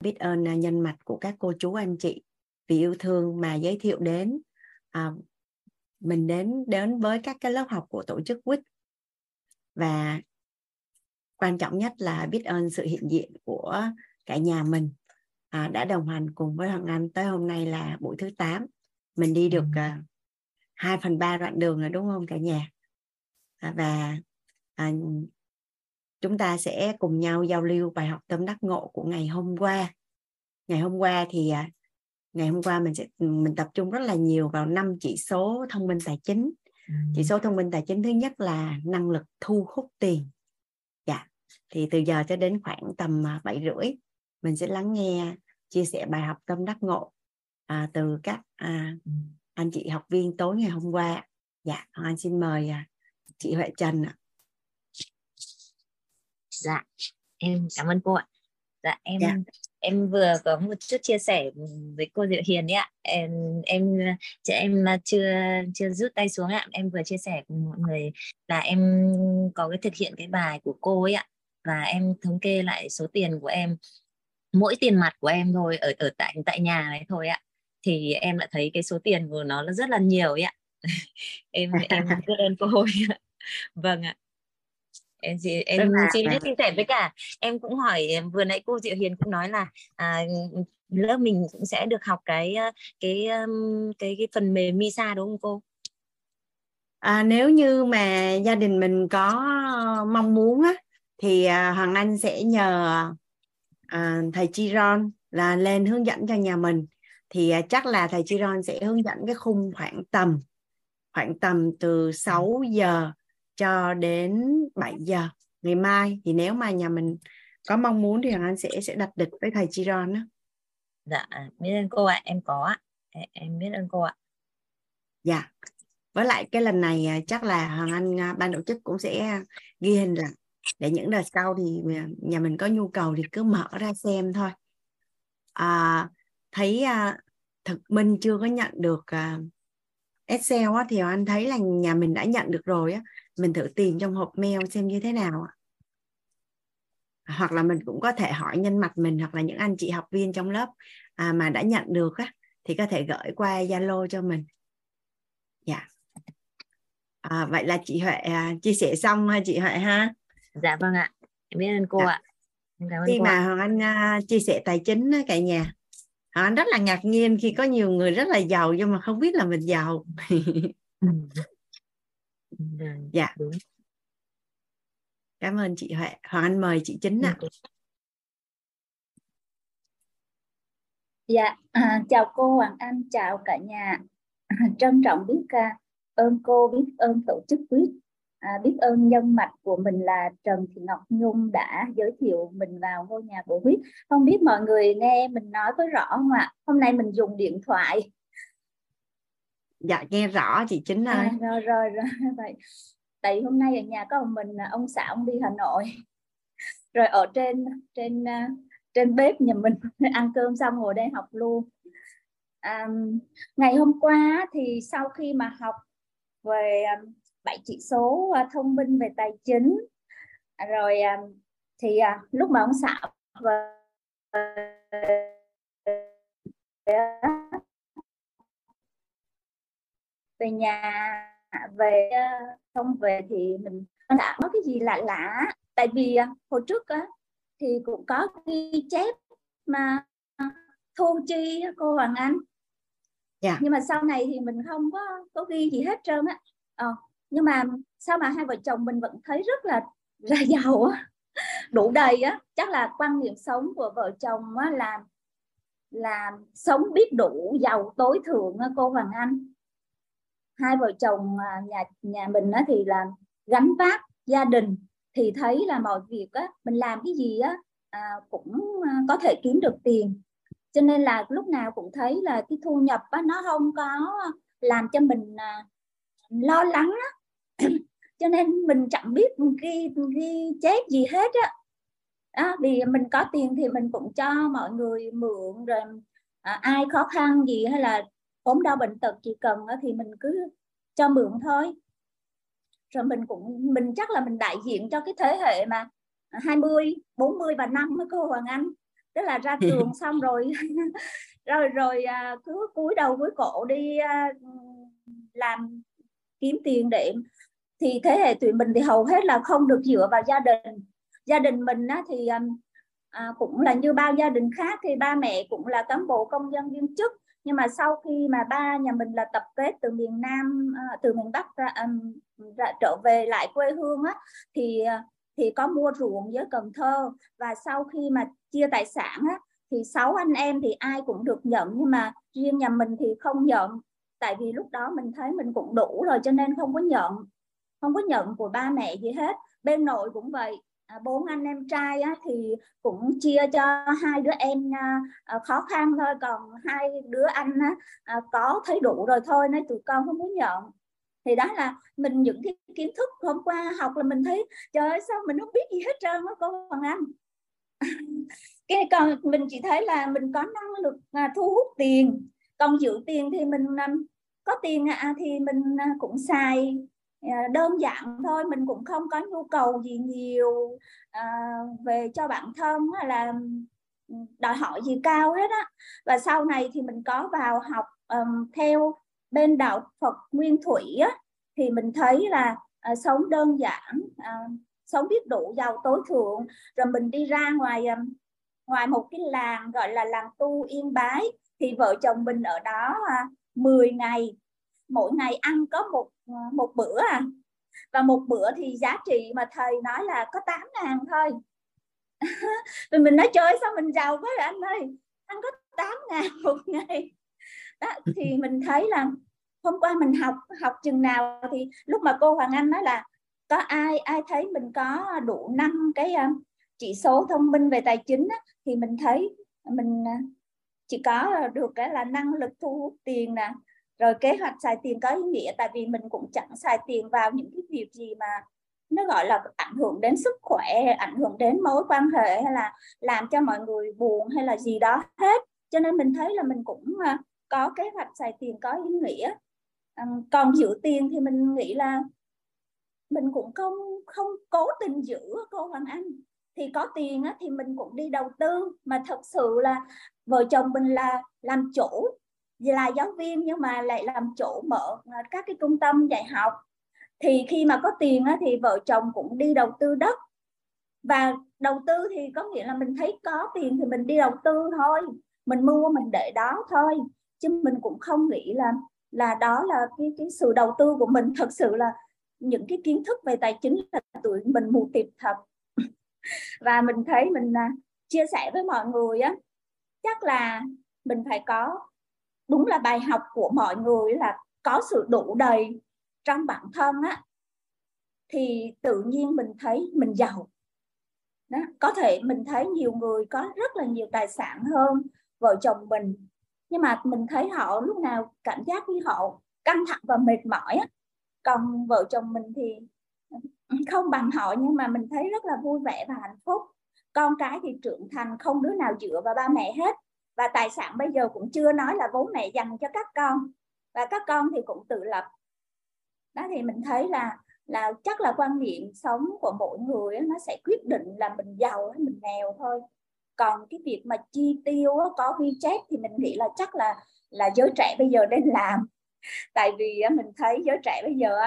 biết ơn à, nhân mặt của các cô chú anh chị vì yêu thương mà giới thiệu đến à, mình đến đến với các cái lớp học của tổ chức WIC và quan trọng nhất là biết ơn sự hiện diện của cả nhà mình à, đã đồng hành cùng với Hoàng Anh tới hôm nay là buổi thứ 8 mình đi được à, 2 phần 3 đoạn đường rồi đúng không cả nhà? À, và à, chúng ta sẽ cùng nhau giao lưu bài học tâm đắc ngộ của ngày hôm qua. Ngày hôm qua thì à, ngày hôm qua mình sẽ mình tập trung rất là nhiều vào năm chỉ số thông minh tài chính. Chỉ số thông minh tài chính thứ nhất là năng lực thu hút tiền. Dạ thì từ giờ cho đến khoảng tầm à, bảy rưỡi mình sẽ lắng nghe chia sẻ bài học tâm đắc ngộ à, từ các à, anh chị học viên tối ngày hôm qua. Dạ anh xin mời à, chị Huệ Trần ạ dạ. Em cảm ơn cô ạ. Dạ em dạ. em vừa có một chút chia sẻ với cô Diệu Hiền đấy ạ. Em em chị em chưa chưa rút tay xuống ạ. Em vừa chia sẻ cùng mọi người là em có cái thực hiện cái bài của cô ấy ạ. Và em thống kê lại số tiền của em mỗi tiền mặt của em thôi ở ở tại tại nhà này thôi ạ. Thì em đã thấy cái số tiền của nó là rất là nhiều ấy ạ. Em em biết ơn cô ấy vâng ạ em chị em xin rất chia sẻ với cả em cũng hỏi vừa nãy cô Diệu Hiền cũng nói là à, lớp mình cũng sẽ được học cái cái cái cái phần mềm Misa đúng không cô? À, nếu như mà gia đình mình có mong muốn á thì à, Hoàng Anh sẽ nhờ à, thầy Chiron là lên hướng dẫn cho nhà mình. Thì à, chắc là thầy Chiron sẽ hướng dẫn cái khung khoảng tầm khoảng tầm từ 6 giờ cho đến 7 giờ ngày mai thì nếu mà nhà mình có mong muốn thì anh sẽ sẽ đặt lịch với thầy Chiron đó. Dạ, biết ơn cô ạ, em có ạ. Em biết ơn cô ạ. Dạ. Với lại cái lần này à, chắc là Hoàng Anh à, ban tổ chức cũng sẽ ghi hình lại để những đợt sau thì nhà mình có nhu cầu thì cứ mở ra xem thôi. À, thấy à, thực minh chưa có nhận được à, Excel á, thì anh thấy là nhà mình đã nhận được rồi á mình thử tìm trong hộp mail xem như thế nào ạ. Hoặc là mình cũng có thể hỏi nhân mặt mình hoặc là những anh chị học viên trong lớp à, mà đã nhận được á thì có thể gửi qua Zalo cho mình. Dạ. À, vậy là chị Huệ à, chia sẻ xong ha chị Huệ ha? Dạ vâng ạ. Em biết ơn cô dạ. ạ. Cảm ơn khi cô mà Hoàng Anh à, chia sẻ tài chính cả nhà Hoàng Anh rất là ngạc nhiên khi có nhiều người rất là giàu nhưng mà không biết là mình giàu dạ đúng. Cảm ơn chị Huệ. Hoàng Anh mời chị Chính ạ. Dạ. À, chào cô Hoàng Anh chào cả nhà. Trân trọng biết ca ơn cô biết ơn tổ chức quyết à, biết ơn nhân mạch của mình là Trần Thị Ngọc Nhung đã giới thiệu mình vào ngôi nhà của huyết không biết mọi người nghe mình nói có rõ không ạ? Hôm nay mình dùng điện thoại dạ nghe rõ chị chính ơi. à, rồi rồi rồi. Vậy tại hôm nay ở nhà có một mình ông xã ông đi Hà Nội. Rồi ở trên trên à, trên bếp nhà mình ăn cơm xong ngồi đây học luôn. À, ngày hôm qua thì sau khi mà học về à, bảy chỉ số à, thông minh về tài chính rồi thì lúc mà ông xã về về nhà về không về thì mình đã có cái gì lạ lạ tại vì à, hồi trước á, thì cũng có ghi chép mà thu chi cô Hoàng Anh yeah. Dạ. nhưng mà sau này thì mình không có có ghi gì hết trơn á ờ, nhưng mà sao mà hai vợ chồng mình vẫn thấy rất là ra giàu á đủ đầy á chắc là quan niệm sống của vợ chồng á là là sống biết đủ giàu tối thượng á, cô Hoàng Anh hai vợ chồng nhà nhà mình á, thì là gánh vác gia đình thì thấy là mọi việc á, mình làm cái gì á, à, cũng à, có thể kiếm được tiền cho nên là lúc nào cũng thấy là cái thu nhập á, nó không có làm cho mình à, lo lắng á. cho nên mình chẳng biết ghi ghi chép gì hết á à, vì mình có tiền thì mình cũng cho mọi người mượn rồi à, ai khó khăn gì hay là ốm đau bệnh tật chỉ cần thì mình cứ cho mượn thôi. Rồi mình cũng mình chắc là mình đại diện cho cái thế hệ mà 20, 40 và năm với cô Hoàng Anh. Tức là ra trường xong rồi rồi rồi à, cứ cúi đầu cúi cổ đi à, làm kiếm tiền để thì thế hệ tụi mình thì hầu hết là không được dựa vào gia đình. Gia đình mình á, thì à, cũng là như bao gia đình khác thì ba mẹ cũng là cán bộ công dân viên chức nhưng mà sau khi mà ba nhà mình là tập kết từ miền Nam à, từ miền Bắc ra, à, ra trở về lại quê hương á thì à, thì có mua ruộng với Cần Thơ. Và sau khi mà chia tài sản á thì sáu anh em thì ai cũng được nhận. Nhưng mà riêng nhà mình thì không nhận. Tại vì lúc đó mình thấy mình cũng đủ rồi cho nên không có nhận. Không có nhận của ba mẹ gì hết. Bên nội cũng vậy. À, bốn anh em trai á, thì cũng chia cho hai đứa em à, khó khăn thôi còn hai đứa anh á, à, có thấy đủ rồi thôi nên tụi con không muốn nhận. Thì đó là mình những cái kiến thức hôm qua học là mình thấy trời ơi sao mình không biết gì hết trơn á cô Hoàng Anh. Cái còn mình chỉ thấy là mình có năng lực à, thu hút tiền. Còn giữ tiền thì mình à, có tiền à, thì mình à, cũng xài. Ờ, đơn giản thôi mình cũng không có nhu cầu gì nhiều à, về cho bản thân hay là ừ, đòi hỏi gì cao hết á. Và sau này thì mình có vào học um, theo bên đạo Phật Nguyên Thủy á, thì mình thấy là uh, sống đơn giản uh, sống biết đủ giàu tối thượng. Rồi mình đi ra ngoài um, ngoài một cái làng gọi là làng tu yên bái thì vợ chồng mình ở đó à, uh, 10 ngày. Mỗi ngày ăn có một Ờ, một bữa à. Và một bữa thì giá trị mà thầy nói là có 8 ngàn thôi. Rồi mình nói chơi sao mình giàu quá anh ơi? Anh có 8 ngàn một ngày. Đó, thì mình thấy là hôm qua mình học học chừng nào thì lúc mà cô Hoàng Anh nói là có ai ai thấy mình có đủ năm cái um, chỉ số thông minh về tài chính á, thì mình thấy mình ờ, chỉ có được cái là năng lực thu hút tiền nè rồi kế hoạch xài tiền có ý nghĩa tại vì mình cũng chẳng xài tiền vào những cái việc gì mà nó gọi là ảnh hưởng đến sức khỏe ảnh hưởng đến mối quan hệ hay là làm cho mọi người buồn hay là gì đó hết. Cho nên mình thấy là mình cũng à, có kế hoạch xài tiền có ý nghĩa. À, còn giữ tiền thì mình nghĩ là mình cũng không không cố tình giữ cô Hoàng Anh thì có tiền á, thì mình cũng đi đầu tư mà thật sự là vợ chồng mình là làm chủ là giáo viên nhưng mà lại làm chủ mở ờ, các cái trung tâm dạy học. Thì khi mà có tiền á, thì vợ chồng cũng đi đầu tư đất. Và đầu tư thì có nghĩa là mình thấy có tiền thì mình đi đầu tư thôi. Mình mua mình để đó thôi. Chứ mình cũng không nghĩ là là đó là cái cái sự đầu tư của mình. Thật sự là những cái kiến thức về tài chính là tụi mình mù tịt thật. Và mình thấy mình à, chia sẻ với mọi người á chắc là mình phải có đúng là bài học của mọi người là có sự đủ đầy trong bản thân á, thì tự nhiên mình thấy mình giàu. Đó. có thể mình thấy nhiều người có rất là nhiều tài sản hơn vợ chồng mình, nhưng mà mình thấy họ lúc nào cảm giác như họ căng thẳng và mệt mỏi á. Còn vợ chồng mình thì không bằng họ, nhưng mà mình thấy rất là vui vẻ và hạnh phúc. Con cái thì trưởng thành, không đứa nào dựa vào ba mẹ hết và tài sản bây giờ cũng chưa nói là bố mẹ dành cho các con. Và các con thì cũng tự lập. Đó thì mình thấy là là chắc là quan niệm sống của mỗi người nó sẽ quyết định là mình giàu hay mình nghèo thôi. Còn cái việc mà chi tiêu có ghi chép thì mình nghĩ là chắc là là giới trẻ bây giờ nên làm. Tại vì mình thấy giới trẻ bây giờ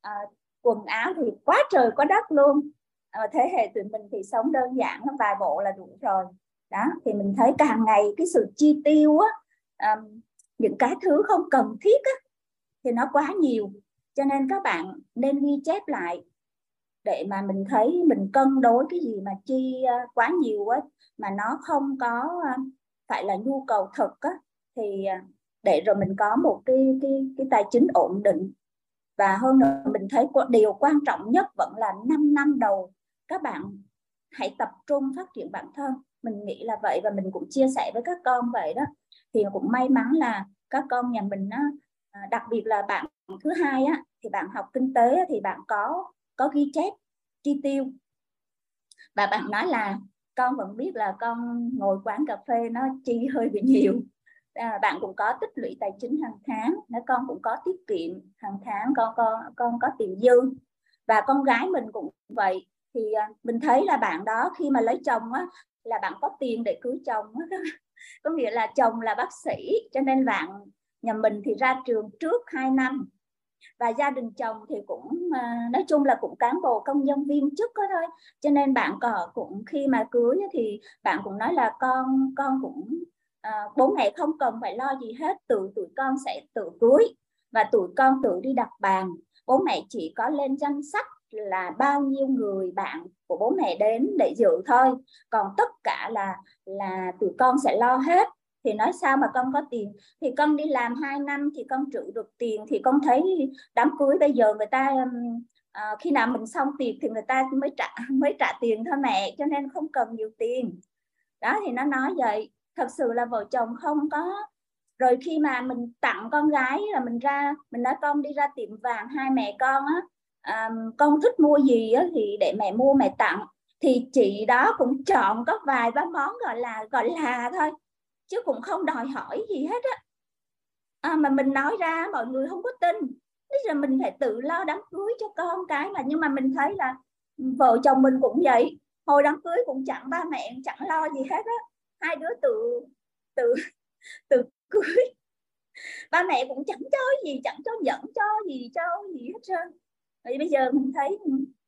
à, quần áo thì quá trời quá đất luôn. À, thế hệ tụi mình thì sống đơn giản vài bộ là đủ rồi đó thì mình thấy càng ngày cái sự chi tiêu á um, những cái thứ không cần thiết á thì nó quá nhiều. Cho nên các bạn nên ghi chép lại để mà mình thấy mình cân đối cái gì mà chi quá nhiều á mà nó không có phải là nhu cầu thực á thì ờ, để rồi mình có một cái cái cái tài chính ổn định. Và hơn nữa mình thấy điều quan trọng nhất vẫn là 5 năm đầu các bạn hãy tập trung phát triển bản thân mình nghĩ là vậy và mình cũng chia sẻ với các con vậy đó. Thì cũng may mắn là các con nhà mình á, à, đặc biệt là bạn thứ hai á thì bạn học kinh tế thì bạn có có ghi chép chi tiêu. Và bạn nói là con vẫn biết là con ngồi quán cà phê nó chi hơi bị nhiều. À, bạn cũng có tích lũy tài chính hàng tháng nó con cũng có tiết kiệm hàng tháng con con con có tiền dư. Và con gái mình cũng vậy. Thì à, mình thấy là bạn đó khi mà lấy chồng á là bạn có tiền để cưới chồng. Có nghĩa là chồng là bác sĩ cho nên bạn nhà mình thì ra trường trước 2 năm. Và gia đình chồng thì cũng à, nói chung là cũng cán bộ công nhân viên chức đó thôi. Cho nên bạn có cũng khi mà cưới thì bạn cũng nói là con con cũng à, bố mẹ không cần phải lo gì hết. Tự tụi con sẽ tự cưới và tụi con tự đi đặt bàn. Bố mẹ chỉ có lên danh sách là bao nhiêu người bạn của bố mẹ đến để dự thôi. Còn tất cả là là tụi con sẽ lo hết. Thì nói sao mà con có tiền? Thì con đi làm 2 năm thì con trữ được tiền. Thì con thấy đám cưới bây giờ người ta um, à, khi nào mình xong tiệc thì người ta mới trả mới trả tiền thôi mẹ cho nên không cần nhiều tiền. Đó thì nó nói vậy. Thật sự là vợ chồng không có rồi khi mà mình tặng con gái là mình ra mình nói con đi ra tiệm vàng hai mẹ con á à, con thích mua gì á, thì để mẹ mua mẹ tặng. Thì chị đó cũng chọn có vài ba món gọi là gọi là thôi chứ cũng không đòi hỏi gì hết á. À, mà mình nói ra mọi người không có tin. Bây giờ mình phải tự lo đám cưới cho con cái mà. Nhưng mà mình thấy là vợ chồng mình cũng vậy. Hồi đám cưới cũng chẳng ba mẹ chẳng lo gì hết á. Hai đứa tự tự tự cưới. Ba mẹ cũng chẳng cho gì chẳng cho dẫn cho gì cho gì hết trơn vì bây giờ mình thấy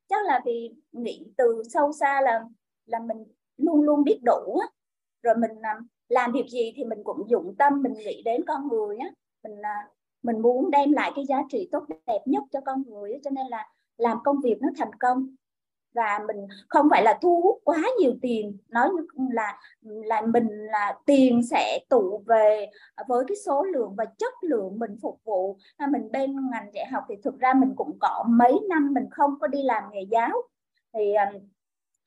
chắc là vì nghĩ từ sâu xa là là mình luôn luôn biết đủ á. Rồi mình à, làm việc gì thì mình cũng dụng tâm, mình nghĩ đến con người á. Mình à, mình muốn đem lại cái giá trị tốt đẹp nhất cho con người á. cho nên là làm công việc nó thành công và mình không phải là thu hút quá nhiều tiền. Nói như là là mình là tiền sẽ tụ về với cái số lượng và chất lượng mình phục vụ. Mình bên ngành dạy học thì thực ra mình cũng có mấy năm mình không có đi làm nghề giáo. Thì à,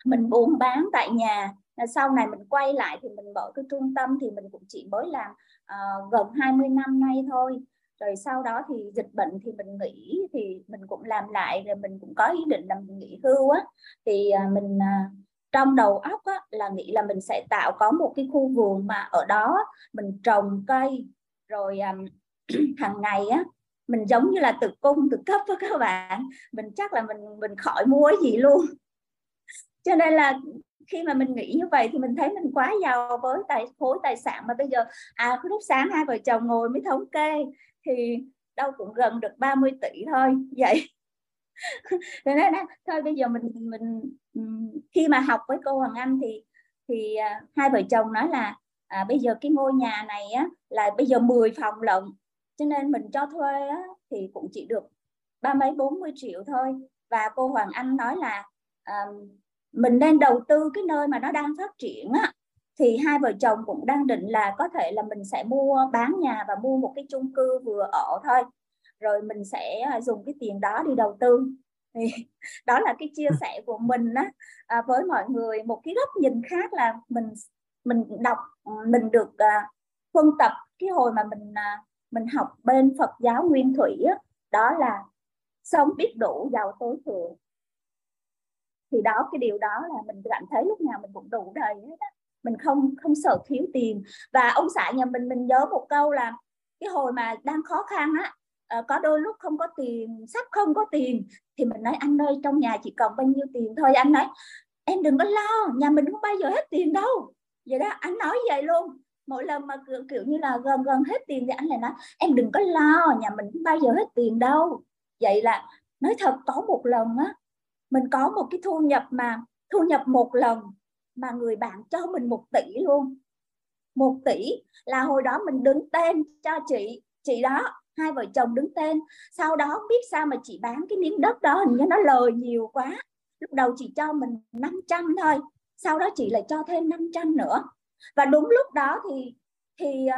mình buôn bán tại nhà. Sau này mình quay lại thì mình mở cái trung tâm thì mình cũng chỉ mới làm uh, gần 20 năm nay thôi rồi sau đó thì dịch bệnh thì mình nghỉ thì mình cũng làm lại rồi mình cũng có ý định là mình nghỉ hưu á. Thì à, mình à, trong đầu óc á, là nghĩ là mình sẽ tạo có một cái khu vườn mà ở đó mình trồng cây. Rồi à, um, hàng ngày á mình giống như là tự cung tự cấp với các bạn. Mình chắc là mình mình khỏi mua gì luôn. Cho nên là khi mà mình nghĩ như vậy thì mình thấy mình quá giàu với tài khối tài sản mà bây giờ à lúc sáng hai vợ chồng ngồi mới thống kê thì đâu cũng gần được 30 tỷ thôi vậy. Nên thôi bây giờ mình mình khi mà học với cô Hoàng Anh thì thì à, hai vợ chồng nói là à, bây giờ cái ngôi nhà này á là bây giờ 10 phòng lận cho nên mình cho thuê á, thì cũng chỉ được ba mấy bốn mươi triệu thôi. Và cô Hoàng Anh nói là à, mình nên đầu tư cái nơi mà nó đang phát triển á thì hai vợ chồng cũng đang định là có thể là mình sẽ mua bán nhà và mua một cái chung cư vừa ở thôi. Rồi mình sẽ à, dùng cái tiền đó đi đầu tư. Thì đó là cái chia sẻ của mình á. À, với mọi người một cái góc nhìn khác là mình mình đọc mình được à, phân tập cái hồi mà mình à, mình học bên Phật giáo Nguyên Thủy á, đó là sống biết đủ giàu tối thượng. Thì đó cái điều đó là mình cảm thấy lúc nào mình cũng đủ đầy hết á mình không không sợ thiếu tiền. Và ông xã nhà mình mình nhớ một câu là cái hồi mà đang khó khăn á ờ, có đôi lúc không có tiền sắp không có tiền thì mình nói anh ơi trong nhà chỉ còn bao nhiêu tiền thôi. Anh nói em đừng có lo nhà mình không bao giờ hết tiền đâu. Vậy đó anh nói vậy luôn. Mỗi lần mà kiểu, kiểu như là gần gần hết tiền thì anh lại nói em đừng có lo nhà mình không bao giờ hết tiền đâu. Vậy là nói thật có một lần á mình có một cái thu nhập mà thu nhập một lần mà người bạn cho mình một tỷ luôn. Một tỷ là hồi đó mình đứng tên cho chị chị đó, hai vợ chồng đứng tên. Sau đó biết sao mà chị bán cái miếng đất đó, hình như nó lời nhiều quá. Lúc đầu chị cho mình 500 thôi, sau đó chị lại cho thêm 500 nữa. Và đúng lúc đó thì thì ờ,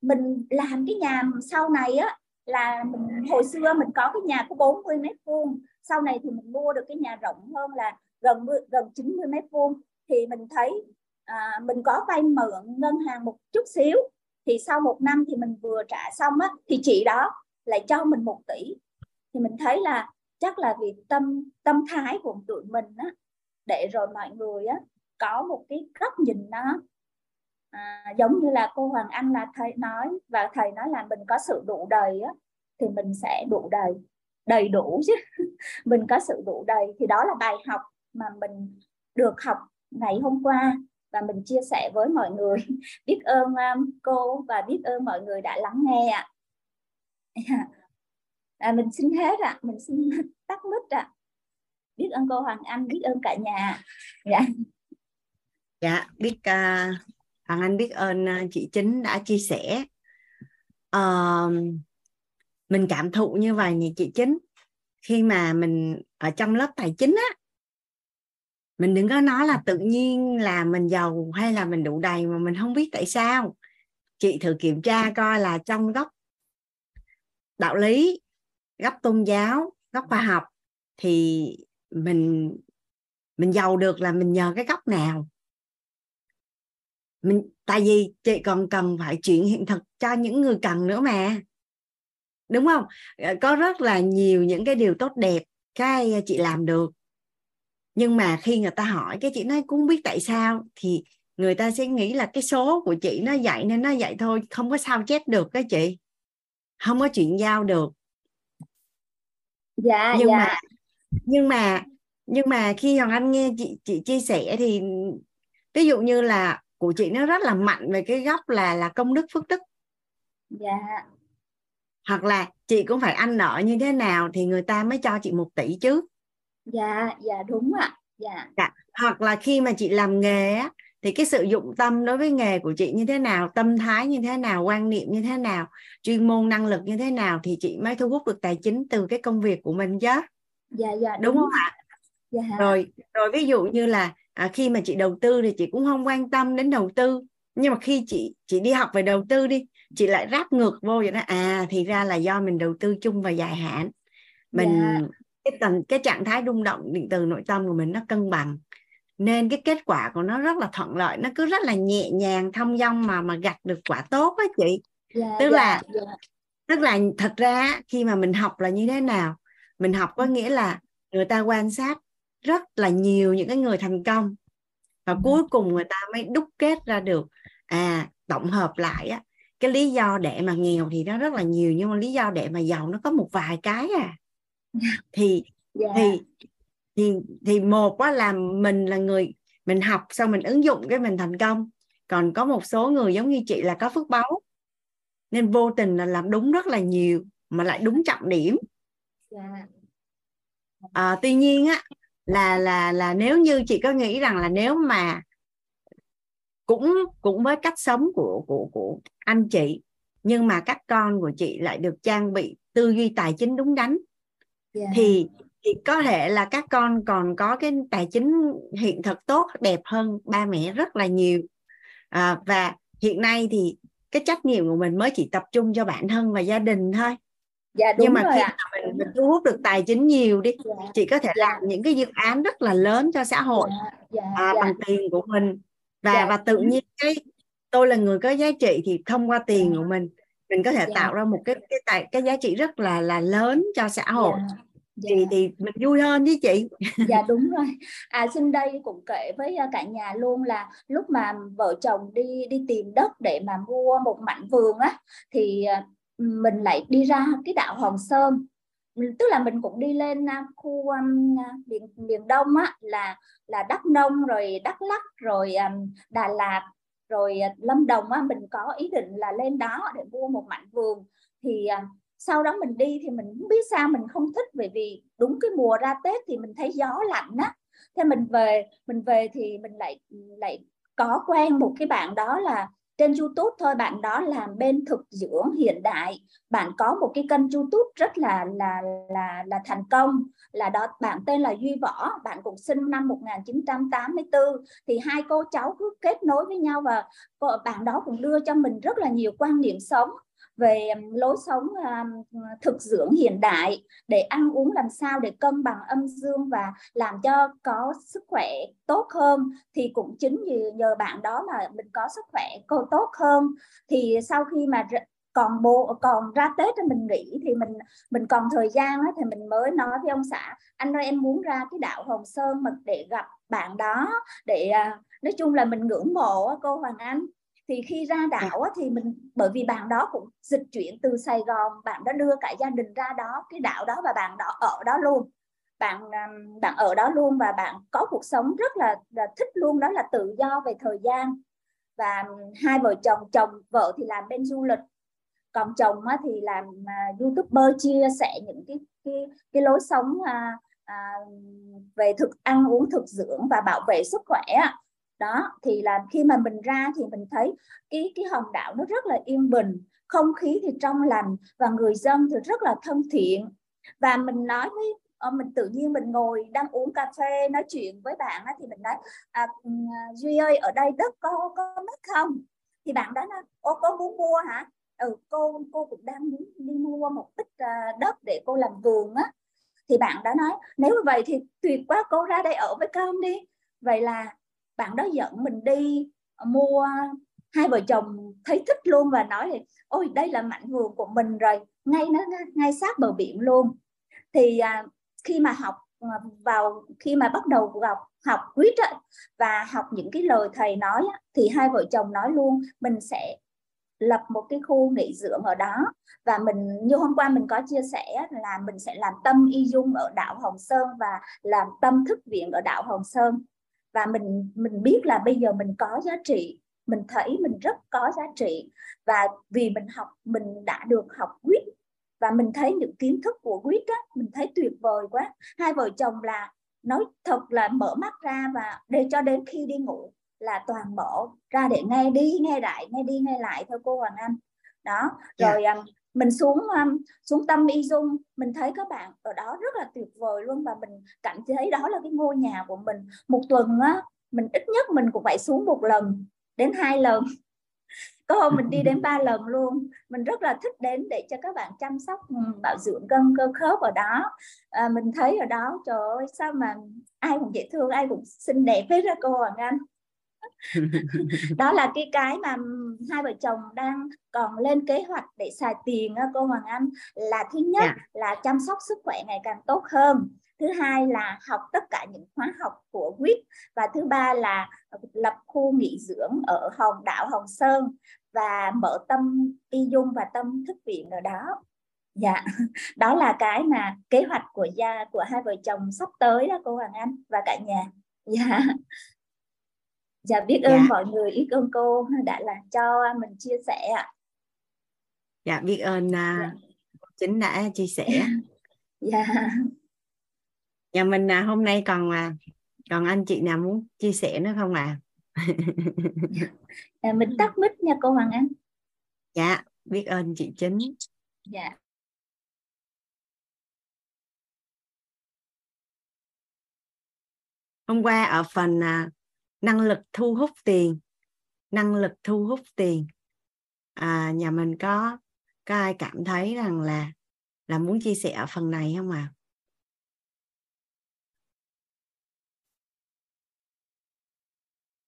mình làm cái nhà sau này á, là mình, hồi xưa mình có cái nhà có 40 mét vuông. Sau này thì mình mua được cái nhà rộng hơn là gần gần 90 mét vuông thì mình thấy à, mình có vay mượn ngân hàng một chút xíu. Thì sau một năm thì mình vừa trả xong á thì chị đó lại cho mình một tỷ. Thì mình thấy là chắc là vì tâm tâm thái của tụi mình á để rồi mọi người á có một cái góc nhìn nó à, giống như là cô Hoàng Anh là thầy nói và thầy nói là mình có sự đủ đầy á thì mình sẽ đủ đầy đầy đủ chứ. Mình có sự đủ đầy. Thì đó là bài học mà mình được học ngày hôm qua và mình chia sẻ với mọi người. Biết ơn um, cô và biết ơn mọi người đã lắng nghe ạ. À, mình xin hết ạ. À. mình xin tắt mic ạ. À. biết ơn cô Hoàng Anh biết ơn cả nhà. Dạ. Dạ biết uh, Hoàng Anh biết ơn uh, chị Chính đã chia sẻ. Uh, mình cảm thụ như vậy nhỉ chị Chính khi mà mình ở trong lớp tài chính á mình đừng có nói là tự nhiên là mình giàu hay là mình đủ đầy mà mình không biết tại sao. Chị thử kiểm tra coi là trong góc đạo lý, góc tôn giáo, góc khoa học thì mình mình giàu được là mình nhờ cái góc nào? Mình, tại vì chị còn cần phải chuyển hiện thực cho những người cần nữa mà. Đúng không? Ờ, có rất là nhiều những cái điều tốt đẹp cái ờ, chị làm được nhưng mà khi người ta hỏi cái chị nói cũng biết tại sao thì người ta sẽ nghĩ là cái số của chị nó dạy nên nó dạy thôi không có sao chép được cái chị. Không có chuyện giao được. Dạ nhưng dạ. mà nhưng mà nhưng mà khi hoàng anh nghe chị chị chia sẻ thì ví dụ như là của chị nó rất là mạnh về cái góc là là công đức phước đức. Dạ. Hoặc là chị cũng phải ăn nợ như thế nào thì người ta mới cho chị một tỷ chứ dạ dạ đúng ạ dạ. dạ hoặc là khi mà chị làm nghề á thì cái sự dụng tâm đối với nghề của chị như thế nào tâm thái như thế nào quan niệm như thế nào chuyên môn năng lực như thế nào thì chị mới thu hút được tài chính từ cái công việc của mình chứ dạ dạ đúng, đúng không ạ dạ. rồi rồi ví dụ như là à, khi mà chị đầu tư thì chị cũng không quan tâm đến đầu tư nhưng mà khi chị chị đi học về đầu tư đi chị lại ráp ngược vô vậy đó à thì ra là do mình đầu tư chung và dài hạn mình dạ. Cái tầng cái trạng thái rung động điện từ nội tâm của mình nó cân bằng. Nên cái kết quả của nó rất là thuận lợi nó cứ rất là nhẹ nhàng thông dong mà mà gặt được quả tốt á chị. Yeah, tức yeah, là yeah. tức là thật ra khi mà mình học là như thế nào? Mình học có nghĩa là người ta quan sát rất là nhiều những cái người thành công và ừ. cuối cùng người ta mới đúc kết ra được à tổng hợp lại á. Cái lý do để mà nghèo thì nó rất là nhiều nhưng mà lý do để mà giàu nó có một vài cái à thì yeah. thì thì thì một á là mình là người mình học xong mình ứng dụng cái mình thành công. Còn có một số người giống như chị là có phước báu nên vô tình là làm đúng rất là nhiều mà lại đúng trọng điểm. À, tuy nhiên á là là là nếu như chị có nghĩ rằng là nếu mà cũng cũng với cách sống của của của anh chị nhưng mà các con của chị lại được trang bị tư duy tài chính đúng đắn yeah. thì thì có thể là các con còn có cái tài chính hiện thực tốt đẹp hơn ba mẹ rất là nhiều à, và hiện nay thì cái trách nhiệm của mình mới chỉ tập trung cho bản thân và gia đình thôi dạ, đúng nhưng mà rồi khi mà mình, mình thu hút được tài chính nhiều đi dạ. chị có thể dạ. làm những cái dự án rất là lớn cho xã hội dạ. Dạ. À, dạ. bằng tiền của mình và dạ. và tự nhiên cái tôi là người có giá trị thì thông qua tiền dạ. của mình mình có thể dạ. tạo ra một cái cái tài cái giá trị rất là là lớn cho xã hội. Dạ dạ. thì thì mình vui hơn với chị. Dạ đúng rồi. À xin đây cũng kể với à, cả nhà luôn là lúc mà vợ chồng đi đi tìm đất để mà mua một mảnh vườn á thì à, mình lại đi ra cái đảo Hòn Sơn. Tức là mình cũng đi lên à, khu um, miền miền đông á là là đắk nông rồi đắk lắc rồi um, đà lạt rồi à, lâm đồng á, mình có ý định là lên đó để mua một mảnh vườn. Thì à, sau đó mình đi thì mình không biết sao mình không thích bởi vì đúng cái mùa ra tết thì mình thấy gió lạnh á. Thế mình về mình về thì mình lại lại có quen một cái bạn đó là trên YouTube thôi, bạn đó làm bên thực dưỡng hiện đại. Bạn có một cái kênh YouTube rất là là là là thành công. Là đó, bạn tên là Duy Võ, bạn cũng sinh năm 1984 thì hai cô cháu cứ kết nối với nhau và bạn đó cũng đưa cho mình rất là nhiều quan niệm sống về um, lối sống um, thực dưỡng hiện đại, để ăn uống làm sao để cân bằng âm dương và làm cho có sức khỏe tốt hơn, thì cũng chính vì nhờ bạn đó mà mình có sức khỏe cô tốt hơn. Thì sau khi mà còn bộ còn ra tết thì mình nghỉ, thì mình mình còn thời gian thì mình mới nói với ông xã, anh ơi, em muốn ra cái đảo Hồng Sơn mà để gặp bạn đó, để à, nói chung là mình ngưỡng mộ cô Hoàng Anh thì khi ra đảo thì mình bởi vì bạn đó cũng dịch chuyển từ Sài Gòn bạn đã đưa cả gia đình ra đó cái đảo đó và bạn đó ở đó luôn. Bạn bạn ở đó luôn và bạn có cuộc sống rất là, là thích luôn đó là tự do về thời gian. Và hai vợ chồng chồng vợ thì làm bên du lịch còn chồng á, thì làm uh, youtuber chia sẻ những cái cái cái lối sống uh, à, về thực ăn uống thực dưỡng và bảo vệ sức khỏe đó thì là khi mà mình ra thì mình thấy cái cái hòn đảo nó rất là yên bình không khí thì trong lành và người dân thì rất là thân thiện. Và mình nói với ờ, mình tự nhiên mình ngồi đang uống cà phê nói chuyện với bạn á, thì mình nói à, ừ, duy ơi ở đây đất có có mất không? Thì bạn đó nói ô có muốn mua hả? Ừ cô cô cũng đang muốn đi mua một ít ờ, đất để cô làm vườn á. Thì bạn đã nói nếu như vậy thì tuyệt quá cô ra đây ở với con đi. Vậy là bạn đó dẫn mình đi ờ, mua hai vợ chồng thấy thích luôn và nói ôi đây là mảnh vườn của mình rồi ngay nó ngay sát bờ biển luôn. Thì à, khi mà học ờ, vào khi mà bắt đầu học học quýt và học những cái lời thầy nói thì hai vợ chồng nói luôn mình sẽ lập một cái khu nghỉ dưỡng ở đó. Và mình như hôm qua mình có chia sẻ là mình sẽ làm tâm y dung ở đảo Hồng Sơn và làm tâm thức viện ở đảo Hồng Sơn và mình mình biết là bây giờ mình có giá trị mình thấy mình rất có giá trị và vì mình học mình đã được học quýt và mình thấy những kiến thức của quýt á mình thấy tuyệt vời quá hai vợ chồng là nói thật là mở mắt ra và để cho đến khi đi ngủ là toàn mở ra để nghe đi nghe lại nghe đi nghe lại theo cô Hoàng Anh đó dạ. rồi yeah mình xuống um, xuống tâm y dung mình thấy các bạn ở đó rất là tuyệt vời luôn và mình cảm thấy đó là cái ngôi nhà của mình. Một tuần á mình ít nhất mình cũng phải xuống một lần đến hai lần. Có hôm mình đi đến ba lần luôn. Mình rất là thích đến để cho các bạn chăm sóc ừ, bảo dưỡng cân cơ khớp ở đó. À, mình thấy ở đó trời ơi sao mà ai cũng dễ thương ai cũng xinh đẹp hết ra cô Hoàng Anh đó là cái cái mà hai vợ chồng đang còn lên kế hoạch để xài tiền cô Hoàng Anh. Là thứ nhất yeah. Dạ. là chăm sóc sức khỏe ngày càng tốt hơn. Thứ hai là học tất cả những khóa học của quýt và thứ ba là lập khu nghỉ dưỡng ở hòn đảo Hồng Sơn và mở tâm y dung và tâm thức viện ở đó. Dạ. Đó là cái mà kế hoạch của gia của hai vợ chồng sắp tới đó cô Hoàng Anh và cả nhà. Dạ dạ biết ơn dạ. mọi người biết ơn cô đã là cho mình chia sẻ ạ dạ biết ơn uh, dạ. chính đã chia sẻ dạ nhà mình à, hôm nay còn à, còn anh chị nào muốn chia sẻ nữa không ạ à? à, mình tắt mic nha cô Hoàng Anh dạ biết ơn chị chính dạ hôm qua ở phần à, năng lực thu hút tiền. Năng lực thu hút tiền. À, nhà mình có có ai cảm thấy rằng là là muốn chia sẻ ở phần này không ạ? À?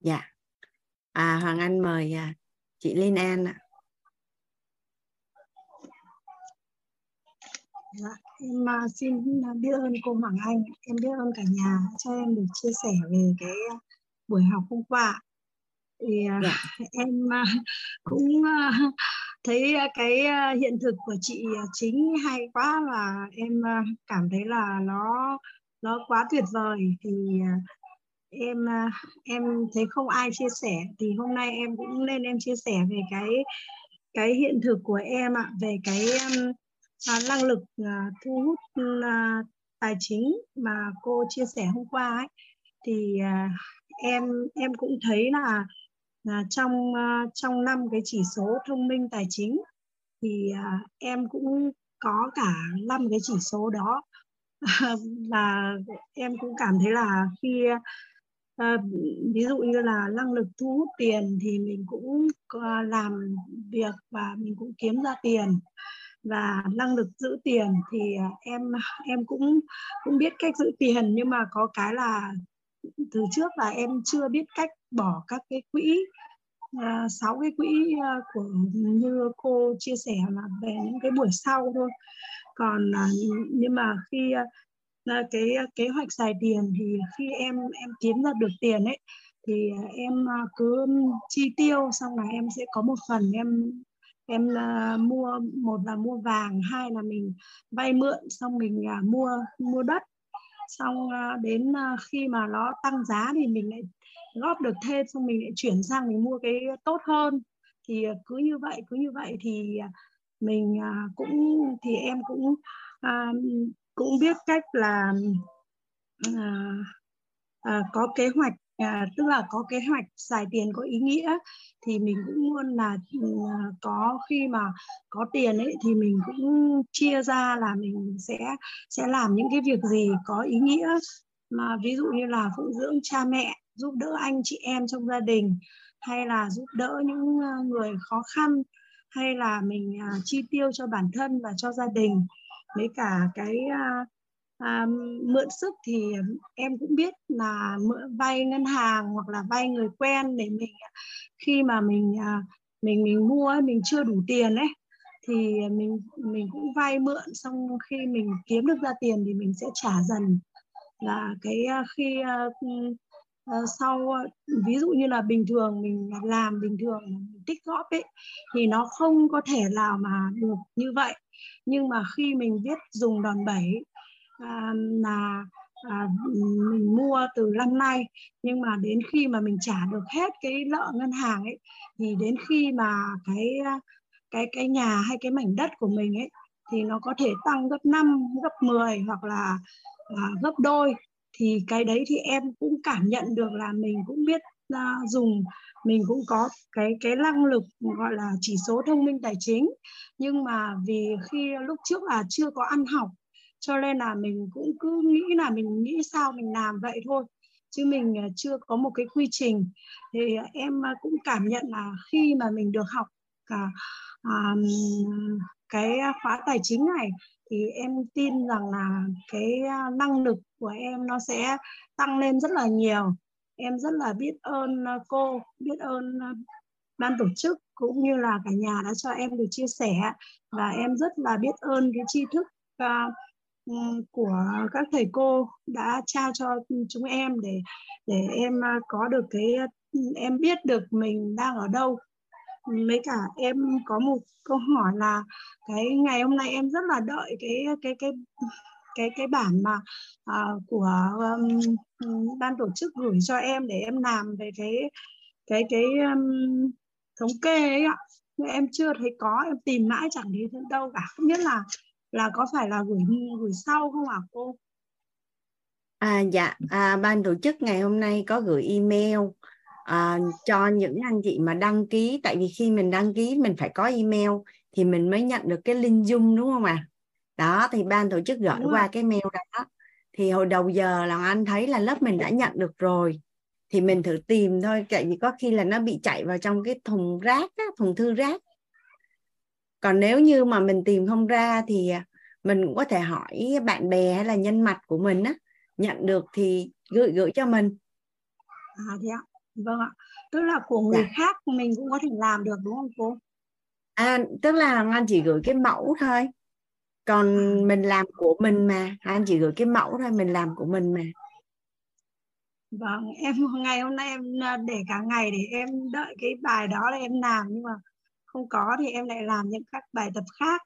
dạ. À, hoàng anh mời à, chị Linh An ạ. Dạ, em à, xin biết ơn cô Hoàng Anh, em biết ơn cả nhà cho em được chia sẻ về cái buổi học hôm qua. Thì uh, dạ. em uh, cũng uh, thấy cái hiện thực của chị chính hay quá và em cảm thấy là nó nó quá tuyệt vời. Thì em à, em thấy không ai chia sẻ thì hôm nay em cũng lên em chia sẻ về cái cái hiện thực của em ạ về cái năng lực thu hút tài chính mà cô chia sẻ hôm qua ấy thì uh, em em cũng thấy là, là trong uh, trong năm cái chỉ số thông minh tài chính thì uh, em cũng có cả năm cái chỉ số đó. Và em cũng cảm thấy là khi à, ví dụ như là năng lực thu hút tiền thì mình cũng làm việc và mình cũng kiếm ra tiền. Và năng lực giữ tiền thì em em cũng cũng biết cách giữ tiền nhưng mà có cái là từ trước là em chưa biết cách bỏ các cái quỹ à, sáu uh, cái quỹ uh, của như cô chia sẻ là về những cái buổi sau thôi. Còn uh, nhưng mà khi uh, cái kế hoạch xài tiền thì khi em em kiếm ra được tiền ấy thì em cứ chi tiêu xong là em sẽ có một phần em em uh, mua một là mua vàng hai là mình vay mượn xong mình uh, mua mua đất xong ờ, đến ờ, khi mà nó tăng giá thì mình lại góp được thêm xong mình lại chuyển sang mình mua cái tốt hơn. Thì ờ, cứ như vậy cứ như vậy thì mình cũng thì em cũng cũng biết cách là à, à, có kế hoạch à, tức là có kế hoạch xài tiền có ý nghĩa thì mình cũng luôn là ừ, à, có khi mà có tiền ấy thì mình cũng chia ra là mình sẽ sẽ làm những cái việc gì có ý nghĩa. Mà ví dụ như là phụng dưỡng cha mẹ giúp đỡ anh chị em trong gia đình hay là giúp đỡ những à, người khó khăn hay là mình à, chi tiêu cho bản thân và cho gia đình. Với cả cái à, à, mượn sức thì em cũng biết là mượn vay ngân hàng hoặc là vay người quen để mình khi mà mình à, mình mình mua mình chưa đủ tiền ấy thì mình mình cũng vay mượn xong khi mình kiếm được ra tiền thì mình sẽ trả dần. Là cái à, khi à, à, sau ví dụ như là bình thường mình làm bình thường mình tích góp ấy thì nó không có thể nào mà được như vậy. Nhưng mà khi mình biết dùng đòn bẩy à, là à, mình mua từ năm nay nhưng mà đến khi mà mình trả được hết cái nợ ngân hàng ấy thì đến khi mà cái à, cái cái nhà hay cái mảnh đất của mình ấy thì nó có thể tăng gấp 5, gấp 10 hoặc là à, gấp đôi. Thì cái đấy thì em cũng cảm nhận được là mình cũng biết à, dùng mình cũng có cái cái năng lực gọi là chỉ số thông minh tài chính. Nhưng mà vì khi lúc trước là chưa có ăn học cho nên là mình cũng cứ nghĩ là mình nghĩ sao mình làm vậy thôi. Chứ mình à, chưa có một cái quy trình. Thì à, em à, cũng cảm nhận là khi mà mình được học cả um, cái khóa tài chính này thì em tin rằng là cái năng lực của em nó sẽ tăng lên rất là nhiều. Em rất là biết ơn cô biết ơn ban tổ chức cũng như là cả nhà đã cho em được chia sẻ. Và em rất là biết ơn cái tri thức uh, Ừ, của các thầy cô đã trao cho chúng em để để em à, có được cái ừ, em biết được mình đang ở đâu. Mấy cả em có một câu hỏi là cái ngày hôm nay em rất là đợi cái cái cái cái cái bản mà uh, của um, ban tổ chức gửi cho em để em làm về cái cái cái um, thống kê ấy ạ. Em chưa thấy có em tìm mãi chẳng thấy đâu cả. Không biết là là có phải là gửi gửi sau không ạ à, cô? À, dạ, à, ban tổ chức ngày hôm nay có gửi email à, cho những anh chị mà đăng ký tại vì khi mình đăng ký mình phải có email thì mình mới nhận được cái link Zoom đúng không ạ? À? Đó thì ban tổ chức gửi đúng qua rồi. cái mail đó thì hồi đầu giờ là anh thấy là lớp mình đã nhận được rồi thì mình thử tìm thôi tại vì có khi là nó bị chạy vào trong cái thùng rác á, thùng thư rác còn nếu như mà mình tìm không ra thì à, mình cũng có thể hỏi bạn bè hay là nhân mặt của mình á nhận được thì gửi gửi cho mình. À thế ạ. Vâng ạ. Tức là của người dạ. khác mình cũng có thể làm được đúng không cô? À tức là anh chỉ gửi cái mẫu thôi. Còn à. mình làm của mình mà anh chỉ gửi cái mẫu thôi mình làm của mình mà. Vâng em ngày hôm nay em à, để cả ngày để em đợi cái bài đó là em làm nhưng mà không có thì em lại làm những các bài tập khác.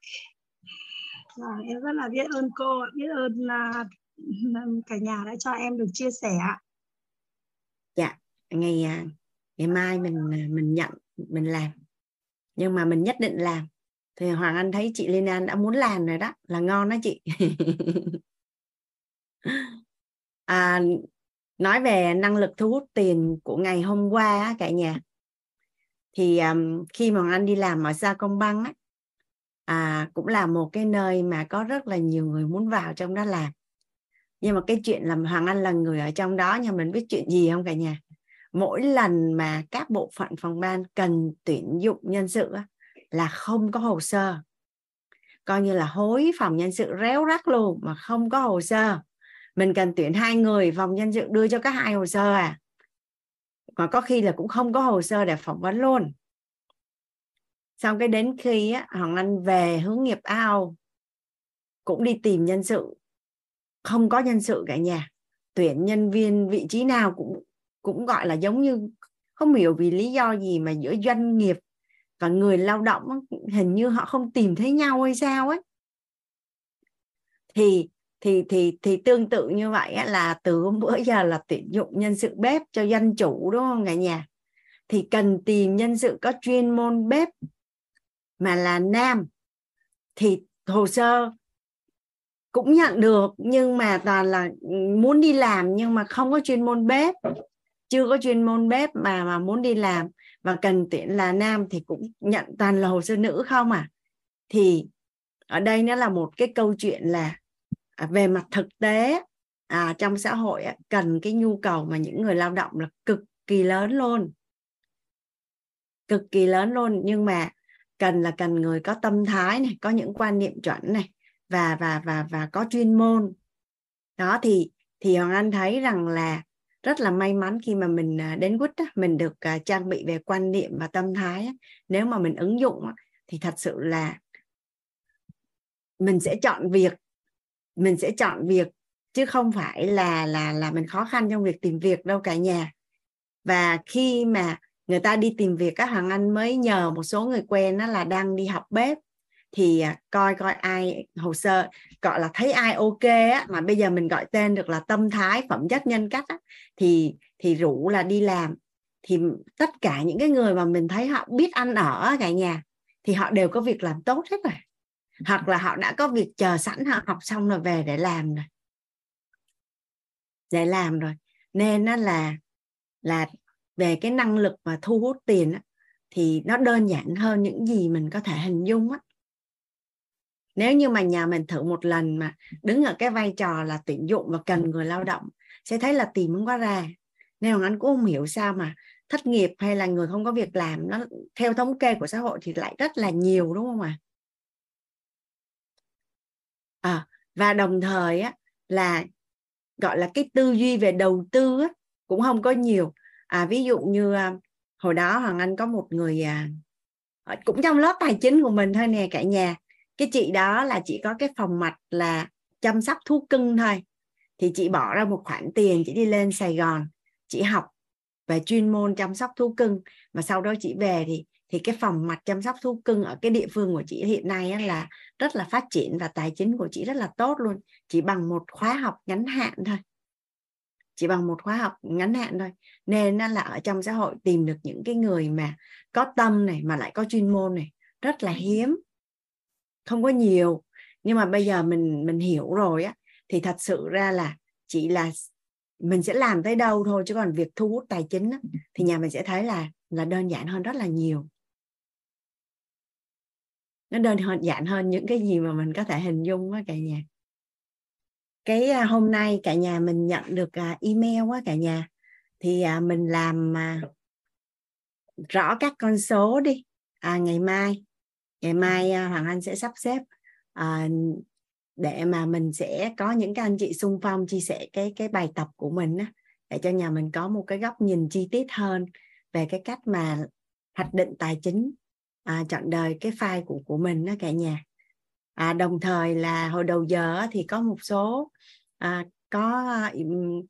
Và em rất là biết ơn cô biết ơn à, à, cả nhà đã cho em được chia sẻ dạ ngày à, ngày mai mình mình nhận mình làm. Nhưng mà mình nhất định làm. Thì Hoàng Anh thấy chị Liên An đã muốn làm rồi đó là ngon đó chị. À, nói về năng lực thu hút tiền của ngày hôm qua cả nhà thì um, khi mà anh đi làm ở Sa Công Băng á, à, cũng là một cái nơi mà có rất là nhiều người muốn vào trong đó làm. Nhưng mà cái chuyện là Hoàng Anh là người ở trong đó nhưng mình biết chuyện gì không cả nhà? Mỗi lần mà các bộ phận phòng ban cần tuyển dụng nhân sự á, là không có hồ sơ. Coi như là hối phòng nhân sự réo rắt luôn mà không có hồ sơ. Mình cần tuyển hai người phòng nhân sự đưa cho các hai hồ sơ à mà có khi là cũng không có hồ sơ để phỏng vấn luôn. Xong cái đến khi á, hoàng anh về hướng nghiệp ao cũng đi tìm nhân sự. Không có nhân sự cả nhà. Tuyển nhân viên vị trí nào cũng cũng gọi là giống như không hiểu vì lý do gì mà giữa doanh nghiệp và người lao động hình như họ không tìm thấy nhau hay sao ấy. Thì thì thì thì tương tự như vậy á, là từ hôm bữa giờ là tuyển dụng nhân sự bếp cho dân chủ đúng không cả nhà? Thì cần tìm nhân sự có chuyên môn bếp mà là nam. Thì hồ sơ cũng nhận được nhưng mà toàn là muốn đi làm nhưng mà không có chuyên môn bếp. Chưa có chuyên môn bếp mà mà muốn đi làm và cần tuyển là nam thì cũng nhận toàn là hồ sơ nữ không à? Thì ở đây nó là một cái câu chuyện là à, về mặt thực tế à, trong xã hội cần cái nhu cầu mà những người lao động là cực kỳ lớn luôn. Cực kỳ lớn luôn nhưng mà cần là cần người có tâm thái này có những quan niệm chuẩn này và và và và có chuyên môn. Đó thì thì hoàng anh thấy rằng là rất là may mắn khi mà mình à, đến quýt mình được à, trang bị về quan niệm và tâm thái nếu mà mình ứng dụng thì thật sự là mình sẽ chọn việc mình sẽ chọn việc chứ không phải là là là mình khó khăn trong việc tìm việc đâu cả nhà. Và khi mà người ta đi tìm việc các hoàng anh mới nhờ một số người quen đó là đang đi học bếp. Thì à, coi coi ai hồ sơ gọi là thấy ai ok á mà bây giờ mình gọi tên được là tâm thái phẩm chất nhân cách á, thì thì rủ là đi làm. Thì tất cả những cái người mà mình thấy họ biết ăn ở cả nhà thì họ đều có việc làm tốt hết rồi hoặc là họ đã có việc chờ sẵn họ học xong rồi về để làm rồi. Để làm rồi. Nên nó là là về cái năng lực mà thu hút tiền á, thì nó đơn giản hơn những gì mình có thể hình dung á. Nếu như mà nhà mình thử một lần mà đứng ở cái vai trò là tuyển dụng và cần người lao động sẽ thấy là tìm không có ra. Nên anh cũng không hiểu sao mà thất nghiệp hay là người không có việc làm nó theo thống kê của xã hội thì lại rất là nhiều đúng không ạ? à? À, và đồng thời á là gọi là cái tư duy về đầu tư á, cũng không có nhiều. À, ví dụ như à, hồi đó hoàng anh có một người à, cũng trong lớp tài chính của mình thôi nè cả nhà. Cái chị đó là chỉ có cái phòng mạch là chăm sóc thú cưng thôi. Thì chị bỏ ra một khoản tiền chị đi lên Sài Gòn chị học về chuyên môn chăm sóc thú cưng. Mà sau đó chị về thì thì cái phòng mặt chăm sóc thú cưng ở cái địa phương của chị hiện nay á, là rất là phát triển và tài chính của chị rất là tốt luôn. Chỉ bằng một khóa học ngắn hạn thôi. Chỉ bằng một khóa học ngắn hạn thôi. Nên là ở trong xã hội tìm được những cái người mà có tâm này mà lại có chuyên môn này rất là hiếm. Không có nhiều. Nhưng mà bây giờ mình mình hiểu rồi á thì thật sự ra là chỉ là mình sẽ làm tới đâu thôi chứ còn việc thu hút tài chính á, thì nhà mình sẽ thấy là là đơn giản hơn rất là nhiều nó đơn giản hơn những cái gì mà mình có thể hình dung với cả nhà. Cái à, hôm nay cả nhà mình nhận được à, email quá cả nhà. Thì à, mình làm rõ các con số đi. À, ngày mai ngày mai hoàng anh sẽ sắp xếp à, để mà mình sẽ có những cái anh chị xung phong chia sẻ cái cái bài tập của mình á, để cho nhà mình có một cái góc nhìn chi tiết hơn về cái cách mà hoạch định tài chính à, chọn đời cái file của của mình đó cả nhà. À, đồng thời là hồi đầu giờ thì có một số à, có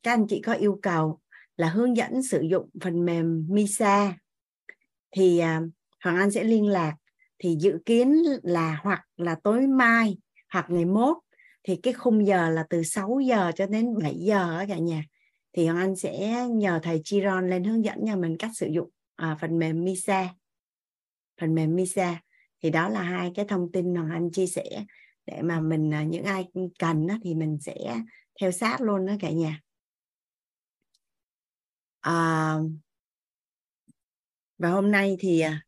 các anh chị có yêu cầu là hướng dẫn sử dụng phần mềm Misa. Thì à, Hoàng Anh sẽ liên lạc thì dự kiến là hoặc là tối mai hoặc ngày mốt thì cái khung giờ là từ 6 giờ cho đến 7 giờ đó cả nhà. Thì Hoàng Anh sẽ nhờ thầy Chiron lên hướng dẫn nhà mình cách sử dụng à, phần mềm Misa phần mềm Misa thì đó là hai cái thông tin mà Anh chia sẻ để mà mình à, những ai cần thì mình sẽ theo sát luôn đó cả nhà. À, và hôm nay thì à,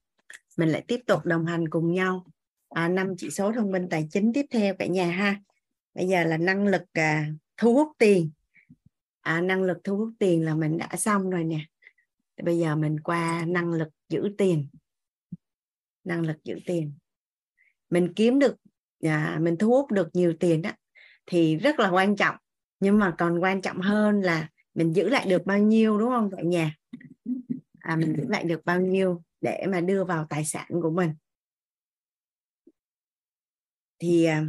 mình lại tiếp tục đồng hành cùng nhau à, năm chỉ số thông minh tài chính tiếp theo cả nhà ha. Bây giờ là năng lực à, thu hút tiền. À, năng lực thu hút tiền là mình đã xong rồi nè. Bây giờ mình qua năng lực giữ tiền năng lực giữ tiền. Mình kiếm được à, mình thu hút được nhiều tiền đó thì rất là quan trọng. Nhưng mà còn quan trọng hơn là mình giữ lại được bao nhiêu đúng không tại nhà? À, mình giữ lại được bao nhiêu để mà đưa vào tài sản của mình. Thì à,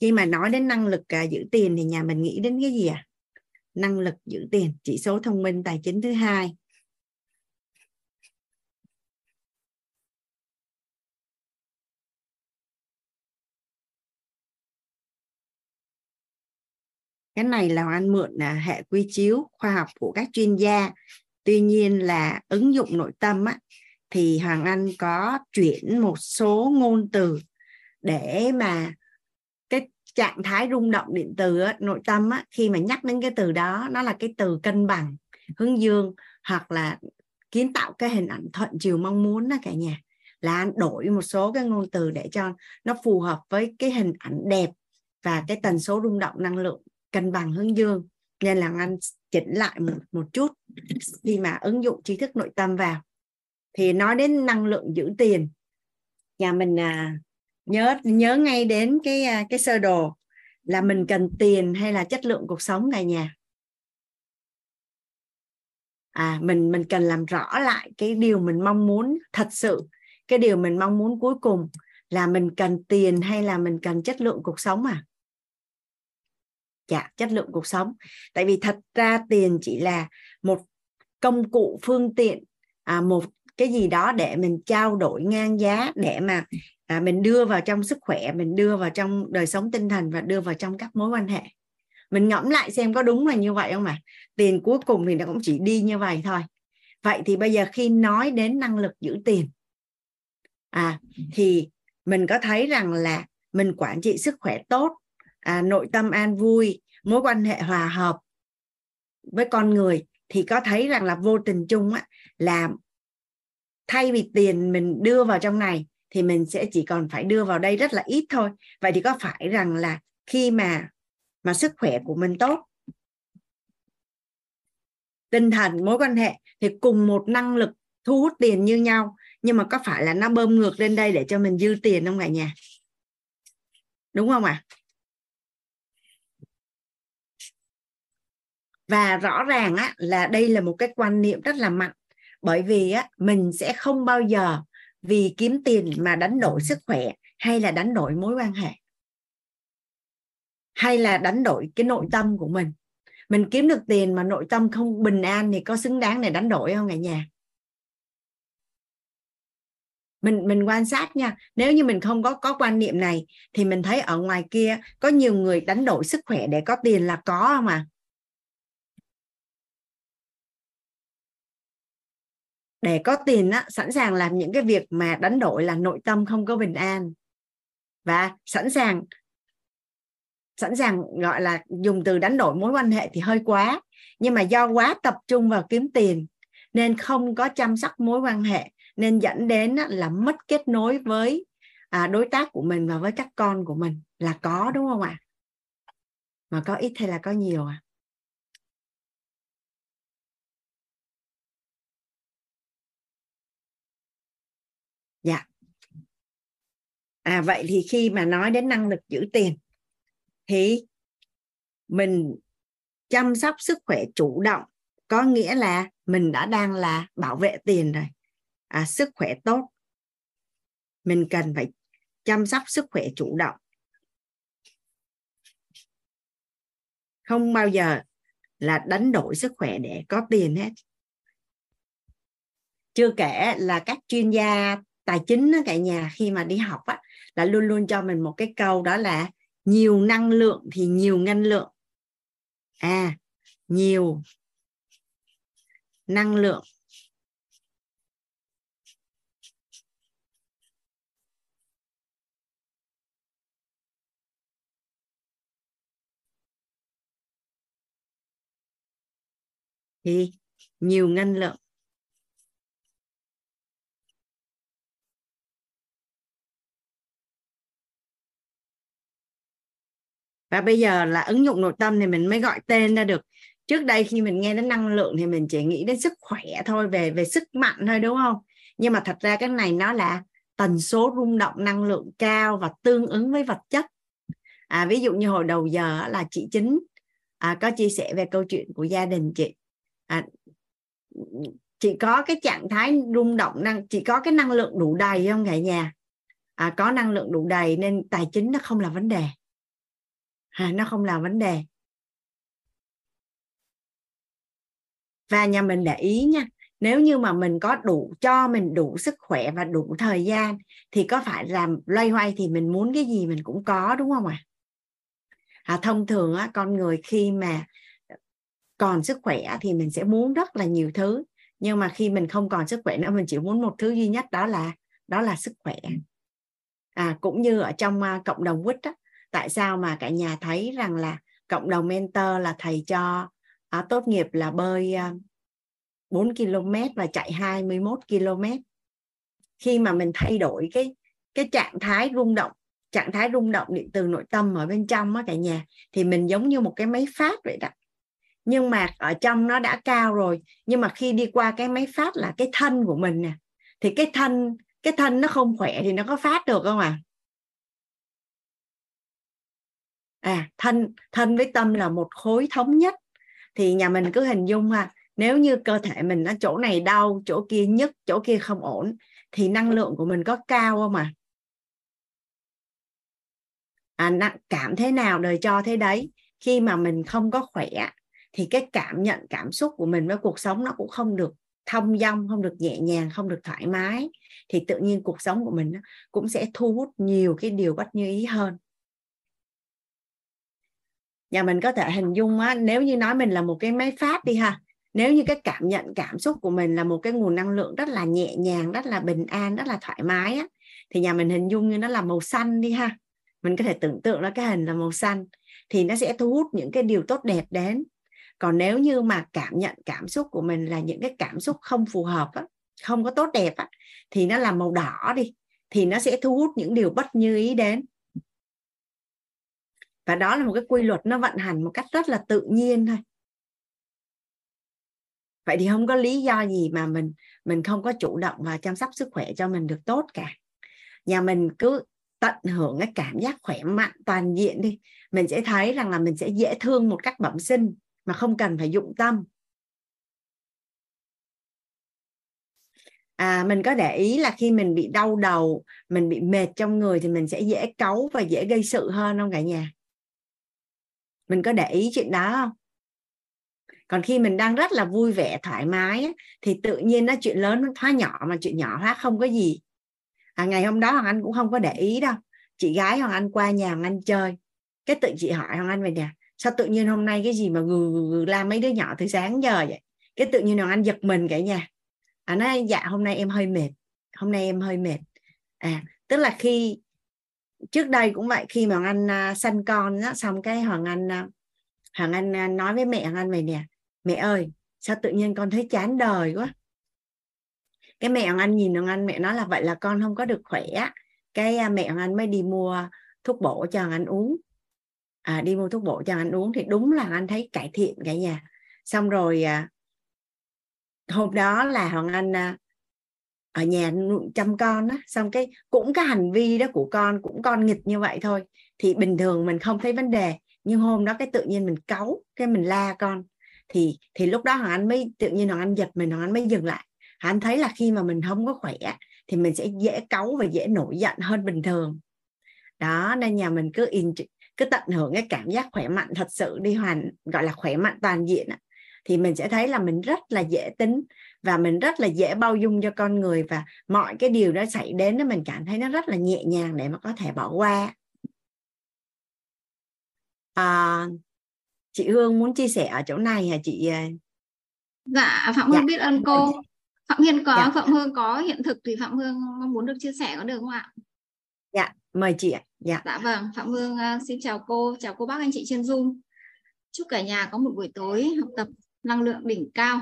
khi mà nói đến năng lực à, giữ tiền thì nhà mình nghĩ đến cái gì à năng lực giữ tiền chỉ số thông minh tài chính thứ hai. Cái này là anh mượn là hệ quy chiếu khoa học của các chuyên gia. Tuy nhiên là ứng dụng nội tâm á, thì hoàng anh có chuyển một số ngôn từ để mà cái trạng thái rung động điện từ á, nội tâm á, khi mà nhắc đến cái từ đó nó là cái từ cân bằng hướng dương hoặc là kiến tạo cái hình ảnh thuận chiều mong muốn đó cả nhà. Là anh đổi một số cái ngôn từ để cho nó phù hợp với cái hình ảnh đẹp và cái tần số rung động năng lượng cân bằng hướng dương. Nên là anh chỉnh lại một, một chút. Khi mà ứng dụng trí thức nội tâm vào thì nói đến năng lượng giữ tiền. Nhà mình à, nhớ nhớ ngay đến cái à, cái sơ đồ là mình cần tiền hay là chất lượng cuộc sống cả nhà? À mình mình cần làm rõ lại cái điều mình mong muốn thật sự. Cái điều mình mong muốn cuối cùng là mình cần tiền hay là mình cần chất lượng cuộc sống à? Dạ chất lượng cuộc sống. Tại vì thật ra tiền chỉ là một công cụ phương tiện à, một cái gì đó để mình trao đổi ngang giá để mà à, mình đưa vào trong sức khỏe mình đưa vào trong đời sống tinh thần và đưa vào trong các mối quan hệ. Mình ngẫm lại xem có đúng là như vậy không ạ? tiền cuối cùng thì nó cũng chỉ đi như vậy thôi. Vậy thì bây giờ khi nói đến năng lực giữ tiền à thì mình có thấy rằng là mình quản trị sức khỏe tốt à, nội tâm an vui mối quan hệ hòa hợp với con người thì có thấy rằng là vô tình chung á, là thay vì tiền mình đưa vào trong này thì mình sẽ chỉ còn phải đưa vào đây rất là ít thôi vậy thì có phải rằng là khi mà mà sức khỏe của mình tốt tinh thần mối quan hệ thì cùng một năng lực thu hút tiền như nhau nhưng mà có phải là nó bơm ngược lên đây để cho mình dư tiền không cả nhà đúng không ạ à? Và rõ ràng á, là đây là một cái quan niệm rất là mạnh. Bởi vì á, mình sẽ không bao giờ vì kiếm tiền mà đánh đổi sức khỏe hay là đánh đổi mối quan hệ. Hay là đánh đổi cái nội tâm của mình. Mình kiếm được tiền mà nội tâm không bình an thì có xứng đáng để đánh đổi không cả nhà? Mình mình quan sát nha, nếu như mình không có có quan niệm này thì mình thấy ở ngoài kia có nhiều người đánh đổi sức khỏe để có tiền là có không à để có tiền á, sẵn sàng làm những cái việc mà đánh đổi là nội tâm không có bình an. Và sẵn sàng sẵn sàng gọi là dùng từ đánh đổi mối quan hệ thì hơi quá. Nhưng mà do quá tập trung vào kiếm tiền nên không có chăm sóc mối quan hệ nên dẫn đến là mất kết nối với à, đối tác của mình và với các con của mình. Là có đúng không ạ? Mà có ít hay là có nhiều à dạ. À vậy thì khi mà nói đến năng lực giữ tiền thì mình chăm sóc sức khỏe chủ động có nghĩa là mình đã đang là bảo vệ tiền rồi. À, sức khỏe tốt. Mình cần phải chăm sóc sức khỏe chủ động. Không bao giờ là đánh đổi sức khỏe để có tiền hết. Chưa kể là các chuyên gia tài chính đó, cả nhà khi mà đi học á, là luôn luôn cho mình một cái câu đó là nhiều năng lượng thì nhiều ngân lượng. À nhiều năng lượng. Thì nhiều ngân lượng. Và bây giờ là ứng dụng nội tâm thì mình mới gọi tên ra được. Trước đây khi mình nghe đến năng lượng thì mình chỉ nghĩ đến sức khỏe thôi về về sức mạnh thôi đúng không? Nhưng mà thật ra cái này nó là tần số rung động năng lượng cao và tương ứng với vật chất. À, ví dụ như hồi đầu giờ là chị chính à, có chia sẻ về câu chuyện của gia đình chị. À, chị có cái trạng thái rung động năng chị có cái năng lượng đủ đầy không cả nhà? À, có năng lượng đủ đầy nên tài chính nó không là vấn đề à, nó không là vấn đề và nhà mình để ý nha nếu như mà mình có đủ cho mình đủ sức khỏe và đủ thời gian thì có phải làm loay hoay thì mình muốn cái gì mình cũng có đúng không ạ à? à, thông thường á, con người khi mà còn sức khỏe thì mình sẽ muốn rất là nhiều thứ nhưng mà khi mình không còn sức khỏe nữa mình chỉ muốn một thứ duy nhất đó là đó là sức khỏe à, cũng như ở trong à, cộng đồng quýt á, tại sao mà cả nhà thấy rằng là cộng đồng mentor là thầy cho à, tốt nghiệp là bơi à, 4 km và chạy 21 km? Khi mà mình thay đổi cái cái trạng thái rung động trạng thái rung động điện từ nội tâm ở bên trong á cả nhà thì mình giống như một cái máy phát vậy đó. Nhưng mà ở trong nó đã cao rồi nhưng mà khi đi qua cái máy phát là cái thân của mình nè thì cái thân cái thân nó không khỏe thì nó có phát được không à? À thân thân với tâm là một khối thống nhất. Thì nhà mình cứ hình dung ha nếu như cơ thể mình nó chỗ này đau chỗ kia nhức chỗ kia không ổn thì năng lượng của mình có cao không à? À, cảm thế nào đời cho thế đấy. Khi mà mình không có khỏe thì cái cảm nhận cảm xúc của mình với cuộc sống nó cũng không được thông dong không được nhẹ nhàng không được thoải mái. Thì tự nhiên cuộc sống của mình cũng sẽ thu hút nhiều cái điều bất như ý hơn nhà mình có thể hình dung á, nếu như nói mình là một cái máy phát đi ha nếu như cái cảm nhận cảm xúc của mình là một cái nguồn năng lượng rất là nhẹ nhàng rất là bình an rất là thoải mái á, thì nhà mình hình dung như nó là màu xanh đi ha. Mình có thể tưởng tượng là cái hình là màu xanh thì nó sẽ thu hút những cái điều tốt đẹp đến. Còn nếu như mà cảm nhận cảm xúc của mình là những cái cảm xúc không phù hợp á, không có tốt đẹp á, thì nó là màu đỏ đi thì nó sẽ thu hút những điều bất như ý đến và đó là một cái quy luật nó vận hành một cách rất là tự nhiên thôi. Vậy thì không có lý do gì mà mình mình không có chủ động và chăm sóc sức khỏe cho mình được tốt cả. Nhà mình cứ tận hưởng cái cảm giác khỏe mạnh toàn diện đi. Mình sẽ thấy rằng là mình sẽ dễ thương một cách bẩm sinh mà không cần phải dụng tâm. À, mình có để ý là khi mình bị đau đầu mình bị mệt trong người thì mình sẽ dễ cáu và dễ gây sự hơn không cả nhà? Mình có để ý chuyện đó không? Còn khi mình đang rất là vui vẻ thoải mái thì tự nhiên nó chuyện lớn nó hóa nhỏ mà chuyện nhỏ hóa không có gì. À, ngày hôm đó hoàng anh cũng không có để ý đâu. Chị gái hoàng anh qua nhà hoàng anh chơi. Cái tự chị hỏi hoàng anh về nè sao tự nhiên hôm nay cái gì mà gừ, gừ, gừ la mấy đứa nhỏ từ sáng giờ vậy? Cái tự nhiên hoàng anh giật mình cả nhà. À nói dạ hôm nay em hơi mệt. Hôm nay em hơi mệt. À tức là khi trước đây cũng vậy khi mà hoàng anh uh, sanh con đó, xong cái hoàng anh uh, hoàng anh uh, nói với mẹ hoàng anh về nè mẹ ơi sao tự nhiên con thấy chán đời quá. Cái mẹ hoàng anh nhìn hoàng anh mẹ nói là vậy là con không có được khỏe cái mẹ hoàng anh mới đi mua thuốc bổ cho hoàng anh uống. À, đi mua thuốc bổ cho anh uống thì đúng là anh thấy cải thiện cả nhà. Xong rồi à, hôm đó là hoàng anh à, ở nhà chăm con á, xong cái cũng cái hành vi đó của con cũng con nghịch như vậy thôi. Thì bình thường mình không thấy vấn đề, nhưng hôm đó cái tự nhiên mình cáu, cái mình la con. Thì thì lúc đó hoàng anh mới, tự nhiên hoàng anh giật mình, hoàng anh mới dừng lại. Hoàng anh thấy là khi mà mình không có khỏe thì mình sẽ dễ cáu và dễ nổi giận hơn bình thường. Đó, nên nhà mình cứ in cứ tận hưởng cái cảm giác khỏe mạnh thật sự đi, hoàn, gọi là khỏe mạnh toàn diện thì mình sẽ thấy là mình rất là dễ tính và mình rất là dễ bao dung cho con người và mọi cái điều đó xảy đến nó mình cảm thấy nó rất là nhẹ nhàng để mà có thể bỏ qua. À, chị Hương muốn chia sẻ ở chỗ này hả chị? À? dạ Phạm Hương dạ. biết ơn cô. Phạm Hiên có dạ. Phạm Hương có hiện thực thì Phạm Hương mong muốn được chia sẻ có được không ạ? Dạ mời chị ạ. Dạ. Dạ vâng phạm hương uh, xin chào cô chào cô bác anh chị trên zoom chúc cả nhà có một buổi tối học tập năng lượng đỉnh cao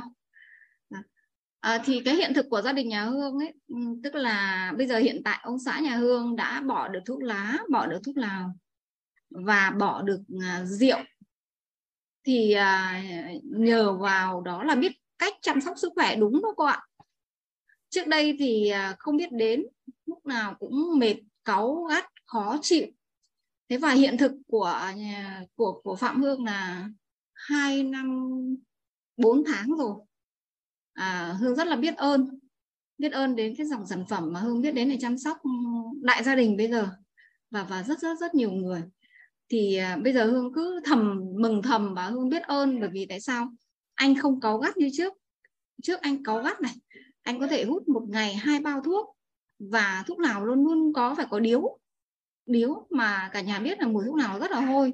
À, thì cái hiện thực của gia đình nhà Hương ấy ừ, tức là bây giờ hiện tại ông xã nhà Hương đã bỏ được thuốc lá bỏ được thuốc lào và bỏ được uh, rượu. Thì uh, nhờ vào đó là biết cách chăm sóc sức khỏe đúng đó cô ạ. Trước đây thì uh, không biết đến lúc nào cũng mệt cáu gắt khó chịu. Thế và hiện thực của của của phạm hương là hai năm bốn tháng rồi à, hương rất là biết ơn. Biết ơn đến cái dòng sản phẩm mà hương biết đến để chăm sóc đại gia đình bây giờ. Và và rất rất rất nhiều người. Thì à, bây giờ hương cứ thầm mừng thầm và hương biết ơn bởi vì tại sao? Anh không cáu gắt như trước. Trước anh cáu gắt này. Anh có thể hút một ngày hai bao thuốc và thuốc nào luôn luôn có phải có điếu. Điếu mà cả nhà biết là mùi thuốc nào rất là hôi.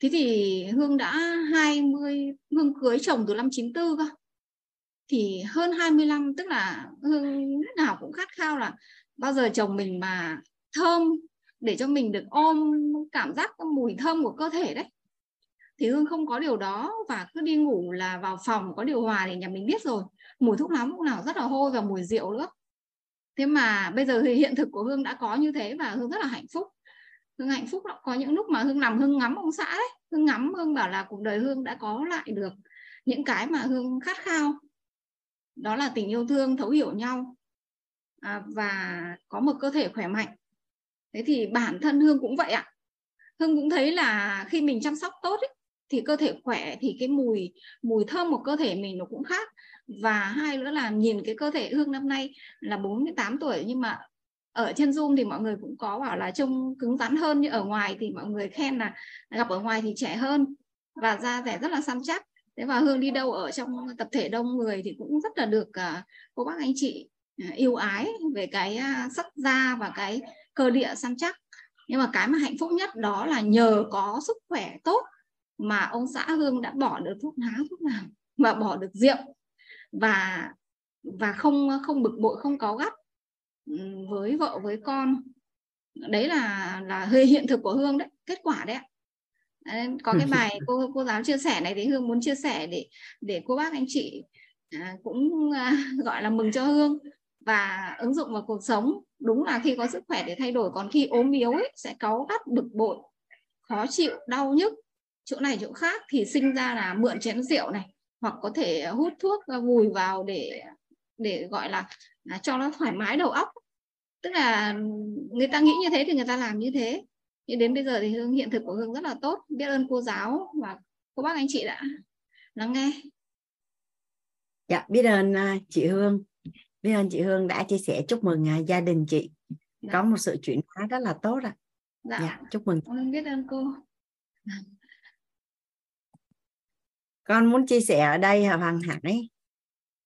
Thế thì hương đã 20 hương cưới chồng từ năm 94 cơ thì hơn 20 năm tức là hương lúc nào cũng khát khao là bao giờ chồng mình mà thơm để cho mình được ôm cảm giác mùi thơm của cơ thể đấy. Thì hương không có điều đó và cứ đi ngủ là vào phòng có điều hòa thì nhà mình biết rồi. Mùi thuốc lá lúc nào rất là hôi và mùi rượu nữa. Thế mà bây giờ thì hiện thực của hương đã có như thế và hương rất là hạnh phúc. Hương hạnh phúc có những lúc mà hương nằm hương ngắm ông xã đấy. Hương ngắm, hương bảo là cuộc đời hương đã có lại được những cái mà hương khát khao đó là tình yêu thương thấu hiểu nhau à, và có một cơ thể khỏe mạnh. Thế thì bản thân hương cũng vậy ạ. Hương cũng thấy là khi mình chăm sóc tốt ấy, thì cơ thể khỏe thì cái mùi mùi thơm của cơ thể mình nó cũng khác. Và hai nữa là nhìn cái cơ thể hương năm nay là 48 tuổi nhưng mà ở trên zoom thì mọi người cũng có bảo là trông cứng rắn hơn như ở ngoài thì mọi người khen là gặp ở ngoài thì trẻ hơn. Và da rẻ rất là săn chắc thế và hương đi đâu ở trong tập thể đông người thì cũng rất là được uh, cô bác anh chị à, yêu ái về cái uh, sắc da và cái cơ địa săn chắc. Nhưng mà cái mà hạnh phúc nhất đó là nhờ có sức khỏe tốt mà ông xã hương đã bỏ được thuốc lá thuốc nào và bỏ được rượu. Và và không không bực bội không có gắt với vợ với con. Đấy là là hơi hiện thực của hương đấy kết quả đấy có cái bài cô cô giáo chia sẻ này thì hương muốn chia sẻ để để cô bác anh chị à, cũng à, gọi là mừng cho hương. Và ứng dụng vào cuộc sống đúng là khi có sức khỏe để thay đổi còn khi ốm yếu ấy, sẽ cáu gắt bực bội khó chịu đau nhức. Chỗ này chỗ khác thì sinh ra là mượn chén rượu này hoặc có thể hút thuốc à, vùi vào để để gọi là, là cho nó thoải mái đầu óc. Tức là người ta nghĩ như thế thì người ta làm như thế đến bây giờ thì hương hiện thực của hương rất là tốt. Biết ơn cô giáo và cô bác anh chị đã lắng nghe. Dạ biết ơn uh, chị hương. Biết ơn chị hương đã chia sẻ chúc mừng uh, gia đình chị. Dạ. có một sự chuyển hóa rất là tốt ạ. Dạ. dạ chúc mừng. Con biết ơn cô. Con muốn chia sẻ ở đây hả Hoàng Hải?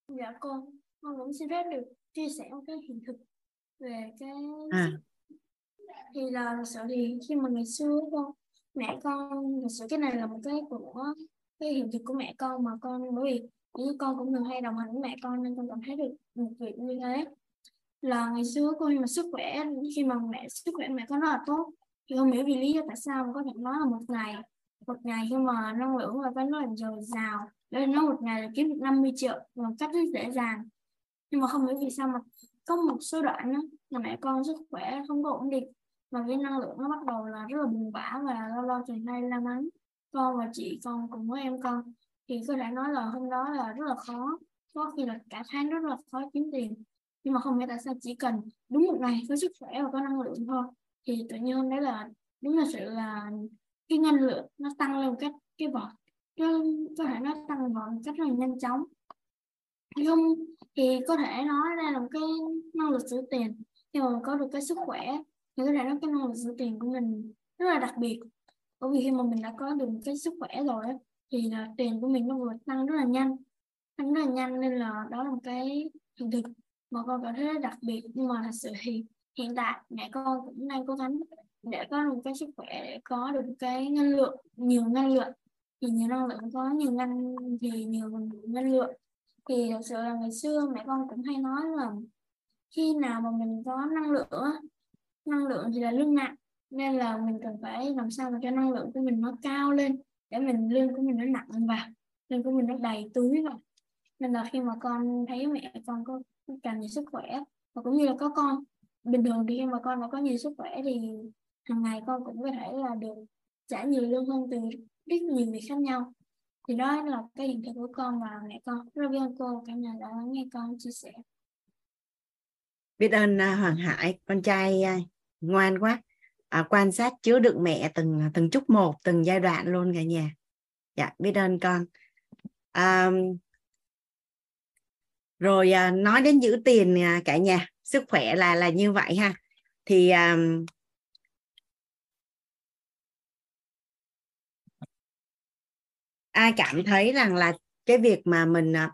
Dạ con con cũng xin phép được chia sẻ một cái hiện thực về cái à thì là thật sự thì khi mà ngày xưa con mẹ con thật sự cái này là một cái của cái hiện thực của mẹ con mà con bởi vì như con cũng thường hay đồng hành với mẹ con nên con cảm thấy được một việc như thế. Là ngày xưa con mà sức khỏe khi mà mẹ sức khỏe mẹ con rất là tốt thì không hiểu vì lý do tại sao mà có thể nói là một ngày một ngày khi mà năng lượng và cái nó là dồi dào nên nó một ngày là kiếm được 50 triệu một cách rất dễ dàng. Nhưng mà không hiểu vì sao mà có một số đoạn đó, là mẹ con sức khỏe không có ổn định mà cái năng lượng nó bắt đầu là rất là buồn bã và lâu lâu thì nay la mắng. Con và chị, con cùng với em con. Thì có thể nói là hôm đó là rất là khó. Có khi là cả tháng rất là khó kiếm tiền. Nhưng mà không biết tại sao chỉ cần đúng một ngày có sức khỏe và có năng lượng thôi, thì tự nhiên hôm đấy là đúng là sự là cái năng lượng nó tăng lên một cách, cái vọt, nó có thể nó tăng vọt một cách rất là nhanh chóng. Không thì có thể nói ra là một cái năng lực giữ tiền nhưng mà có được cái sức khỏe thì có thể nói cái năng lực giữ tiền của mình rất là đặc biệt. Bởi vì khi mà mình đã có được một cái sức khỏe rồi thì là tiền của mình nó vừa tăng rất là nhanh. Tăng rất là nhanh nên là đó là một cái hiện thực mà con cảm thấy đặc biệt. Nhưng mà thật sự thì hiện tại mẹ con cũng đang cố gắng để có một cái sức khỏe, để có được cái năng lượng, nhiều năng lượng. Thì nhiều năng lượng, có nhiều năng thì nhiều năng lượng. Thì thật sự là ngày xưa mẹ con cũng hay nói là khi nào mà mình có năng lượng năng lượng thì là lương nặng nên là mình cần phải làm sao mà cho năng lượng của mình nó cao lên, để mình, lương của mình nó nặng vào, lương của mình nó đầy túi vào. Nên là khi mà con thấy mẹ con có càng nhiều sức khỏe, và cũng như là có con, bình thường thì khi mà con mà có nhiều sức khỏe thì hàng ngày con cũng có thể là được trả nhiều lương hơn từ rất nhiều việc khác nhau. Thì đó là cái hiện thực của con và mẹ con. Rất biết ơn cô cả nhà đã lắng nghe con chia sẻ. Biết ơn à, Hoàng Hải, con trai à, ngoan quá. À, quan sát chứa đựng mẹ từng từng chút một từng giai đoạn luôn cả nhà. Dạ biết ơn con. À, rồi à, nói đến giữ tiền à, cả nhà sức khỏe là là như vậy ha. Thì à, ai cảm thấy rằng là cái việc mà mình à,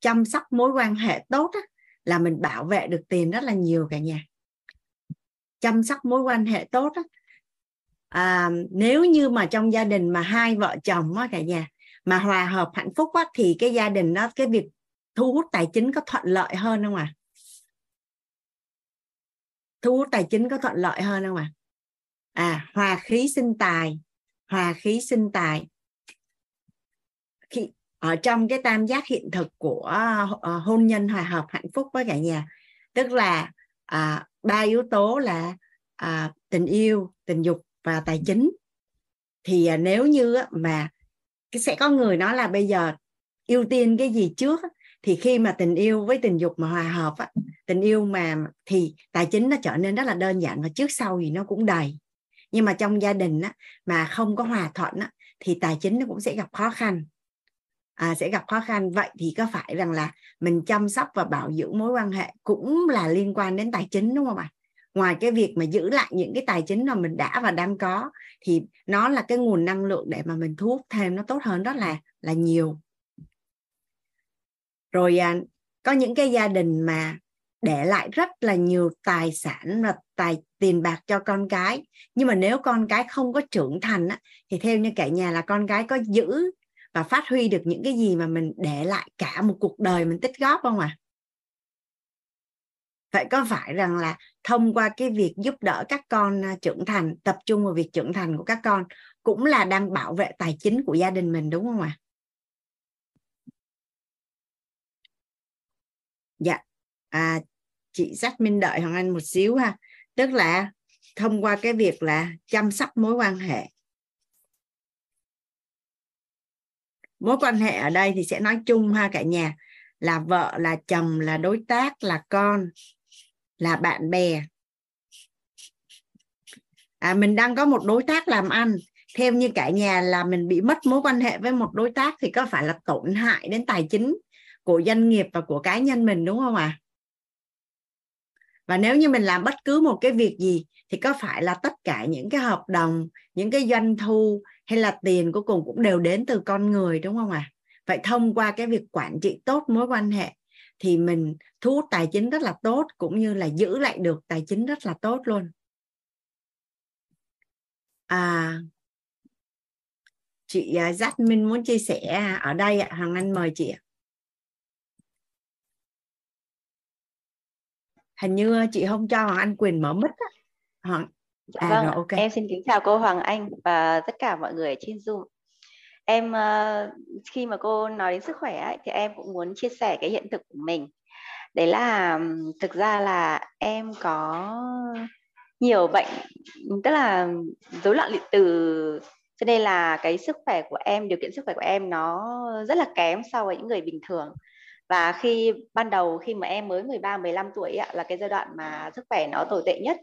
chăm sóc mối quan hệ tốt á, là mình bảo vệ được tiền rất là nhiều cả nhà chăm sóc mối quan hệ tốt á, à, nếu như mà trong gia đình mà hai vợ chồng á cả nhà mà hòa hợp hạnh phúc á, thì cái gia đình đó cái việc thu hút tài chính có thuận lợi hơn không ạ à? thu hút tài chính có thuận lợi hơn không ạ à? à hòa khí sinh tài hòa khí sinh tài khi ở trong cái tam giác hiện thực của uh, hôn nhân hòa hợp hạnh phúc với cả nhà tức là à, ba yếu tố là à, tình yêu tình dục và tài chính. Thì à, nếu như mà sẽ có người nói là bây giờ ưu tiên cái gì trước thì khi mà tình yêu với tình dục mà hòa hợp á, tình yêu mà thì tài chính nó trở nên rất là đơn giản và trước sau thì nó cũng đầy. Nhưng mà trong gia đình á, mà không có hòa thuận á, thì tài chính nó cũng sẽ gặp khó khăn à, sẽ gặp khó khăn. Vậy thì có phải rằng là mình chăm sóc và bảo dưỡng mối quan hệ cũng là liên quan đến tài chính đúng không ạ? Ngoài cái việc mà giữ lại những cái tài chính mà mình đã và đang có thì nó là cái nguồn năng lượng để mà mình thu hút thêm nó tốt hơn rất là là nhiều. Rồi à, có những cái gia đình mà để lại rất là nhiều tài sản và tài tiền bạc cho con cái nhưng mà nếu con cái không có trưởng thành á, thì theo như cả nhà là con cái có giữ và phát huy được những cái gì mà mình để lại cả một cuộc đời mình tích góp không ạ à? vậy có phải rằng là thông qua cái việc giúp đỡ các con à, trưởng thành tập trung vào việc trưởng thành của các con cũng là đang bảo vệ tài chính của gia đình mình đúng không ạ à? dạ à, chị sách minh đợi hoàng anh một xíu ha tức là thông qua cái việc là chăm sóc mối quan hệ mối quan hệ ở đây thì sẽ nói chung ha cả nhà. Là vợ là chồng là đối tác là con là bạn bè. À, mình đang có một đối tác làm ăn. Theo như cả nhà là mình bị mất mối quan hệ với một đối tác thì có phải là tổn hại đến tài chính của doanh nghiệp và của cá nhân mình đúng không ạ? À? và nếu như mình làm bất cứ một cái việc gì thì có phải là tất cả những cái hợp đồng những cái doanh thu hay là tiền cuối cùng cũng đều đến từ con người, đúng không ạ? À? vậy thông qua cái việc quản trị tốt mối quan hệ thì mình thu hút tài chính rất là tốt cũng như là giữ lại được tài chính rất là tốt luôn. À chị à, Jasmine muốn chia sẻ ở đây ạ. Hoàng Anh mời chị ạ. Hình như à, chị không cho Hoàng Anh quyền mở mic á. Hoàng à, vâng, rồi, okay. em xin kính chào cô Hoàng Anh và tất cả mọi người trên Zoom. Em uh, khi mà cô nói đến sức khỏe ấy, thì em cũng muốn chia sẻ cái hiện thực của mình. Đấy là thực ra là em có nhiều bệnh tức là rối loạn liệt từ cho nên là cái sức khỏe của em điều kiện sức khỏe của em nó rất là kém so với những người bình thường và khi ban đầu khi mà em mới 13 15 tuổi ạ, là cái giai đoạn mà sức khỏe nó tồi tệ nhất.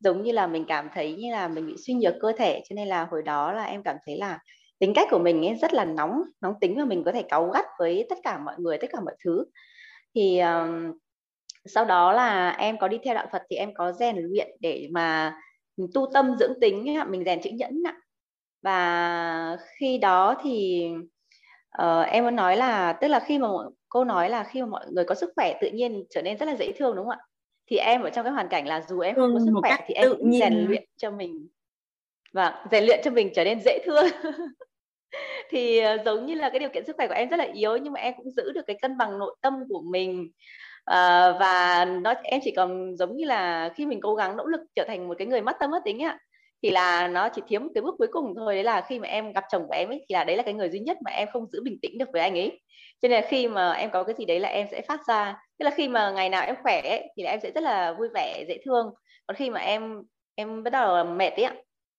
Giống như là mình cảm thấy như là mình bị suy nhược cơ thể cho nên là hồi đó là em cảm thấy là tính cách của mình ấy rất là nóng nóng tính và mình có thể cáu gắt với tất cả mọi người tất cả mọi thứ. Thì um, sau đó là em có đi theo đạo Phật thì em có rèn luyện để mà tu tâm dưỡng tính mình rèn chữ nhẫn và khi đó thì uh, em muốn nói là tức là khi mà cô nói là khi mà mọi người có sức khỏe tự nhiên trở nên rất là dễ thương đúng không ạ? Thì em ở trong cái hoàn cảnh là dù em không có sức khỏe thì em cũng rèn luyện cho mình. Và rèn luyện cho mình trở nên dễ thương. Thì uh, giống như là cái điều kiện sức khỏe của em rất là yếu nhưng mà em cũng giữ được cái cân bằng nội tâm của mình. Uh, và nó em chỉ còn giống như là khi mình cố gắng nỗ lực trở thành một cái người mất tâm mất tính ạ thì là nó chỉ thiếu một cái bước cuối cùng thôi. Đấy là khi mà em gặp chồng của em ấy thì là đấy là cái người duy nhất mà em không giữ bình tĩnh được với anh ấy cho nên là khi mà em có cái gì đấy là em sẽ phát ra. Tức là khi mà ngày nào em khỏe ấy, thì là em sẽ rất là vui vẻ dễ thương. Còn khi mà em em bắt đầu mệt ấy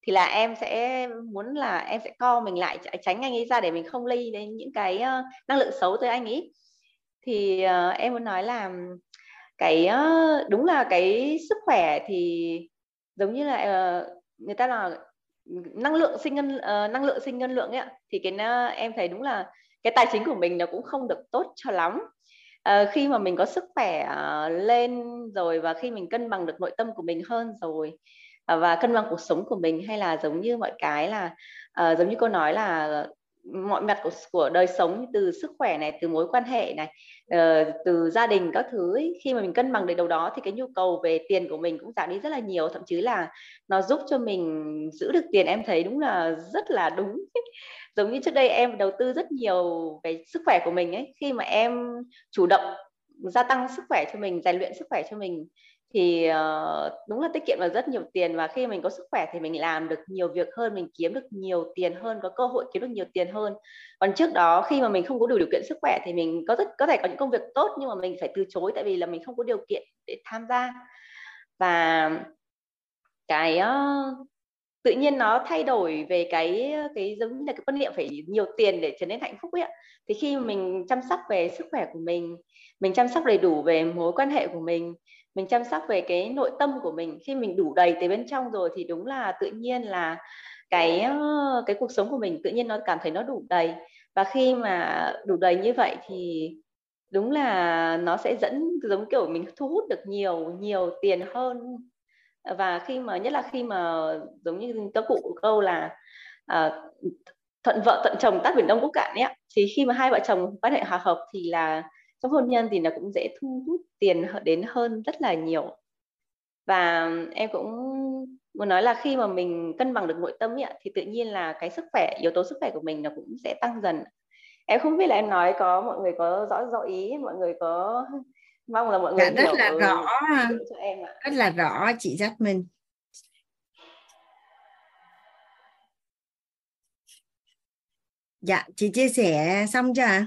thì là em sẽ muốn là em sẽ co mình lại tránh anh ấy ra để mình không lây đến những cái năng lượng xấu tới anh ấy. Thì uh, em muốn nói là cái uh, đúng là cái sức khỏe thì giống như là uh, người ta là ừ, năng lượng sinh ngân uh, năng lượng sinh ngân lượng ấy ạ. Thì cái uh, em thấy đúng là cái tài chính của mình nó cũng không được tốt cho lắm. À, khi mà mình có sức khỏe uh, lên rồi và khi mình cân bằng được nội tâm của mình hơn rồi uh, và cân bằng cuộc sống của mình hay là giống như mọi cái là uh, giống như cô nói là mọi mặt của của đời sống từ sức khỏe này từ mối quan hệ này uh, từ gia đình các thứ ấy, khi mà mình cân bằng được đầu đó thì cái nhu cầu về tiền của mình cũng giảm đi rất là nhiều. Thậm chí là nó giúp cho mình giữ được tiền em thấy đúng là rất là đúng giống như trước đây em đầu tư rất nhiều về sức khỏe của mình ấy khi mà em chủ động gia tăng sức khỏe cho mình rèn luyện sức khỏe cho mình thì uh, đúng là tiết kiệm được rất nhiều tiền. Và khi mình có sức khỏe thì mình làm được nhiều việc hơn mình kiếm được nhiều tiền hơn có cơ hội kiếm được nhiều tiền hơn. Còn trước đó khi mà mình không có đủ điều kiện sức khỏe thì mình có rất có thể có những công việc tốt nhưng mà mình phải từ chối tại vì là mình không có điều kiện để tham gia. Và cái uh, tự nhiên nó thay đổi về cái cái giống như là cái quan niệm phải nhiều tiền để trở nên hạnh phúc ấy ạ. Thì khi mình chăm sóc về sức khỏe của mình mình chăm sóc đầy đủ về mối quan hệ của mình mình chăm sóc về cái nội tâm của mình, khi mình đủ đầy từ bên trong rồi thì đúng là tự nhiên là cái cái cuộc sống của mình tự nhiên nó cảm thấy nó đủ đầy. Và khi mà đủ đầy như vậy thì đúng là nó sẽ dẫn giống kiểu mình thu hút được nhiều nhiều tiền hơn Ờ, và khi mà nhất là khi mà giống như các cụ của câu là uh, thuận vợ thuận chồng tắt biển đông quốc cạn ấy thì khi mà hai vợ chồng quan hệ hòa hợp thì là trong hôn nhân thì nó cũng dễ thu hút tiền đến hơn rất là nhiều. Và em cũng muốn nói là khi mà mình cân bằng được nội tâm ấy, thì tự nhiên là cái sức khỏe yếu tố sức khỏe của mình nó cũng sẽ tăng dần. Em không biết là em nói có mọi người có rõ rõ ý mọi người có mong là mọi người dạ, rất là rõ. cho em ạ. rất là rõ chị Jasmine. Dạ chị chia sẻ xong chưa ạ?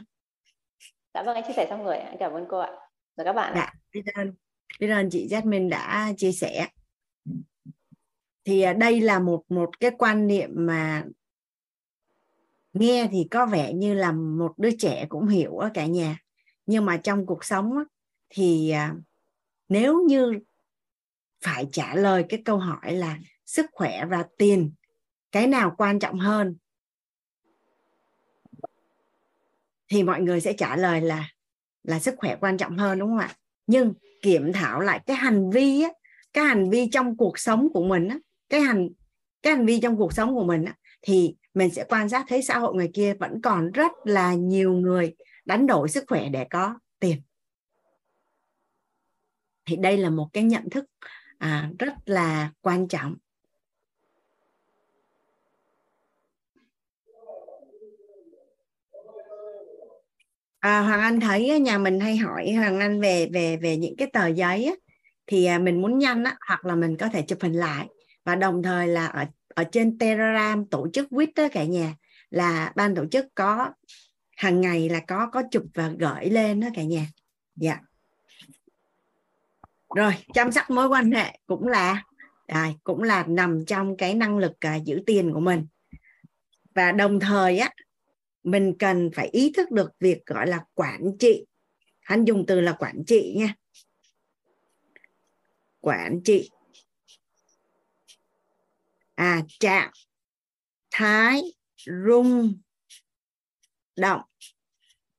Dạ vâng anh chia sẻ xong rồi anh cảm ơn cô ạ. Và các bạn dạ biết ơn biết ơn chị Jasmine đã chia sẻ. Thì à, đây là một một cái quan niệm mà nghe thì có vẻ như là một đứa trẻ cũng hiểu ở cả nhà. Nhưng mà trong cuộc sống thì à, nếu như phải trả lời cái câu hỏi là sức khỏe và tiền, cái nào quan trọng hơn? Thì mọi người sẽ trả lời là là sức khỏe quan trọng hơn, đúng không ạ? Nhưng kiểm thảo lại cái hành vi á, cái hành vi trong cuộc sống của mình á, cái hành cái hành vi trong cuộc sống của mình á, thì mình sẽ quan sát thấy xã hội người kia vẫn còn rất là nhiều người đánh đổi sức khỏe để có tiền thì đây là một cái nhận thức à, rất là quan trọng. À, Hoàng Anh thấy nhà mình hay hỏi Hoàng Anh về về về những cái tờ giấy á, thì à, mình muốn nhanh á, hoặc là mình có thể chụp hình lại. Và đồng thời là ở ở trên Telegram tổ chức quýt đó cả nhà là ban tổ chức có hàng ngày là có có chụp và gửi lên đó cả nhà. Dạ. yeah rồi chăm sóc mối quan hệ cũng là à, cũng là nằm trong cái năng lực à, giữ tiền của mình. Và đồng thời á mình cần phải ý thức được việc gọi là quản trị. Hắn dùng từ là quản trị nha. Quản trị. À trạng thái rung động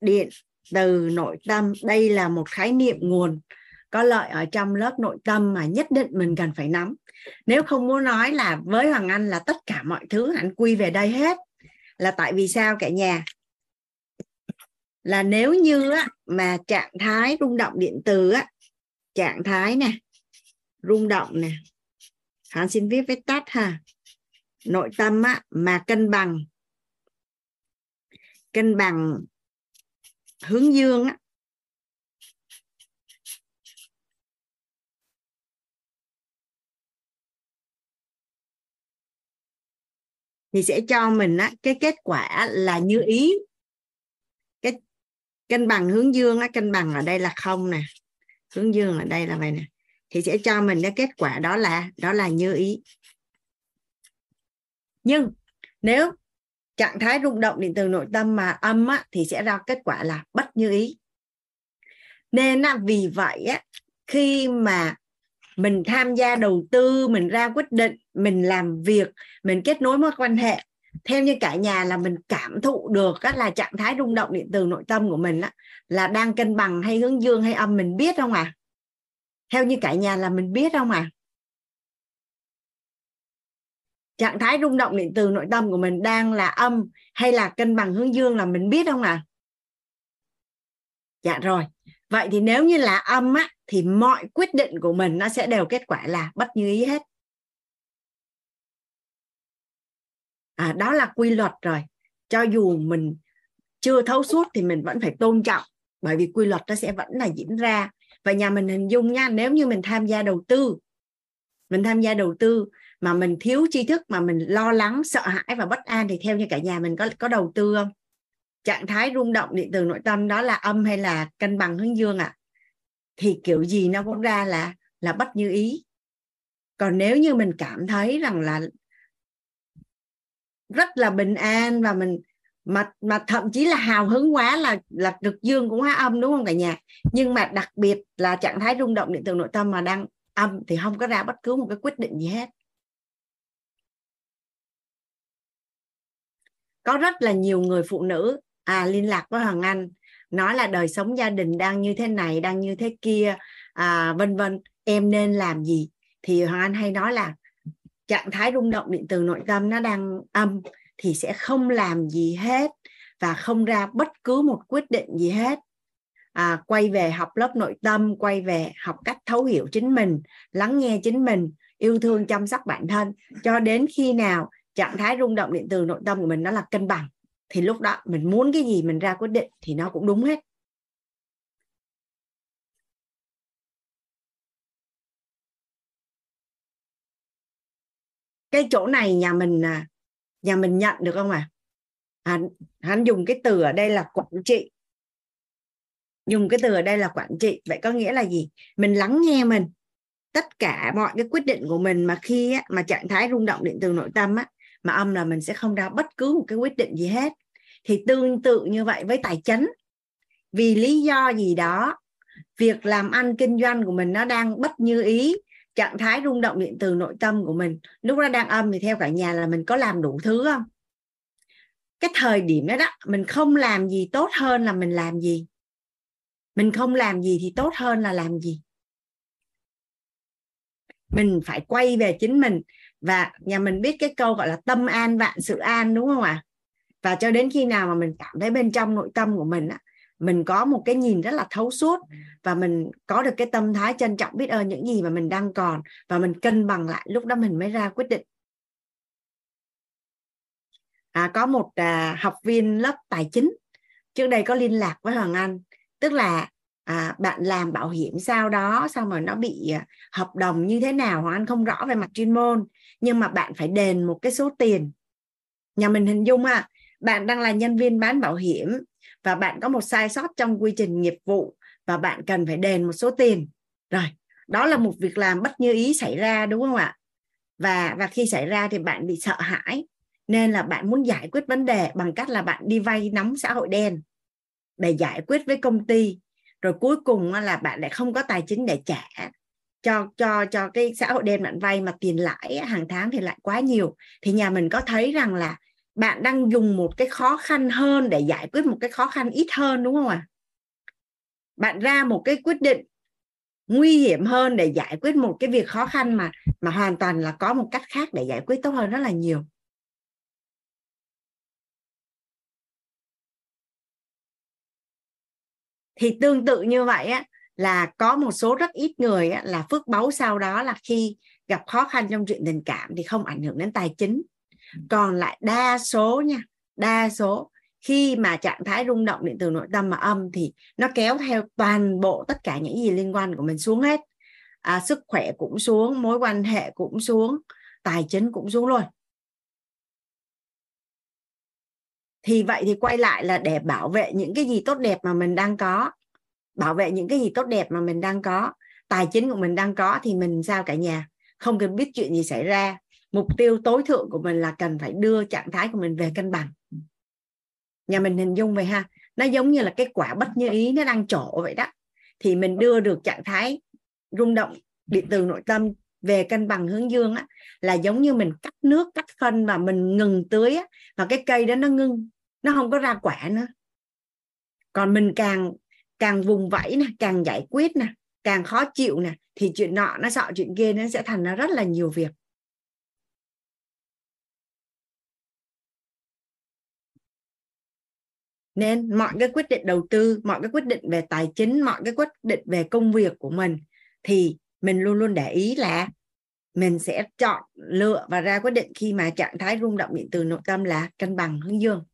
điện từ nội tâm. Đây là một khái niệm nguồn có lợi ở trong lớp nội tâm mà nhất định mình cần phải nắm. Nếu không muốn nói là với hoàng anh là tất cả mọi thứ anh quy về đây hết là tại vì sao cả nhà? Là nếu như á, mà trạng thái rung động điện từ á trạng thái nè rung động nè hắn xin viết với tắt ha nội tâm á mà cân bằng cân bằng hướng dương á thì sẽ cho mình á, cái kết quả là như ý. Cái cân bằng hướng dương á, cân bằng ở đây là không nè. Hướng dương ở đây là vậy nè. Thì sẽ cho mình cái kết quả đó là đó là như ý. Nhưng nếu trạng thái rung động điện từ nội tâm mà âm á, thì sẽ ra kết quả là bất như ý. Nên á, vì vậy á, khi mà mình tham gia đầu tư mình ra quyết định mình làm việc mình kết nối mối quan hệ. Theo như cả nhà là mình cảm thụ được á, là trạng thái rung động điện từ nội tâm của mình á, là đang cân bằng hay hướng dương hay âm mình biết không à theo như cả nhà là mình biết không à trạng thái rung động điện từ nội tâm của mình đang là âm hay là cân bằng hướng dương là mình biết không ạ? À? dạ rồi. Vậy thì nếu như là âm á thì mọi quyết định của mình nó sẽ đều kết quả là bất như ý hết. À, đó là quy luật rồi. Cho dù mình chưa thấu suốt thì mình vẫn phải tôn trọng bởi vì quy luật nó sẽ vẫn là diễn ra. Và nhà mình hình dung nha nếu như mình tham gia đầu tư mình tham gia đầu tư mà mình thiếu tri thức mà mình lo lắng sợ hãi và bất an thì theo như cả nhà mình có có đầu tư không? Trạng thái rung động điện từ nội tâm đó là âm hay là cân bằng hướng dương ạ? à? Thì kiểu gì nó cũng ra là là bất như ý. Còn nếu như mình cảm thấy rằng là rất là bình an và mình mà mà thậm chí là hào hứng quá là là cực dương cũng hóa âm đúng không cả nhà? Nhưng mà đặc biệt là trạng thái rung động điện từ nội tâm mà đang âm thì không có ra bất cứ một cái quyết định gì hết. Có rất là nhiều người phụ nữ à, liên lạc với Hoàng Anh nói là đời sống gia đình đang như thế này đang như thế kia à, vân vân. Em nên làm gì? Thì Hoàng Anh hay nói là trạng thái rung động điện từ nội tâm nó đang âm thì sẽ không làm gì hết và không ra bất cứ một quyết định gì hết. À, quay về học lớp nội tâm quay về học cách thấu hiểu chính mình lắng nghe chính mình yêu thương chăm sóc bản thân. Cho đến khi nào trạng thái rung động điện từ nội tâm của mình nó là cân bằng thì lúc đó mình muốn cái gì mình ra quyết định thì nó cũng đúng hết. Cái chỗ này nhà mình à, nhà mình nhận được không à hắn, hắn dùng cái từ ở đây là quản trị. Dùng cái từ ở đây là quản trị. Vậy có nghĩa là gì? Mình lắng nghe mình. Tất cả mọi cái quyết định của mình mà khi á, mà trạng thái rung động điện từ nội tâm á, mà âm là mình sẽ không ra bất cứ một cái quyết định gì hết. Thì tương tự như vậy với tài chính. Vì lý do gì đó, việc làm ăn kinh doanh của mình nó đang bất như ý, trạng thái rung động điện từ nội tâm của mình, lúc đó đang âm thì theo cả nhà là mình có làm đủ thứ không? Cái thời điểm đó đó, mình không làm gì tốt hơn là mình làm gì. Mình không làm gì thì tốt hơn là làm gì. Mình phải quay về chính mình và nhà mình biết cái câu gọi là tâm an vạn sự an đúng không ạ à? và cho đến khi nào mà mình cảm thấy bên trong nội tâm của mình á mình có một cái nhìn rất là thấu suốt và mình có được cái tâm thái trân trọng biết ơn những gì mà mình đang còn và mình cân bằng lại lúc đó mình mới ra quyết định à, có một à, học viên lớp tài chính trước đây có liên lạc với Hoàng Anh tức là à, bạn làm bảo hiểm sao đó xong rồi nó bị à, hợp đồng như thế nào hoặc Anh không rõ về mặt chuyên môn nhưng mà bạn phải đền một cái số tiền. Nhà mình hình dung à bạn đang là nhân viên bán bảo hiểm và bạn có một sai sót trong quy trình nghiệp vụ và bạn cần phải đền một số tiền. Rồi đó là một việc làm bất như ý xảy ra đúng không ạ? Và và khi xảy ra thì bạn bị sợ hãi nên là bạn muốn giải quyết vấn đề bằng cách là bạn đi vay nóng xã hội đen. Để giải quyết với công ty rồi cuối cùng là bạn lại không có tài chính để trả cho cho cho cái xã hội đen bạn vay mà tiền lãi hàng tháng thì lại quá nhiều thì nhà mình có thấy rằng là bạn đang dùng một cái khó khăn hơn để giải quyết một cái khó khăn ít hơn, đúng không ạ à? bạn ra một cái quyết định nguy hiểm hơn để giải quyết một cái việc khó khăn mà mà hoàn toàn là có một cách khác để giải quyết tốt hơn rất là nhiều thì tương tự như vậy á là có một số rất ít người á, là phước báu sau đó là khi gặp khó khăn trong chuyện tình cảm thì không ảnh hưởng đến tài chính. Còn lại đa số nha đa số khi mà trạng thái rung động điện từ nội tâm mà âm thì nó kéo theo toàn bộ tất cả những gì liên quan của mình xuống hết. À, sức khỏe cũng xuống mối quan hệ cũng xuống tài chính cũng xuống luôn thì vậy thì quay lại là để bảo vệ những cái gì tốt đẹp mà mình đang có. Bảo vệ những cái gì tốt đẹp mà mình đang có. Tài chính của mình đang có thì mình sao cả nhà? Không cần biết chuyện gì xảy ra. Mục tiêu tối thượng của mình là cần phải đưa trạng thái của mình về cân bằng. Nhà mình hình dung vậy ha. Nó giống như là cái quả bất như ý nó đang trổ vậy đó. Thì mình đưa được trạng thái rung động, điện từ nội tâm về cân bằng hướng dương á, là giống như mình cắt nước, cắt phân và mình ngừng tưới á và cái cây đó nó ngưng nó không có ra quả nữa. Còn mình càng càng vùng vẫy nè, càng giải quyết nè, càng khó chịu nè, thì chuyện nọ, nó sợ chuyện kia, nó sẽ thành ra rất là nhiều việc. Nên mọi cái quyết định đầu tư, mọi cái quyết định về tài chính, mọi cái quyết định về công việc của mình, thì mình luôn luôn để ý là mình sẽ chọn lựa và ra quyết định khi mà trạng thái rung động điện từ nội tâm là cân bằng hướng dương.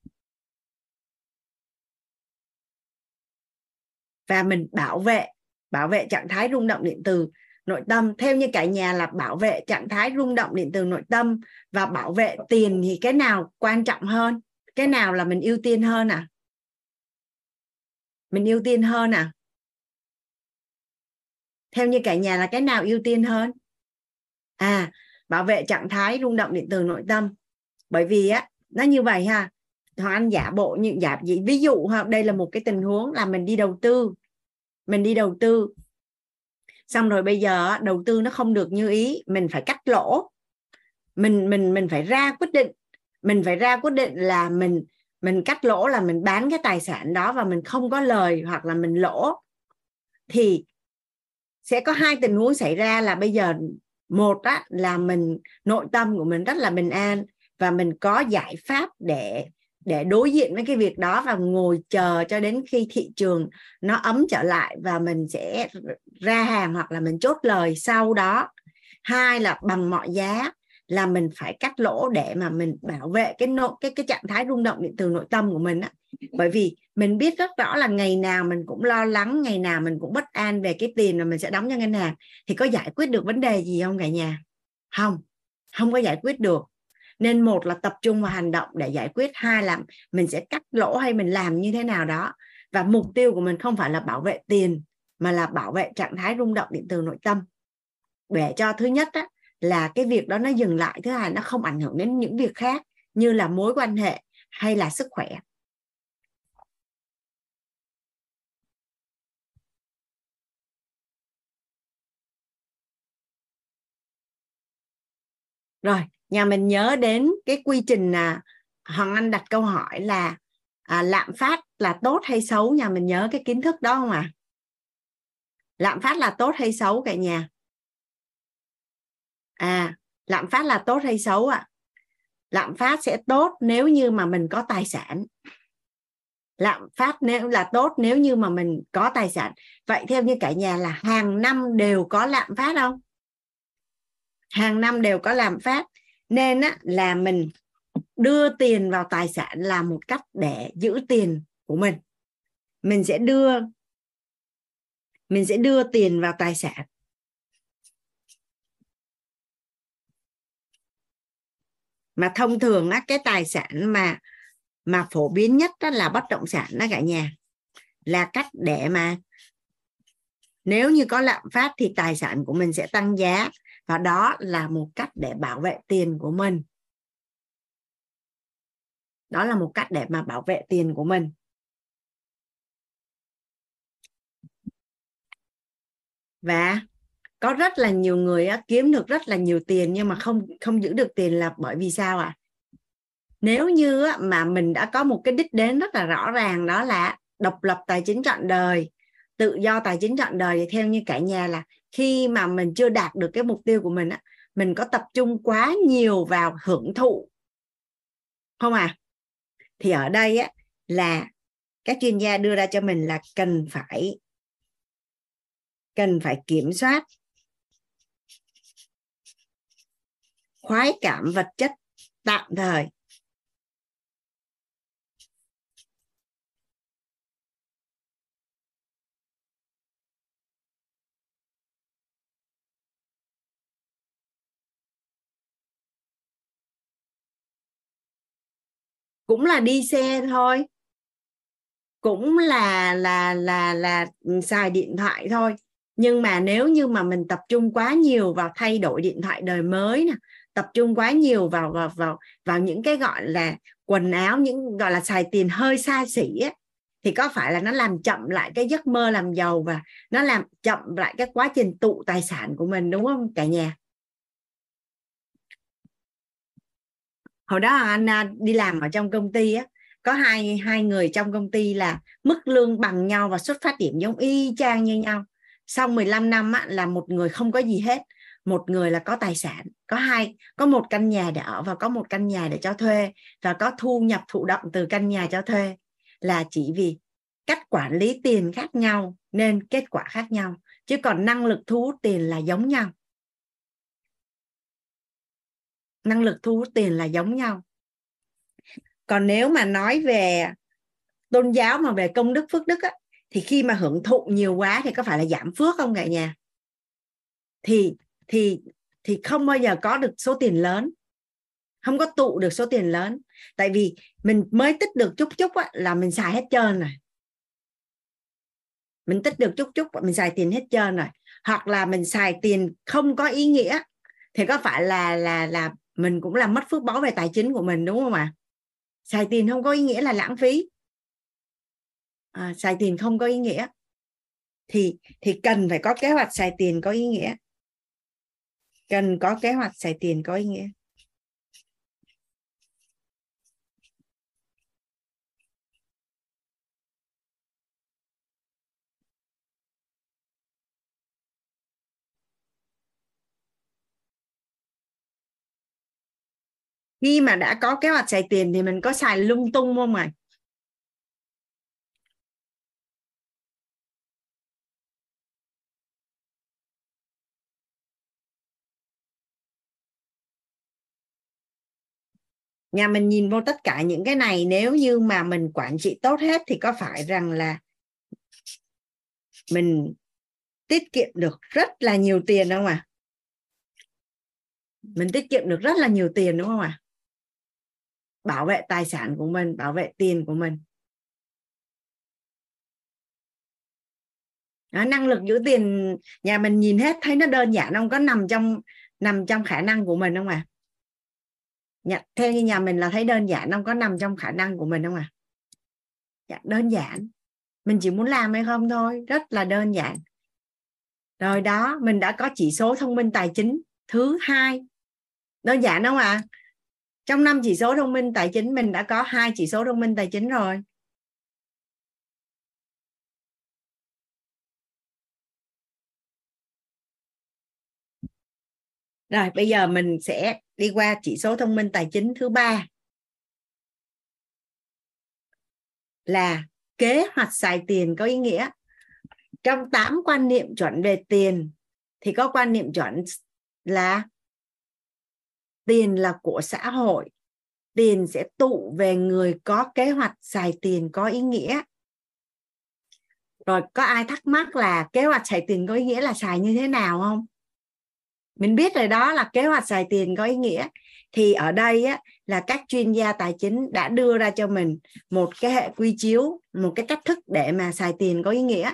Và mình bảo vệ bảo vệ trạng thái rung động điện từ nội tâm. Theo như cả nhà là bảo vệ trạng thái rung động điện từ nội tâm và bảo vệ tiền thì cái nào quan trọng hơn? Cái nào là mình ưu tiên hơn à mình ưu tiên hơn à theo như cả nhà là cái nào ưu tiên hơn? À bảo vệ trạng thái rung động điện từ nội tâm. Bởi vì á, nó như vậy ha. Hoàng anh giả bộ như, giả gì ví dụ ha, đây là một cái tình huống là mình đi đầu tư mình đi đầu tư. Xong rồi bây giờ đầu tư nó không được như ý mình phải cắt lỗ. Mình mình mình phải ra quyết định. Mình phải ra quyết định là mình mình cắt lỗ là mình bán cái tài sản đó và mình không có lời hoặc là mình lỗ. Thì sẽ có hai tình huống xảy ra là bây giờ một á, là mình nội tâm của mình rất là bình an và mình có giải pháp để để đối diện với cái việc đó và ngồi chờ cho đến khi thị trường nó ấm trở lại và mình sẽ ra hàng hoặc là mình chốt lời sau đó. Hai là bằng mọi giá là mình phải cắt lỗ để mà mình bảo vệ cái nội cái cái trạng thái rung động điện từ nội tâm của mình á. Bởi vì mình biết rất rõ là ngày nào mình cũng lo lắng, ngày nào mình cũng bất an về cái tiền mà mình sẽ đóng cho ngân hàng. Thì có giải quyết được vấn đề gì không cả nhà? Không. Không có giải quyết được nên một là tập trung vào hành động để giải quyết hai là mình sẽ cắt lỗ hay mình làm như thế nào đó. Và mục tiêu của mình không phải là bảo vệ tiền mà là bảo vệ trạng thái rung động điện từ nội tâm. Để cho thứ nhất á, là cái việc đó nó dừng lại thứ hai nó không ảnh hưởng đến những việc khác như là mối quan hệ hay là sức khỏe. Rồi nhà mình nhớ đến cái quy trình là hoàng anh đặt câu hỏi là à, lạm phát là tốt hay xấu? Nhà mình nhớ cái kiến thức đó không ạ? À? lạm phát là tốt hay xấu cả nhà? À lạm phát là tốt hay xấu ạ? À? lạm phát sẽ tốt nếu như mà mình có tài sản. Lạm phát nếu là tốt nếu như mà mình có tài sản. Vậy theo như cả nhà là hàng năm đều có lạm phát không? Hàng năm đều có lạm phát nên á, là mình đưa tiền vào tài sản là một cách để giữ tiền của mình. Mình sẽ đưa mình sẽ đưa tiền vào tài sản. Mà thông thường á, cái tài sản mà mà phổ biến nhất đó là bất động sản đó cả nhà. Là cách để mà nếu như có lạm phát thì tài sản của mình sẽ tăng giá và đó là một cách để bảo vệ tiền của mình đó là một cách để mà bảo vệ tiền của mình và có rất là nhiều người á, kiếm được rất là nhiều tiền nhưng mà không không giữ được tiền là bởi vì sao ạ à? nếu như á, mà mình đã có một cái đích đến rất là rõ ràng đó là độc lập tài chính trọn đời tự do tài chính trọn đời thì theo như cả nhà là khi mà mình chưa đạt được cái mục tiêu của mình á, mình có tập trung quá nhiều vào hưởng thụ. Không à? Thì ở đây á, là các chuyên gia đưa ra cho mình là cần phải cần phải kiểm soát khoái cảm vật chất tạm thời. Cũng là đi xe thôi. Cũng là là là là xài điện thoại thôi. Nhưng mà nếu như mà mình tập trung quá nhiều vào thay đổi điện thoại đời mới nè tập trung quá nhiều vào vào vào vào những cái gọi là quần áo những gọi là xài tiền hơi xa xỉ á, thì có phải là nó làm chậm lại cái giấc mơ làm giàu và nó làm chậm lại cái quá trình tụ tài sản của mình đúng không cả nhà? Hồi đó anh à, đi làm ở trong công ty á có hai hai người trong công ty là mức lương bằng nhau và xuất phát điểm giống y chang như nhau. Sau 15 năm á, là một người không có gì hết. Một người là có tài sản có hai có một căn nhà để ở và có một căn nhà để cho thuê và có thu nhập thụ động từ căn nhà cho thuê. Là chỉ vì cách quản lý tiền khác nhau nên kết quả khác nhau chứ còn năng lực thu hút tiền là giống nhau năng lực thu hút tiền là giống nhau. Còn nếu mà nói về tôn giáo mà về công đức phước đức á, thì khi mà hưởng thụ nhiều quá thì có phải là giảm phước không cả nhà? Thì thì thì không bao giờ có được số tiền lớn. Không có tụ được số tiền lớn. Tại vì mình mới tích được chút chút á, là mình xài hết trơn rồi. Mình tích được chút chút mình xài tiền hết trơn rồi. Hoặc là mình xài tiền không có ý nghĩa thì có phải là là là mình cũng làm mất phước báo về tài chính của mình đúng không ạ? Xài tiền không có ý nghĩa là lãng phí. À, xài tiền không có ý nghĩa. Thì thì cần phải có kế hoạch xài tiền có ý nghĩa. Cần có kế hoạch xài tiền có ý nghĩa. Khi mà đã có kế hoạch xài tiền thì mình có xài lung tung không ạ nhà mình nhìn vô tất cả những cái này, nếu như mà mình quản trị tốt hết thì có phải rằng là mình tiết kiệm được rất là nhiều tiền không ạ à? mình tiết kiệm được rất là nhiều tiền đúng không ạ à? Bảo vệ tài sản của mình bảo vệ tiền của mình. Đó, năng lực giữ tiền nhà mình nhìn hết thấy nó đơn giản không có nằm trong nằm trong khả năng của mình không à theo như nhà mình là thấy đơn giản không có nằm trong khả năng của mình không à dạ, đơn giản. Mình chỉ muốn làm hay không thôi rất là đơn giản. Rồi đó mình đã có chỉ số thông minh tài chính thứ hai. Đơn giản không ạ? à? Trong năm chỉ số thông minh tài chính, mình đã có hai chỉ số thông minh tài chính rồi. Rồi, bây giờ mình sẽ đi qua chỉ số thông minh tài chính thứ ba. Là kế hoạch xài tiền có ý nghĩa. Trong tám quan niệm chuẩn về tiền, thì có quan niệm chuẩn là tiền là của xã hội. Tiền sẽ tụ về người có kế hoạch xài tiền có ý nghĩa. Rồi có ai thắc mắc là kế hoạch xài tiền có ý nghĩa là xài như thế nào không? Mình biết rồi đó là kế hoạch xài tiền có ý nghĩa. Thì ở đây á, là các chuyên gia tài chính đã đưa ra cho mình một cái hệ quy chiếu một cái cách thức để mà xài tiền có ý nghĩa.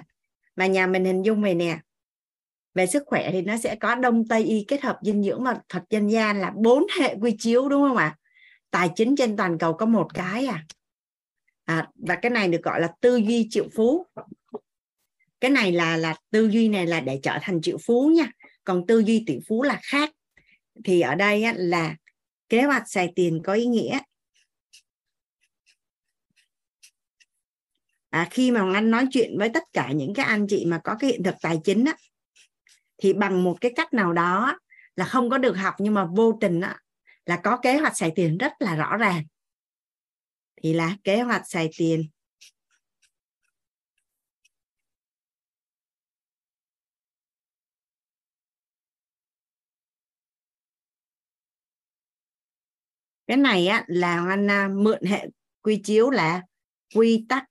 Mà nhà mình hình dung về nè về sức khỏe thì nó sẽ có đông tây y kết hợp dinh dưỡng và thuật dân gian là bốn hệ quy chiếu đúng không ạ? Tài chính trên toàn cầu có một cái à, à và cái này được gọi là tư duy triệu phú. Cái này là là tư duy này là để trở thành triệu phú nha. Còn tư duy tỷ phú là khác. Thì ở đây á, là kế hoạch xài tiền có ý nghĩa. À, khi mà anh nói chuyện với tất cả những cái anh chị mà có cái hiện thực tài chính á, thì bằng một cái cách nào đó là không có được học nhưng mà vô tình á, là có kế hoạch xài tiền rất là rõ ràng. Thì là kế hoạch xài tiền. Cái này á là anh mượn hệ quy chiếu là quy tắc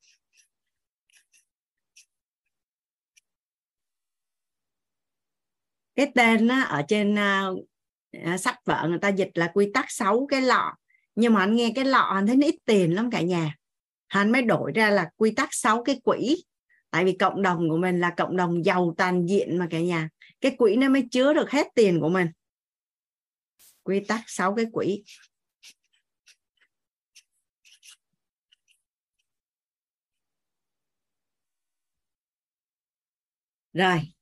cái tên á, ở trên uh, sách vợ người ta dịch là quy tắc sáu cái lọ. Nhưng mà anh nghe cái lọ anh thấy nó ít tiền lắm cả nhà. Anh mới đổi ra là quy tắc sáu cái quỹ. Tại vì cộng đồng của mình là cộng đồng giàu toàn diện mà cả nhà. Cái quỹ nó mới chứa được hết tiền của mình. Quy tắc sáu cái quỹ. Rồi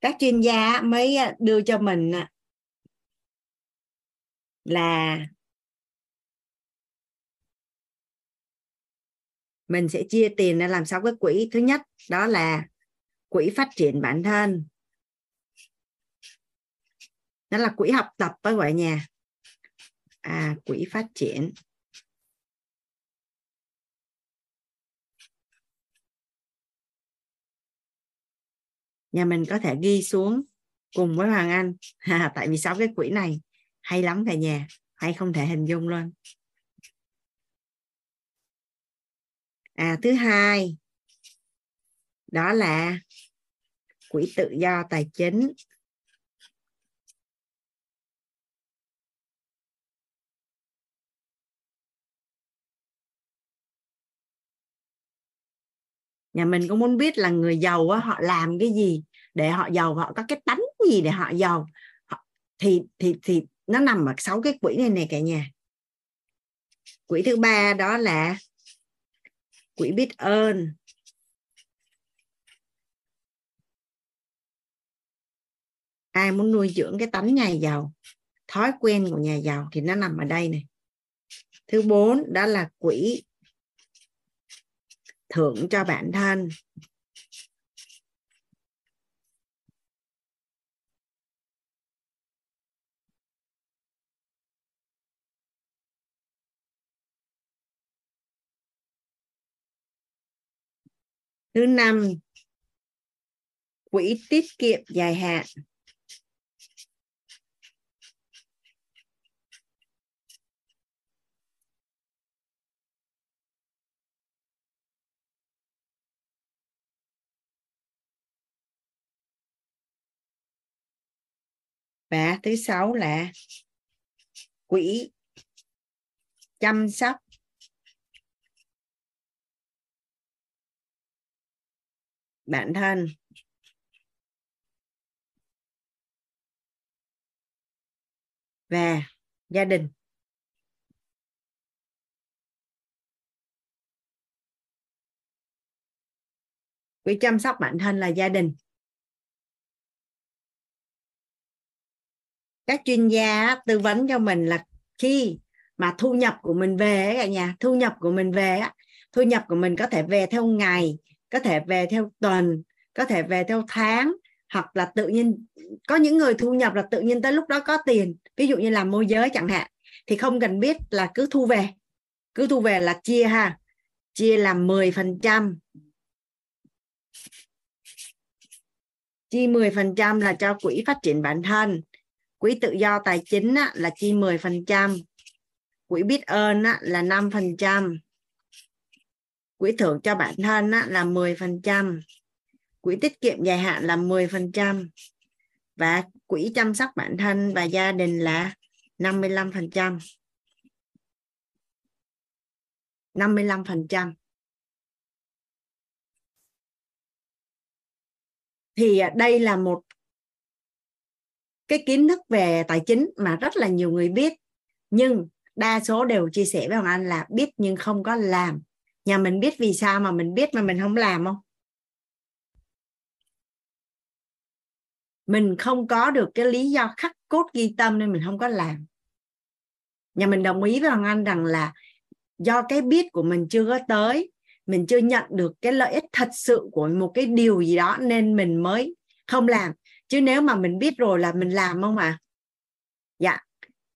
các chuyên gia mới đưa cho mình là mình sẽ chia tiền ra làm sao cái quỹ. Thứ nhất, đó là quỹ phát triển bản thân. Đó là quỹ học tập với gọi nhà. À quỹ phát triển. Nhà mình có thể ghi xuống cùng với Hoàng Anh. À, tại vì sáu cái quỹ này hay lắm cả nhà hay không thể hình dung luôn. À thứ hai đó là quỹ tự do tài chính. Nhà mình cũng muốn biết là người giàu á, họ làm cái gì để họ giàu họ có cái tánh gì để họ giàu? Thì thì thì nó nằm ở sáu cái quỹ này này cả nhà. Quỹ thứ ba đó là quỹ biết ơn. Ai muốn nuôi dưỡng cái tánh nhà giàu thói quen của nhà giàu thì nó nằm ở đây này. Thứ bốn đó là quỹ thưởng cho bản thân. Thứ năm quỹ tiết kiệm dài hạn. Và thứ sáu là quỹ chăm sóc. Bản thân. Và gia đình. Quỹ chăm sóc bản thân là gia đình. Các chuyên gia tư vấn cho mình là khi mà thu nhập của mình về cả nhà, thu nhập của mình về thu nhập của mình có thể về theo ngày, có thể về theo tuần, có thể về theo tháng, hoặc là tự nhiên, có những người thu nhập là tự nhiên tới lúc đó có tiền, ví dụ như làm môi giới chẳng hạn, thì không cần biết là cứ thu về, cứ thu về là chia ha, chia làm 10 phần trăm. Chi 10 phần trăm là cho quỹ phát triển bản thân quỹ tự do tài chính á, là chi 10%, quỹ biết ơn á, là 5%, quỹ thưởng cho bản thân á, là 10%, quỹ tiết kiệm dài hạn là 10% và quỹ chăm sóc bản thân và gia đình là 55%, 55%. thì à, đây là một cái kiến thức về tài chính mà rất là nhiều người biết. Nhưng đa số đều chia sẻ với Hoàng Anh là biết nhưng không có làm. Nhà mình biết vì sao mà mình biết mà mình không làm không? Mình không có được cái lý do khắc cốt ghi tâm nên mình không có làm. Nhà mình đồng ý với Hoàng Anh rằng là do cái biết của mình chưa có tới, mình chưa nhận được cái lợi ích thật sự của một cái điều gì đó nên mình mới không làm chứ nếu mà mình biết rồi là mình làm không ạ? À? dạ.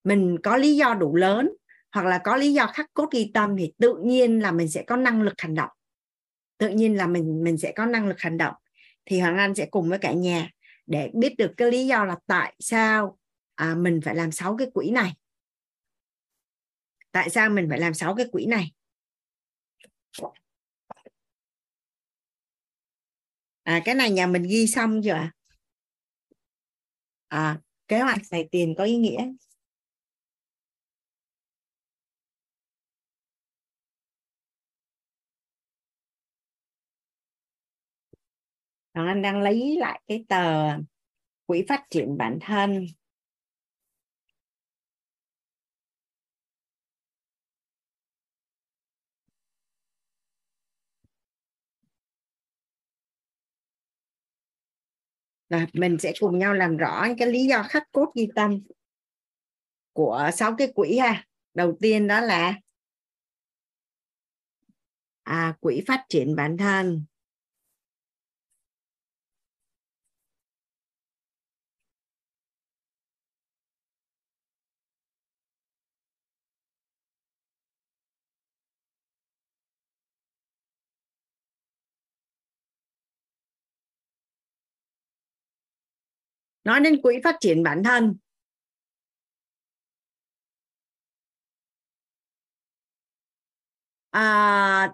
Mình có lý do đủ lớn hoặc là có lý do khắc cốt ghi tâm thì tự nhiên là mình sẽ có năng lực hành động. Tự nhiên là mình mình sẽ có năng lực hành động. Thì hoàng anh sẽ cùng với cả nhà để biết được cái lý do là tại sao à, mình phải làm sáu cái quỹ này. Tại sao mình phải làm sáu cái quỹ này? À cái này nhà mình ghi xong chưa ạ? À, kế hoạch xài tiền có ý nghĩa. Hoàng Anh đang lấy lại cái tờ quỹ phát triển bản thân. Rồi, mình sẽ cùng nhau làm rõ cái lý do khắc cốt ghi tâm của sáu cái quỹ ha. Đầu tiên đó là à, quỹ phát triển bản thân. Nói đến quỹ phát triển bản thân. À,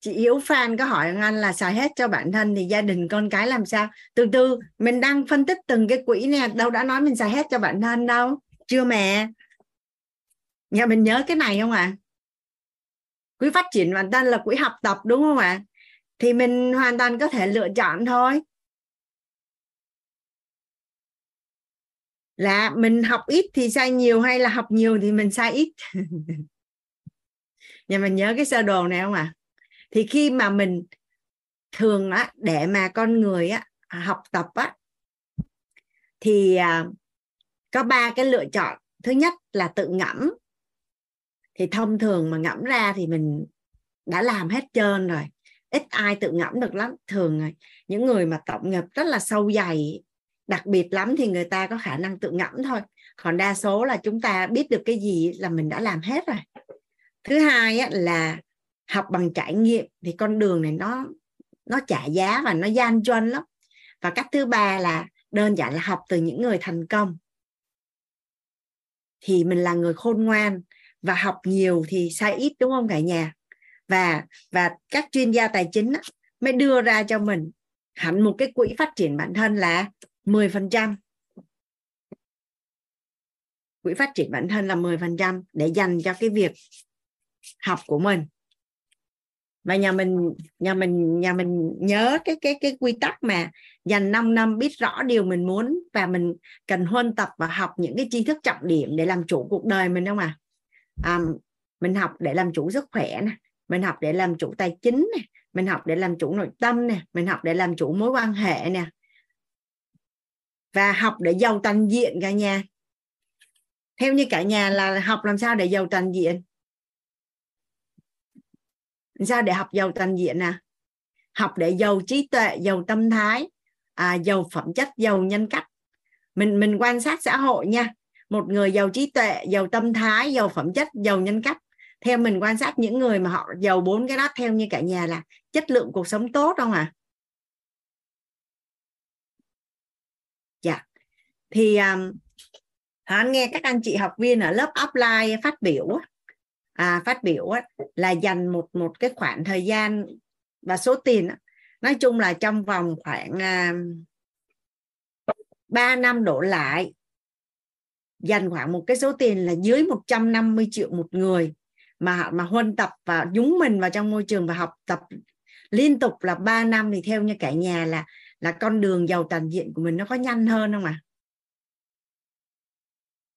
chị Hiếu Phan có hỏi anh là xài hết cho bản thân thì gia đình con cái làm sao? Từ từ mình đang phân tích từng cái quỹ nè đâu đã nói mình xài hết cho bản thân đâu. Chưa mẹ? Nhà mình nhớ cái này không ạ? À? quỹ phát triển bản thân là quỹ học tập đúng không ạ? À? thì mình hoàn toàn có thể lựa chọn thôi. Là mình học ít thì sai nhiều hay là học nhiều thì mình sai ít? Nhà mình nhớ cái sơ đồ này không ạ? À? thì khi mà mình thường á để mà con người á học tập á thì à, có ba cái lựa chọn. Thứ nhất là tự ngẫm. Thì thông thường mà ngẫm ra thì mình đã làm hết trơn rồi. Ít ai tự ngẫm được lắm thường rồi. Những người mà tổng nghiệp rất là sâu dày đặc biệt lắm thì người ta có khả năng tự ngẫm thôi. Còn đa số là chúng ta biết được cái gì là mình đã làm hết rồi. Thứ hai á, là học bằng trải nghiệm. Thì con đường này nó nó trả giá và nó gian truân lắm. Và cách thứ ba là đơn giản là học từ những người thành công. Thì mình là người khôn ngoan và học nhiều thì sai ít đúng không cả nhà? Và và các chuyên gia tài chính á, mới đưa ra cho mình hẳn một cái quỹ phát triển bản thân là 10% quỹ phát triển bản thân là 10% để dành cho cái việc học của mình. Và nhà mình nhà mình nhà mình nhớ cái cái cái quy tắc mà dành 5 năm biết rõ điều mình muốn và mình cần huân tập và học những cái tri thức trọng điểm để làm chủ cuộc đời mình không à, à mình học để làm chủ sức khỏe nè mình học để làm chủ tài chính nè mình học để làm chủ nội tâm nè mình học để làm chủ mối quan hệ nè và học để giàu toàn diện cả nhà. Theo như cả nhà là học làm sao để giàu toàn diện? Sao để học giàu toàn diện nè? Học để giàu trí tuệ giàu tâm thái à, giàu phẩm chất giàu nhân cách. Mình mình quan sát xã hội nha. Một người giàu trí tuệ giàu tâm thái giàu phẩm chất giàu nhân cách. Theo mình quan sát những người mà họ giàu bốn cái đó theo như cả nhà là chất lượng cuộc sống tốt không à dạ thì um, anh nghe các anh chị học viên ở lớp offline phát biểu à, phát biểu là dành một một cái khoảng thời gian và số tiền nói chung là trong vòng khoảng um, à, 3 năm đổ lại dành khoảng một cái số tiền là dưới 150 triệu một người mà mà huân tập và nhúng mình vào trong môi trường và học tập liên tục là 3 năm thì theo như cả nhà là là con đường giàu toàn diện của mình nó có nhanh hơn không ạ? À?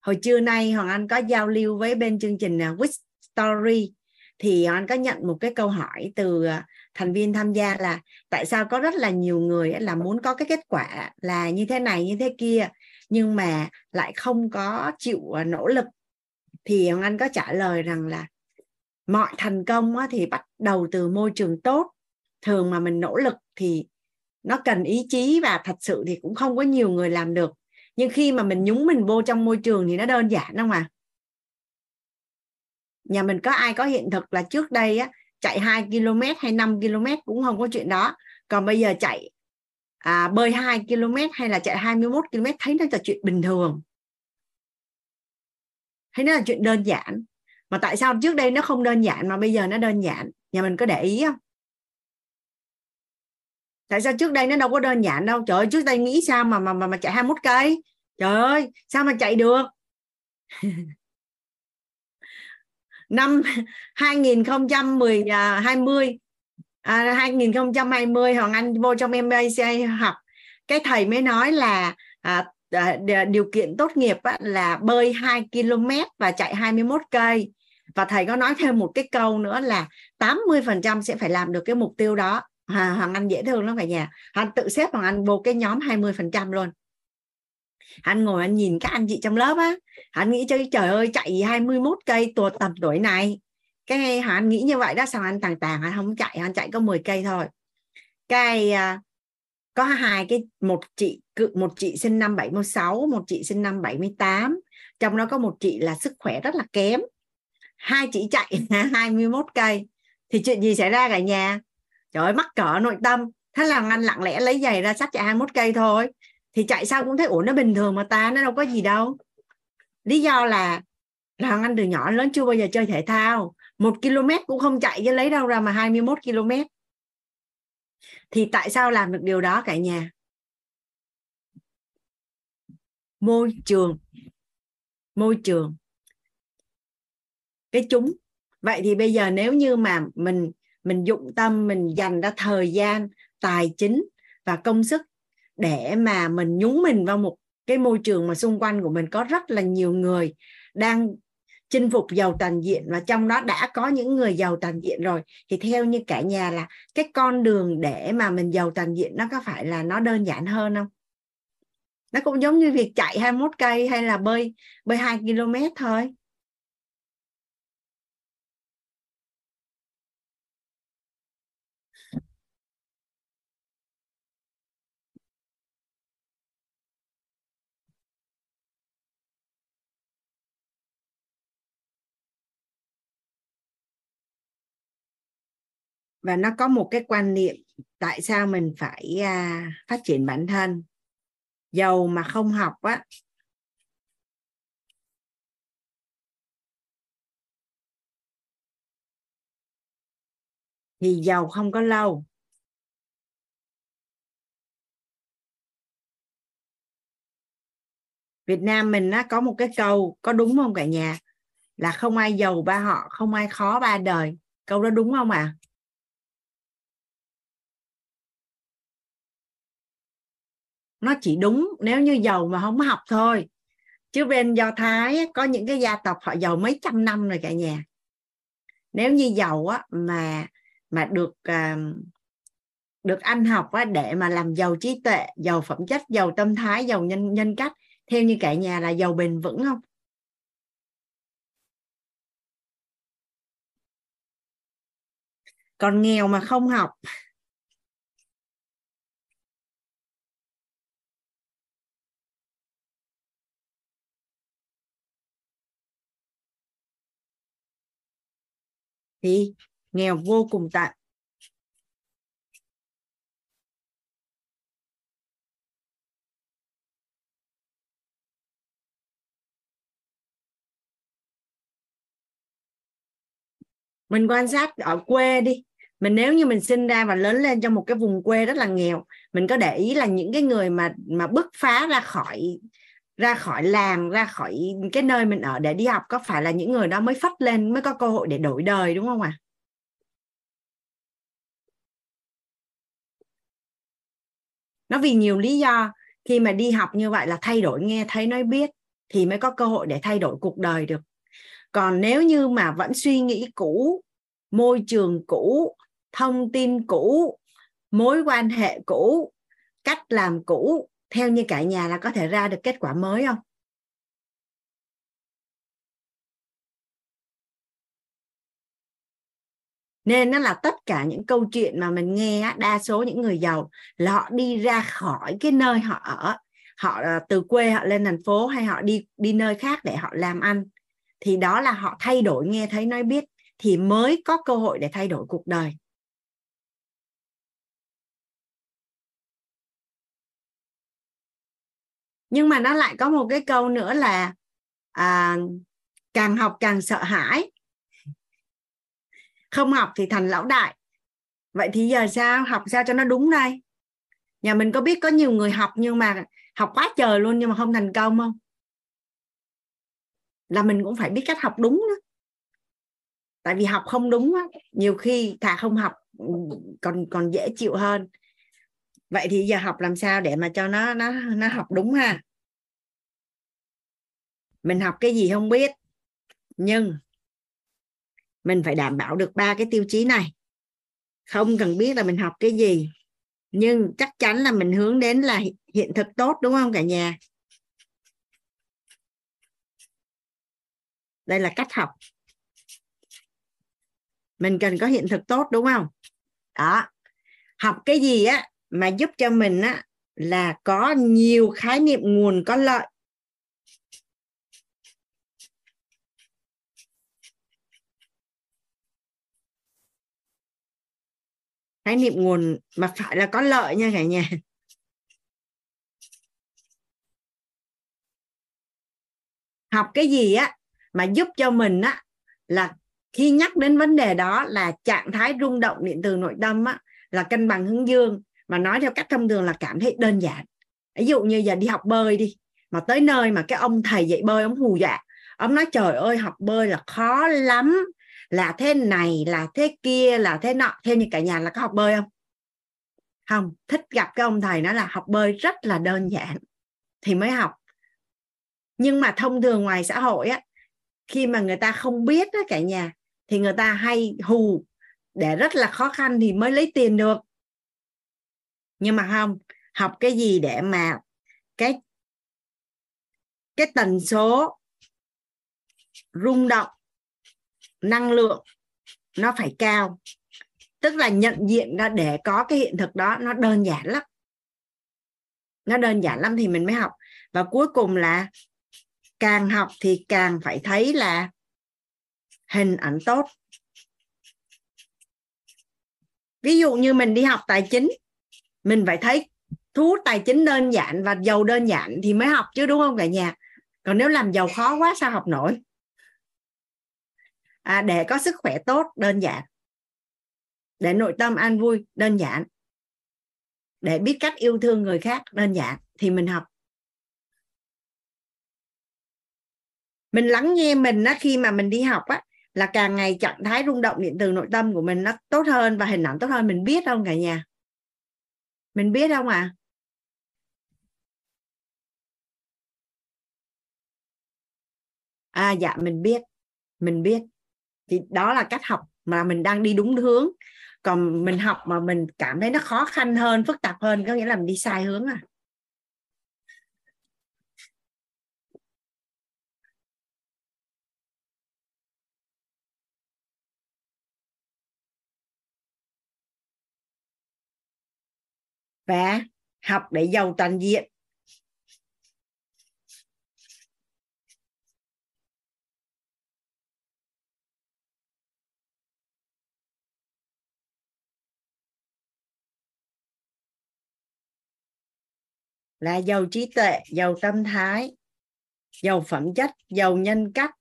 Hồi trưa nay Hoàng Anh có giao lưu với bên chương trình Wish With Story. Thì hoàng anh có nhận một cái câu hỏi từ à, thành viên tham gia là tại sao có rất là nhiều người là muốn có cái kết quả là như thế này, như thế kia, nhưng mà lại không có chịu à, nỗ lực. Thì hoàng anh có trả lời rằng là mọi thành công thì bắt đầu từ môi trường tốt. Thường mà mình nỗ lực thì nó cần ý chí và thật sự thì cũng không có nhiều người làm được nhưng khi mà mình nhúng mình vô trong môi trường thì nó đơn giản không à nhà mình có ai có hiện thực là trước đây á chạy 2 km hay 5 km cũng không có chuyện đó. Còn bây giờ chạy à, bơi 2 km hay là chạy 21 km thấy nó là chuyện bình thường. Thấy nó là chuyện đơn giản. Mà tại sao trước đây nó không đơn giản mà bây giờ nó đơn giản? Nhà mình có để ý không? Tại sao trước đây nó đâu có đơn giản đâu? Trời ơi trước đây nghĩ sao mà mà mà, mà chạy 21 cây? Trời ơi sao mà chạy được? Năm 2010 à, 20 à, 2020 Hoàng Anh vô trong MBA học. Cái thầy mới nói là à, à điều kiện tốt nghiệp á, là bơi 2 km và chạy 21 cây. Và thầy có nói thêm một cái câu nữa là 80% sẽ phải làm được cái mục tiêu đó à, Hoàng Anh dễ thương lắm cả nhà. Hoàng tự xếp Hoàng Anh vô cái nhóm 20% luôn. Anh ngồi anh nhìn các anh chị trong lớp á. Anh nghĩ chơi trời ơi chạy 21 cây tuột tầm tuổi này. Cái anh nghĩ như vậy đó sao anh tàng tàng anh không chạy anh chạy có 10 cây thôi. Cái à, có hai cái một chị một chị sinh năm 76 một chị sinh năm 78 trong đó có một chị là sức khỏe rất là kém. Hai chị chạy 21 cây. Thì chuyện gì xảy ra cả nhà? Trời ơi, mắc cỡ nội tâm. Thế là anh lặng lẽ lấy giày ra sách chạy 21 cây thôi. Thì chạy sau cũng thấy, ủa, nó bình thường mà ta, nó đâu có gì đâu. Lý do là là anh từ nhỏ lớn chưa bao giờ chơi thể thao. Một km cũng không chạy chứ lấy đâu ra mà 21 km. Thì tại sao làm được điều đó cả nhà? Môi trường. Môi trường. Cái chúng. Vậy thì bây giờ nếu như mà mình mình dụng tâm, mình dành ra thời gian, tài chính và công sức để mà mình nhúng mình vào một cái môi trường mà xung quanh của mình có rất là nhiều người đang chinh phục, giàu toàn diện và trong đó đã có những người giàu toàn diện rồi. Thì theo như cả nhà là cái con đường để mà mình giàu toàn diện nó có phải là nó đơn giản hơn không? Nó cũng giống như việc chạy 21 cây hay là bơi bơi 2 km thôi. Và nó có một cái quan niệm tại sao mình phải à, phát triển bản thân. Giàu mà không học á thì giàu không có lâu. Việt Nam mình á, có một cái câu có đúng không cả nhà? Là không ai giàu ba họ không ai khó ba đời. Câu đó đúng không ạ? à? Nó chỉ đúng nếu như giàu mà không học thôi. Chứ bên do thái có những cái gia tộc họ giàu mấy trăm năm rồi cả nhà. Nếu như giàu á mà mà được à, được ăn học á, để mà làm giàu trí tuệ giàu phẩm chất giàu tâm thái giàu nhân nhân cách theo như cả nhà là giàu bền vững không? Còn nghèo mà không học thì, nghèo vô cùng tận mình quan sát ở quê đi. Mình nếu như mình sinh ra và lớn lên trong một cái vùng quê rất là nghèo, mình có để ý là những cái người mà mà bứt phá ra khỏi ra khỏi làng, ra khỏi cái nơi mình ở để đi học, có phải là những người đó mới phát lên, mới có cơ hội để đổi đời, đúng không ạ à? nó vì nhiều lý do, khi mà đi học như vậy là thay đổi nghe thấy nói biết thì mới có cơ hội để thay đổi cuộc đời được còn nếu như mà vẫn suy nghĩ cũ, môi trường cũ, thông tin cũ, mối quan hệ cũ, cách làm cũ theo như cả nhà là có thể ra được kết quả mới không? Nên nó là tất cả những câu chuyện mà mình nghe đa số những người giàu, là họ đi ra khỏi cái nơi họ ở. Họ ờ, từ quê họ lên thành phố hay họ đi đi nơi khác để họ làm ăn. Thì đó là họ thay đổi, nghe thấy nói biết, thì mới có cơ hội để thay đổi cuộc đời. Nhưng mà nó lại có một cái câu nữa là à, càng học càng sợ hãi. Không học thì thành lão đại. Vậy thì giờ sao? Học sao cho nó đúng đây? Nhà mình có biết có nhiều người học nhưng mà học quá trời luôn nhưng mà không thành công không? Là mình cũng phải biết cách học đúng đó. Tại vì học không đúng á nhiều khi thà không học còn còn dễ chịu hơn vậy thì giờ học làm sao để mà cho nó nó nó học đúng ha? Mình học cái gì không biết, nhưng mình phải đảm bảo được ba cái tiêu chí này. Không cần biết là mình học cái gì, nhưng chắc chắn là mình hướng đến là hiện thực tốt, đúng không cả nhà? Đây là cách học. Mình cần có hiện thực tốt, đúng không? Đó. Học cái gì á mà giúp cho mình á, là có nhiều khái niệm nguồn có lợi. Khái niệm nguồn mà phải là có lợi nha cả nhà. Học cái gì á, mà giúp cho mình á, là khi nhắc đến vấn đề đó là trạng thái rung động điện từ nội tâm á, là cân bằng hướng dương mà nói theo cách thông thường là cảm thấy đơn giản. Ví dụ như giờ đi học bơi đi, mà tới nơi mà cái ông thầy dạy bơi, ông hù dọa. Ông nói, trời ơi, học bơi là khó lắm. Là thế này, là thế kia, là thế nọ. Theo như cả nhà là có học bơi không? Không. Thích gặp cái ông thầy nói là học bơi rất là đơn giản thì mới học. Nhưng mà thông thường ngoài xã hội á, khi mà người ta không biết đó cả nhà, thì người ta hay hù. Để rất là khó khăn thì mới lấy tiền được nhưng mà không, học cái gì để mà cái cái tần số rung động, năng lượng nó phải cao. Tức là nhận diện ra để có cái hiện thực đó, nó đơn giản lắm. Nó đơn giản lắm thì mình mới học. Và cuối cùng là càng học thì càng phải thấy là hình ảnh tốt. Ví dụ như mình đi học tài chính mình phải thấy thu hút tài chính đơn giản và giàu đơn giản thì mới học chứ đúng không cả nhà? Còn nếu làm giàu khó quá sao học nổi? À, để có sức khỏe tốt đơn giản. Để nội tâm an vui đơn giản. Để biết cách yêu thương người khác đơn giản thì mình học. Mình lắng nghe mình á khi mà mình đi học á là càng ngày trạng thái rung động điện từ nội tâm của mình nó tốt hơn và hình ảnh tốt hơn mình biết không cả nhà? Mình biết không ạ? À? à dạ mình biết. Mình biết. Thì đó là cách học mà mình đang đi đúng hướng. Còn mình học mà mình cảm thấy nó khó khăn hơn, phức tạp hơn, có nghĩa là mình đi sai hướng à. Và học để giàu toàn diện. Là giàu trí tuệ, giàu tâm thái, giàu phẩm chất, giàu nhân cách,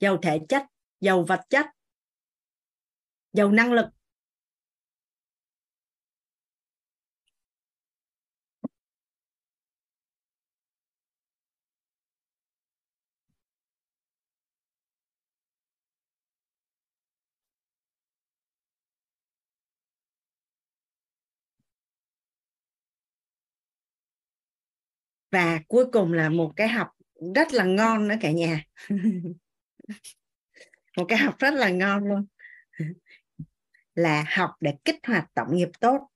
giàu thể chất, giàu vật chất, giàu năng lực. Và cuối cùng là một cái học rất là ngon nữa cả nhà. Một cái học rất là ngon luôn. Là học để kích hoạt tổng nghiệp tốt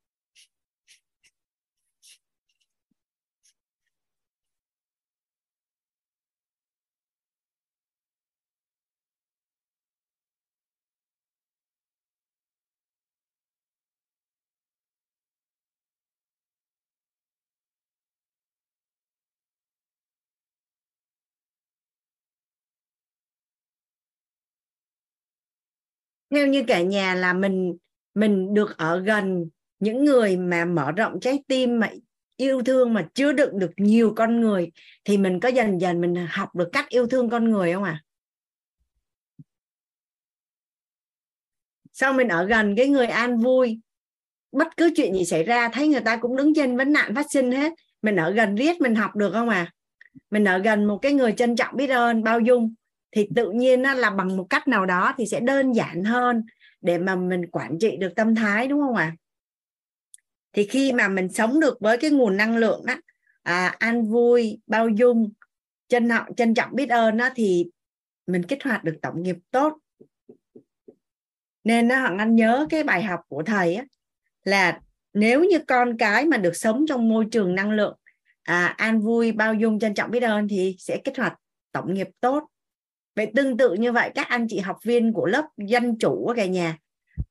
theo như cả nhà là mình mình được ở gần những người mà mở rộng trái tim, mà yêu thương, mà chứa đựng được nhiều con người, thì mình có dần dần mình học được cách yêu thương con người không à sau mình ở gần cái người an vui, bất cứ chuyện gì xảy ra, thấy người ta cũng đứng trên vấn nạn phát sinh hết. Mình ở gần riết, mình học được không à mình ở gần một cái người trân trọng biết ơn, bao dung thì tự nhiên là bằng một cách nào đó thì sẽ đơn giản hơn để mà mình quản trị được tâm thái đúng không ạ à? thì khi mà mình sống được với cái nguồn năng lượng đó à, an vui bao dung trân trọng, trân trọng biết ơn đó thì mình kích hoạt được tổng nghiệp tốt nên nó hoàng anh nhớ cái bài học của thầy á, là nếu như con cái mà được sống trong môi trường năng lượng à, an vui bao dung trân trọng biết ơn thì sẽ kích hoạt tổng nghiệp tốt vậy tương tự như vậy, các anh chị học viên của lớp dân chủ ở cả nhà,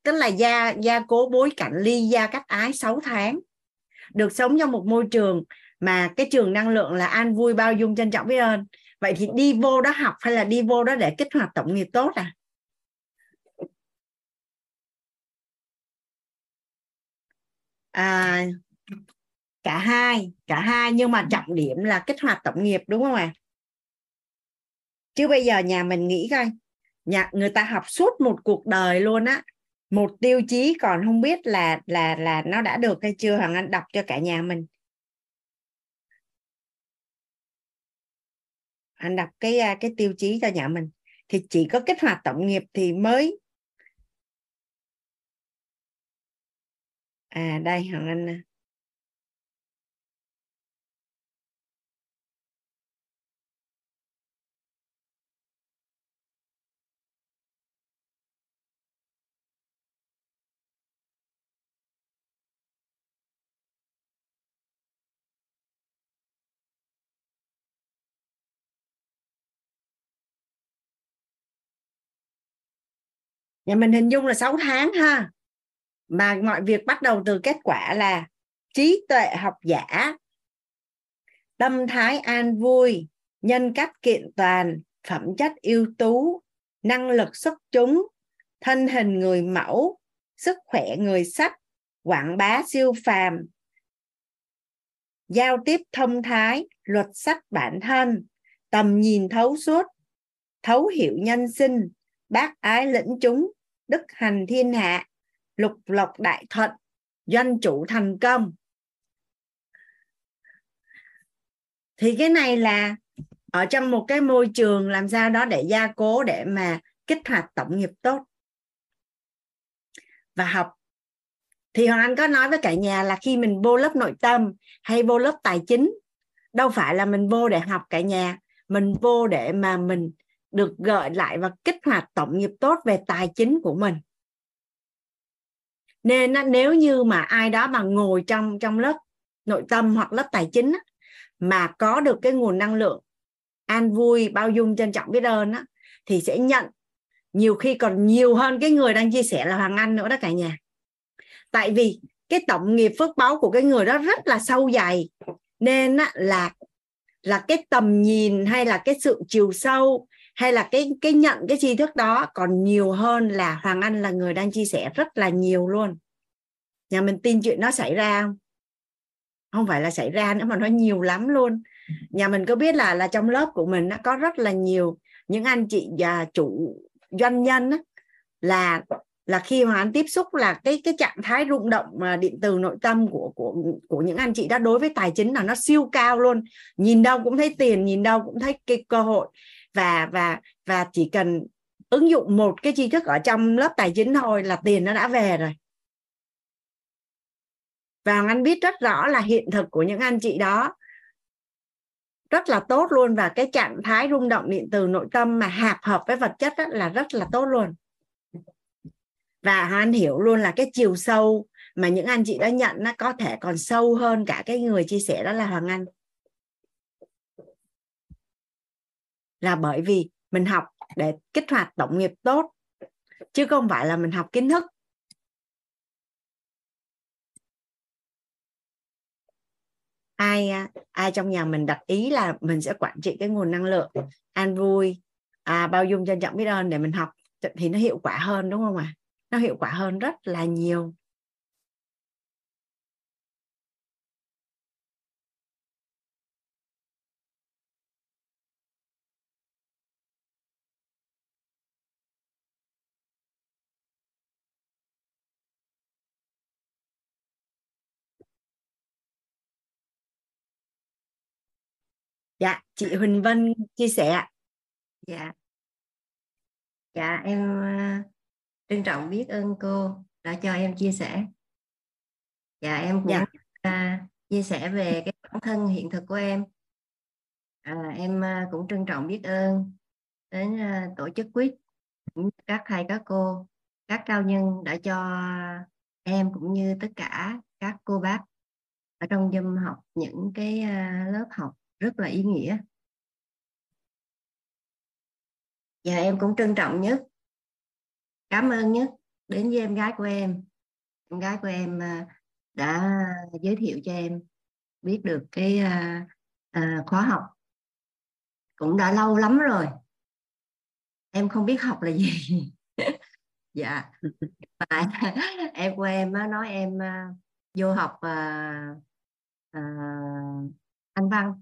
tức là gia gia cố bối cảnh ly gia cách ái 6 tháng, được sống trong một môi trường mà cái trường năng lượng là an vui, bao dung, trân trọng, biết ơn vậy thì đi vô đó học hay là đi vô đó để kích hoạt tổng nghiệp tốt à à cả hai cả hai, nhưng mà trọng điểm là kích hoạt tổng nghiệp, đúng không ạ à? Chứ bây giờ nhà mình nghĩ coi, nhà, người ta học suốt một cuộc đời luôn á, một tiêu chí còn không biết là là là nó đã được hay chưa, hoàng anh đọc cho cả nhà mình. Anh đọc cái à, cái tiêu chí cho nhà mình. Thì chỉ có kích hoạt tổng nghiệp thì mới. À đây, hoàng anh nhà mình hình dung là 6 tháng ha. Mà mọi việc bắt đầu từ kết quả là trí tuệ học giả, tâm thái an vui, nhân cách kiện toàn, phẩm chất ưu tú, năng lực xuất chúng, thân hình người mẫu, sức khỏe người sách quảng bá siêu phàm. Giao tiếp thông thái, luật sách bản thân, tầm nhìn thấu suốt, thấu hiểu nhân sinh bác ái lĩnh chúng, đức hành thiên hạ, lục lộc đại thuận, doanh chủ thành công. Thì cái này là ở trong một cái môi trường làm sao đó để gia cố, để mà kích hoạt tổng nghiệp tốt và học. Thì hoàng anh có nói với cả nhà là khi mình vô lớp nội tâm hay vô lớp tài chính, đâu phải là mình vô để học cả nhà, mình vô để mà mình được gợi lại và kích hoạt tổng nghiệp tốt về tài chính của mình. Nên nếu như mà ai đó mà ngồi trong trong lớp nội tâm hoặc lớp tài chính mà có được cái nguồn năng lượng an vui bao dung trân trọng biết ơn á, thì sẽ nhận. Nhiều khi còn nhiều hơn cái người đang chia sẻ là hoàng anh nữa đó cả nhà. Tại vì cái tổng nghiệp phước báo của cái người đó rất là sâu dày. Nên á, là là cái tầm nhìn hay là cái sự chiều sâu hay là cái cái nhận cái tri thức đó còn nhiều hơn là Hoàng Anh là người đang chia sẻ rất là nhiều luôn. Nhà mình tin chuyện nó xảy ra không? Không phải là xảy ra nữa mà nó nhiều lắm luôn. Nhà mình có biết là là trong lớp của mình nó có rất là nhiều những anh chị và chủ doanh nhân á, là là khi mà anh tiếp xúc là cái cái trạng thái rung động mà điện từ nội tâm của của của những anh chị đó đối với tài chính là nó siêu cao luôn. Nhìn đâu cũng thấy tiền nhìn đâu cũng thấy cái cơ hội và và và chỉ cần ứng dụng một cái tri thức ở trong lớp tài chính thôi là tiền nó đã về rồi. Và anh biết rất rõ là hiện thực của những anh chị đó. Rất là tốt luôn và cái trạng thái rung động điện từ nội tâm mà hạp hợp với vật chất là rất là tốt luôn. Và anh hiểu luôn là cái chiều sâu mà những anh chị đã nhận nó có thể còn sâu hơn cả cái người chia sẻ đó là Hoàng Anh. Là bởi vì mình học để kích hoạt động nghiệp tốt chứ không phải là mình học kiến thức ai ai trong nhà mình đặt ý là mình sẽ quản trị cái nguồn năng lượng an vui à, bao dung trân trọng biết ơn để mình học thì nó hiệu quả hơn đúng không ạ à? nó hiệu quả hơn rất là nhiều dạ chị Huỳnh Vân chia sẻ dạ. Dạ em ờ, trân trọng biết ơn cô đã cho em chia sẻ. Dạ em cũng dạ. uh, chia sẻ về cái bản thân hiện thực của em. À, em uh, cũng trân trọng biết ơn đến uh, tổ chức quýt các thầy các cô các cao nhân đã cho em cũng như tất cả các cô bác ở trong dâm học những cái uh, lớp học rất là ý nghĩa. Và em cũng trân trọng nhất. Cảm ơn nhất đến với em gái của em. Em gái của em à, đã giới thiệu cho em biết được cái à, à, khóa học. Cũng đã lâu lắm rồi. Em không biết học là gì. Dạ. Mà em của em nói em vô học anh văn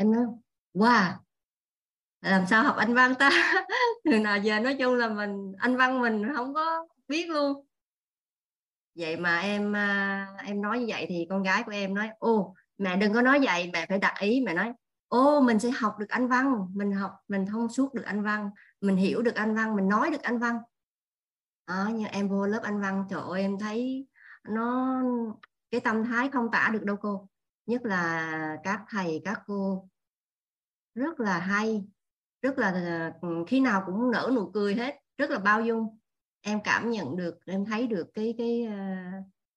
em nói wow làm sao học anh văn ta? Từ nào giờ nói chung là mình anh văn mình không có biết luôn. Vậy mà em à, em nói như vậy thì con gái của em nói ô mẹ đừng có nói vậy mẹ phải đặt ý. Mẹ nói ô mình sẽ học được anh văn mình học mình thông suốt được anh văn mình hiểu được anh văn mình nói được anh văn. À, như em vô lớp anh văn trời ơi em thấy nó cái tâm thái không tả được đâu cô. Nhất là các thầy các cô rất là hay. Rất là ờ, ừ, khi nào cũng nở nụ cười hết. Rất là bao dung. Em cảm nhận được em thấy được cái cái ờ,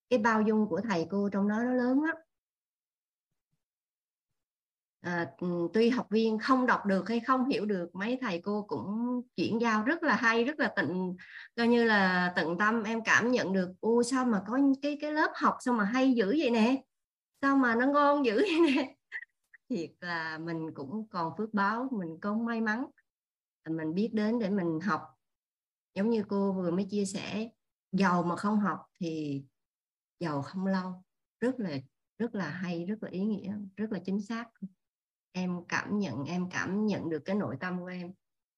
cái bao dung của thầy cô trong đó nó lớn lắm. À, tuy học viên không đọc được hay không hiểu được mấy thầy cô cũng chuyển giao rất là hay rất là tận coi như là tận tâm. Em cảm nhận được ô sao mà có cái cái lớp học sao mà hay dữ vậy nè? Sao mà nó ngon dữ vậy nè? Thiệt là mình cũng còn phước báo, mình có may mắn. Mình biết đến để mình học. Giống như cô vừa mới chia sẻ, giàu mà không học thì giàu không lâu. Rất là rất là hay, rất là ý nghĩa, rất là chính xác. Em cảm nhận, em cảm nhận được cái nội tâm của em.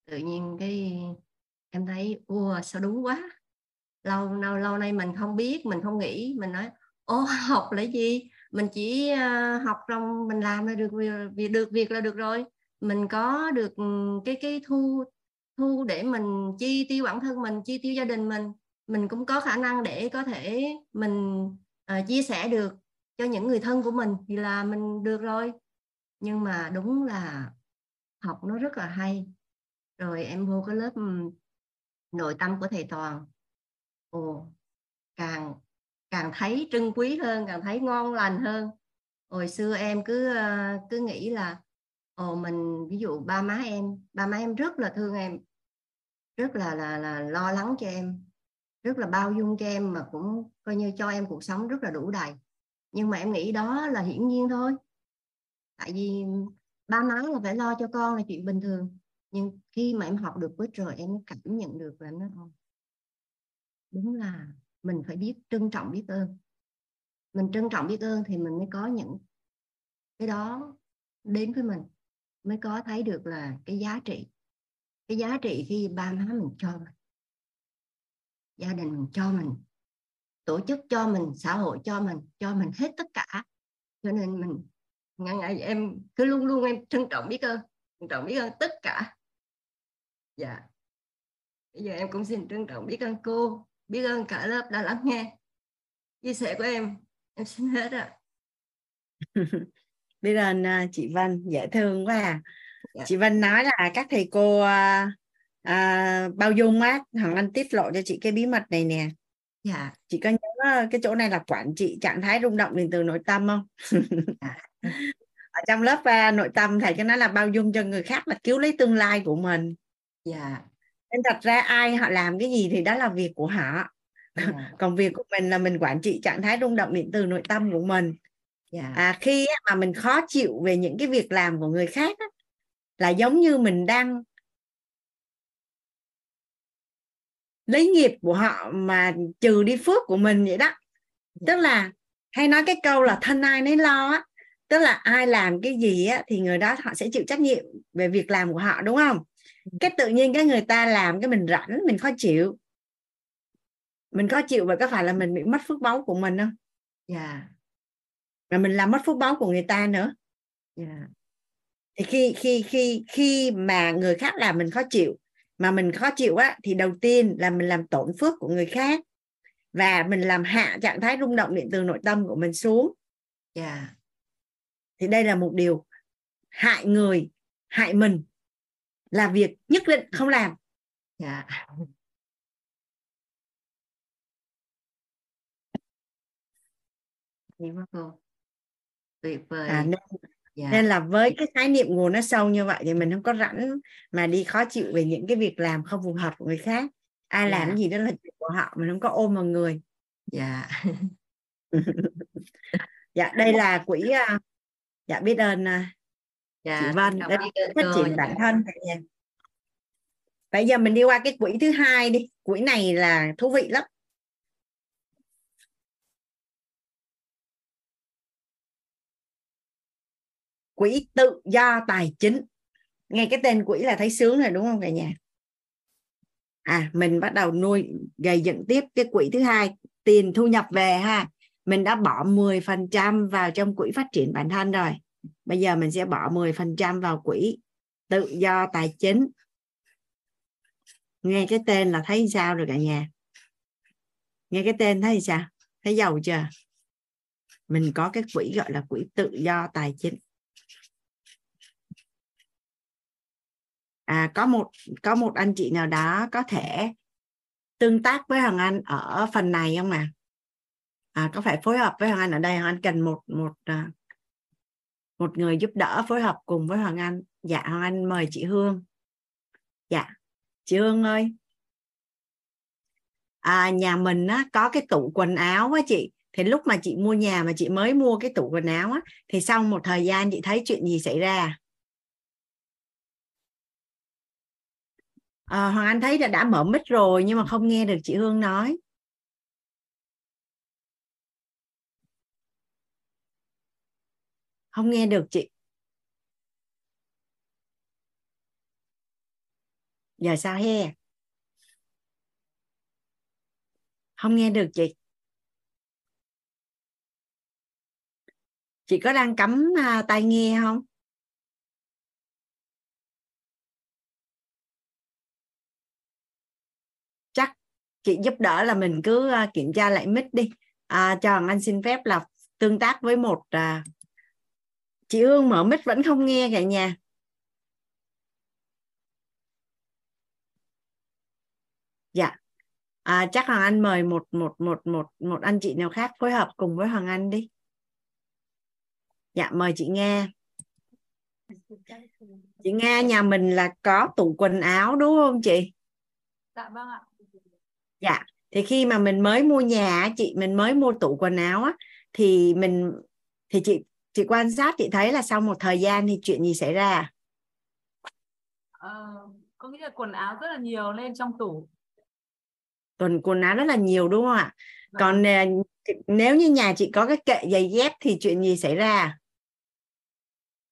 Tự nhiên cái em thấy ua sao đúng quá. Lâu lâu lâu nay mình không biết, mình không nghĩ. Mình nói ô học là gì? Mình chỉ ờ, học trong mình làm là được việc được việc là được rồi. Mình có được ừ, cái cái thu thu để mình chi tiêu bản thân mình chi tiêu gia đình mình. Mình cũng có khả năng để có thể mình uh, chia sẻ được cho những người thân của mình thì là mình được rồi. Nhưng mà đúng là học nó rất là hay. Rồi em vô cái lớp ừ, nội tâm của thầy toàn. Ồ càng càng thấy trân quý hơn, càng thấy ngon lành hơn. Hồi xưa em cứ ờ, cứ nghĩ là, ồ, mình, ví dụ ba má em, ba má em rất là thương em, rất là là là lo lắng cho em, rất là bao dung cho em mà cũng coi như cho em cuộc sống rất là đủ đầy. Nhưng mà em nghĩ đó là hiển nhiên thôi. Tại vì ba má là phải lo cho con là chuyện bình thường, nhưng khi mà em học được quýt rồi em cảm nhận được là nó đúng là mình phải biết trân trọng biết ơn. Mình trân trọng biết ơn thì mình mới có những cái đó đến với mình, mới có thấy được là cái giá trị. Cái giá trị khi ba má mình cho mình, gia đình mình cho mình, tổ chức cho mình, xã hội cho mình cho mình hết tất cả. Cho nên mình ngày ngày em, cứ luôn luôn em trân trọng biết ơn, trân trọng biết ơn tất cả. Dạ. Bây giờ em cũng xin trân trọng biết ơn cô biết ơn cả lớp đã lắng nghe. Chia sẻ của em em xin hết ạ. Biết ơn uh, chị Vân dễ thương quá à. dạ. chị Vân nói là các thầy cô uh, uh, bao dung á Hoàng Anh tiết lộ cho chị cái bí mật này nè. Dạ. Chị có nhớ cái chỗ này là quản trị trạng thái rung động đến từ nội tâm không? Dạ. ở trong lớp uh, nội tâm thầy cho nó là bao dung cho người khác là cứu lấy tương lai của mình. Dạ nên thật ra ai họ làm cái gì thì đó là việc của họ yeah. Dạ. còn việc của mình là mình quản trị trạng thái rung động điện từ nội tâm của mình yeah. Dạ. à, khi mà mình khó chịu về những cái việc làm của người khác á, là giống như mình đang lấy nghiệp của họ mà trừ đi phước của mình vậy đó. Dạ. tức là hay nói cái câu là thân ai nấy lo á tức là ai làm cái gì á thì người đó họ sẽ chịu trách nhiệm về việc làm của họ đúng không cái tự nhiên cái người ta làm cái mình rảnh mình khó chịu mình khó chịu và có phải là mình bị mất phước báu của mình không dạ yeah. mình làm mất phước báu của người ta nữa dạ yeah. thì khi khi khi khi mà người khác làm mình khó chịu mà mình khó chịu á thì đầu tiên là mình làm tổn phước của người khác và mình làm hạ trạng thái rung động điện từ nội tâm của mình xuống yeah. Dạ. thì đây là một điều hại người hại mình là việc nhất định không làm. Dạ. Em cô. Tuyệt vời. À, nên, dạ. nên là với cái khái niệm nguồn nó sâu như vậy thì mình không có rảnh mà đi khó chịu về những cái việc làm không phù hợp của người khác. Ai dạ. làm cái gì đó là chuyện của họ mình không có ôm vào người. Dạ. Dạ đây là quỹ à, dạ biết ơn à, dạ, chị Vân đã phát triển bản thân bây giờ mình đi qua cái quỹ thứ hai đi. Quỹ này là thú vị lắm. Quỹ tự do tài chính. Nghe cái tên quỹ là thấy sướng rồi đúng không cả nhà? À mình bắt đầu nuôi gây dựng tiếp cái quỹ thứ hai. Tiền thu nhập về ha. Mình đã bỏ 10% vào trong quỹ phát triển bản thân rồi bây giờ mình sẽ bỏ 10% vào quỹ tự do tài chính. Nghe cái tên là thấy sao rồi cả nhà? Nghe cái tên thấy sao? Thấy giàu chưa? Mình có cái quỹ gọi là quỹ tự do tài chính. À có một có một anh chị nào đó có thể tương tác với hoàng anh ở phần này không ạ? À? à có phải phối hợp với hoàng anh ở đây hoàng anh cần một một à, một người giúp đỡ phối hợp cùng với hoàng anh. Dạ hoàng anh mời chị hương. Dạ chị hương ơi. À, nhà mình á, có cái tủ quần áo á chị. Thì lúc mà chị mua nhà mà chị mới mua cái tủ quần áo á, thì sau một thời gian chị thấy chuyện gì xảy ra? À, hoàng anh thấy là đã mở mic rồi nhưng mà không nghe được chị hương nói. Không nghe được chị. Giờ sao he? Không nghe được chị. Chị có đang cắm à, tai nghe không? Chắc chị giúp đỡ là mình cứ à, kiểm tra lại mic đi. À, cho anh xin phép là tương tác với một à, chị Hương mở mic vẫn không nghe cả nhà. Dạ. À, chắc Hoàng Anh mời một một một một một anh chị nào khác phối hợp cùng với Hoàng Anh đi. Dạ mời chị Nga. Chị Nga nhà mình là có tủ quần áo đúng không chị? Dạ vâng ạ. Dạ. Thì khi mà mình mới mua nhà chị mình mới mua tủ quần áo á thì mình thì chị chị quan sát chị thấy là sau một thời gian thì chuyện gì xảy ra ờ, có nghĩa là quần áo rất là nhiều lên trong tủ. Tuần quần áo rất là nhiều đúng không ạ? Vâng. còn à, nếu như nhà chị có cái kệ giày dép thì chuyện gì xảy ra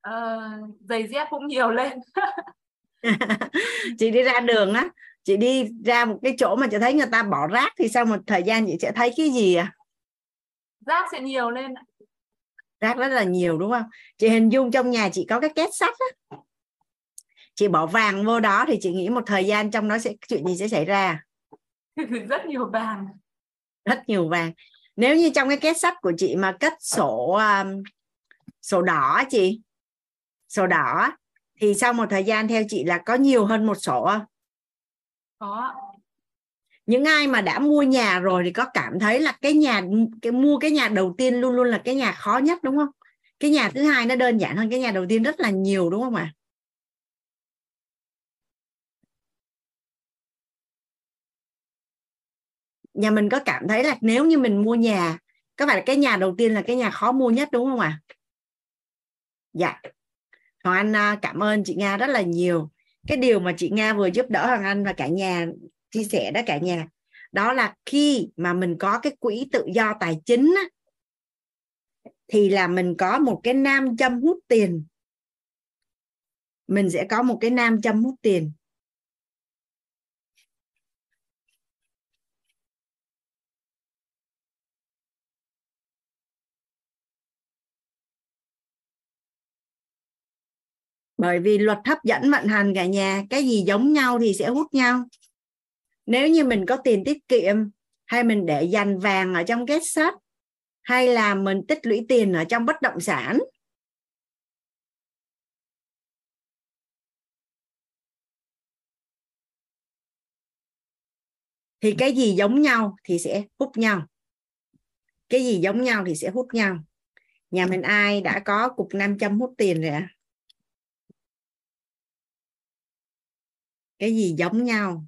ờ, giày dép cũng nhiều lên. Chị đi ra đường á chị đi ra một cái chỗ mà chị thấy người ta bỏ rác thì sau một thời gian chị sẽ thấy cái gì à? Rác sẽ nhiều lên rác rất là nhiều đúng không? Chị hình dung trong nhà chị có cái két sắt á. Chị bỏ vàng vô đó thì chị nghĩ một thời gian trong đó sẽ chuyện gì sẽ xảy ra? Rất nhiều vàng. Rất nhiều vàng. Nếu như trong cái két sắt của chị mà cất sổ um, sổ đỏ chị sổ đỏ thì sau một thời gian theo chị là có nhiều hơn một sổ không? Có những ai mà đã mua nhà rồi thì có cảm thấy là cái nhà, cái, mua cái nhà đầu tiên luôn luôn là cái nhà khó nhất, đúng không cái nhà thứ hai nó đơn giản hơn cái nhà đầu tiên rất là nhiều, đúng không ạ à? nhà mình có cảm thấy là nếu như mình mua nhà, có phải là cái nhà đầu tiên là cái nhà khó mua nhất, đúng không ạ à? dạ hoàng anh à, cảm ơn chị nga rất là nhiều cái điều mà chị nga vừa giúp đỡ hoàng anh và cả nhà chia sẻ đó cả nhà. Đó là khi mà mình có cái quỹ tự do tài chính á, thì là mình có một cái nam châm hút tiền. Mình sẽ có một cái nam châm hút tiền. Bởi vì luật hấp dẫn vận hành cả nhà cái gì giống nhau thì sẽ hút nhau nếu như mình có tiền tiết kiệm, hay mình để dành vàng ở trong két sắt hay là mình tích lũy tiền ở trong bất động sản. Thì cái gì giống nhau thì sẽ hút nhau. Cái gì giống nhau thì sẽ hút nhau. Nhà mình ai đã có cục 500 hút tiền rồi ạ? Cái gì giống nhau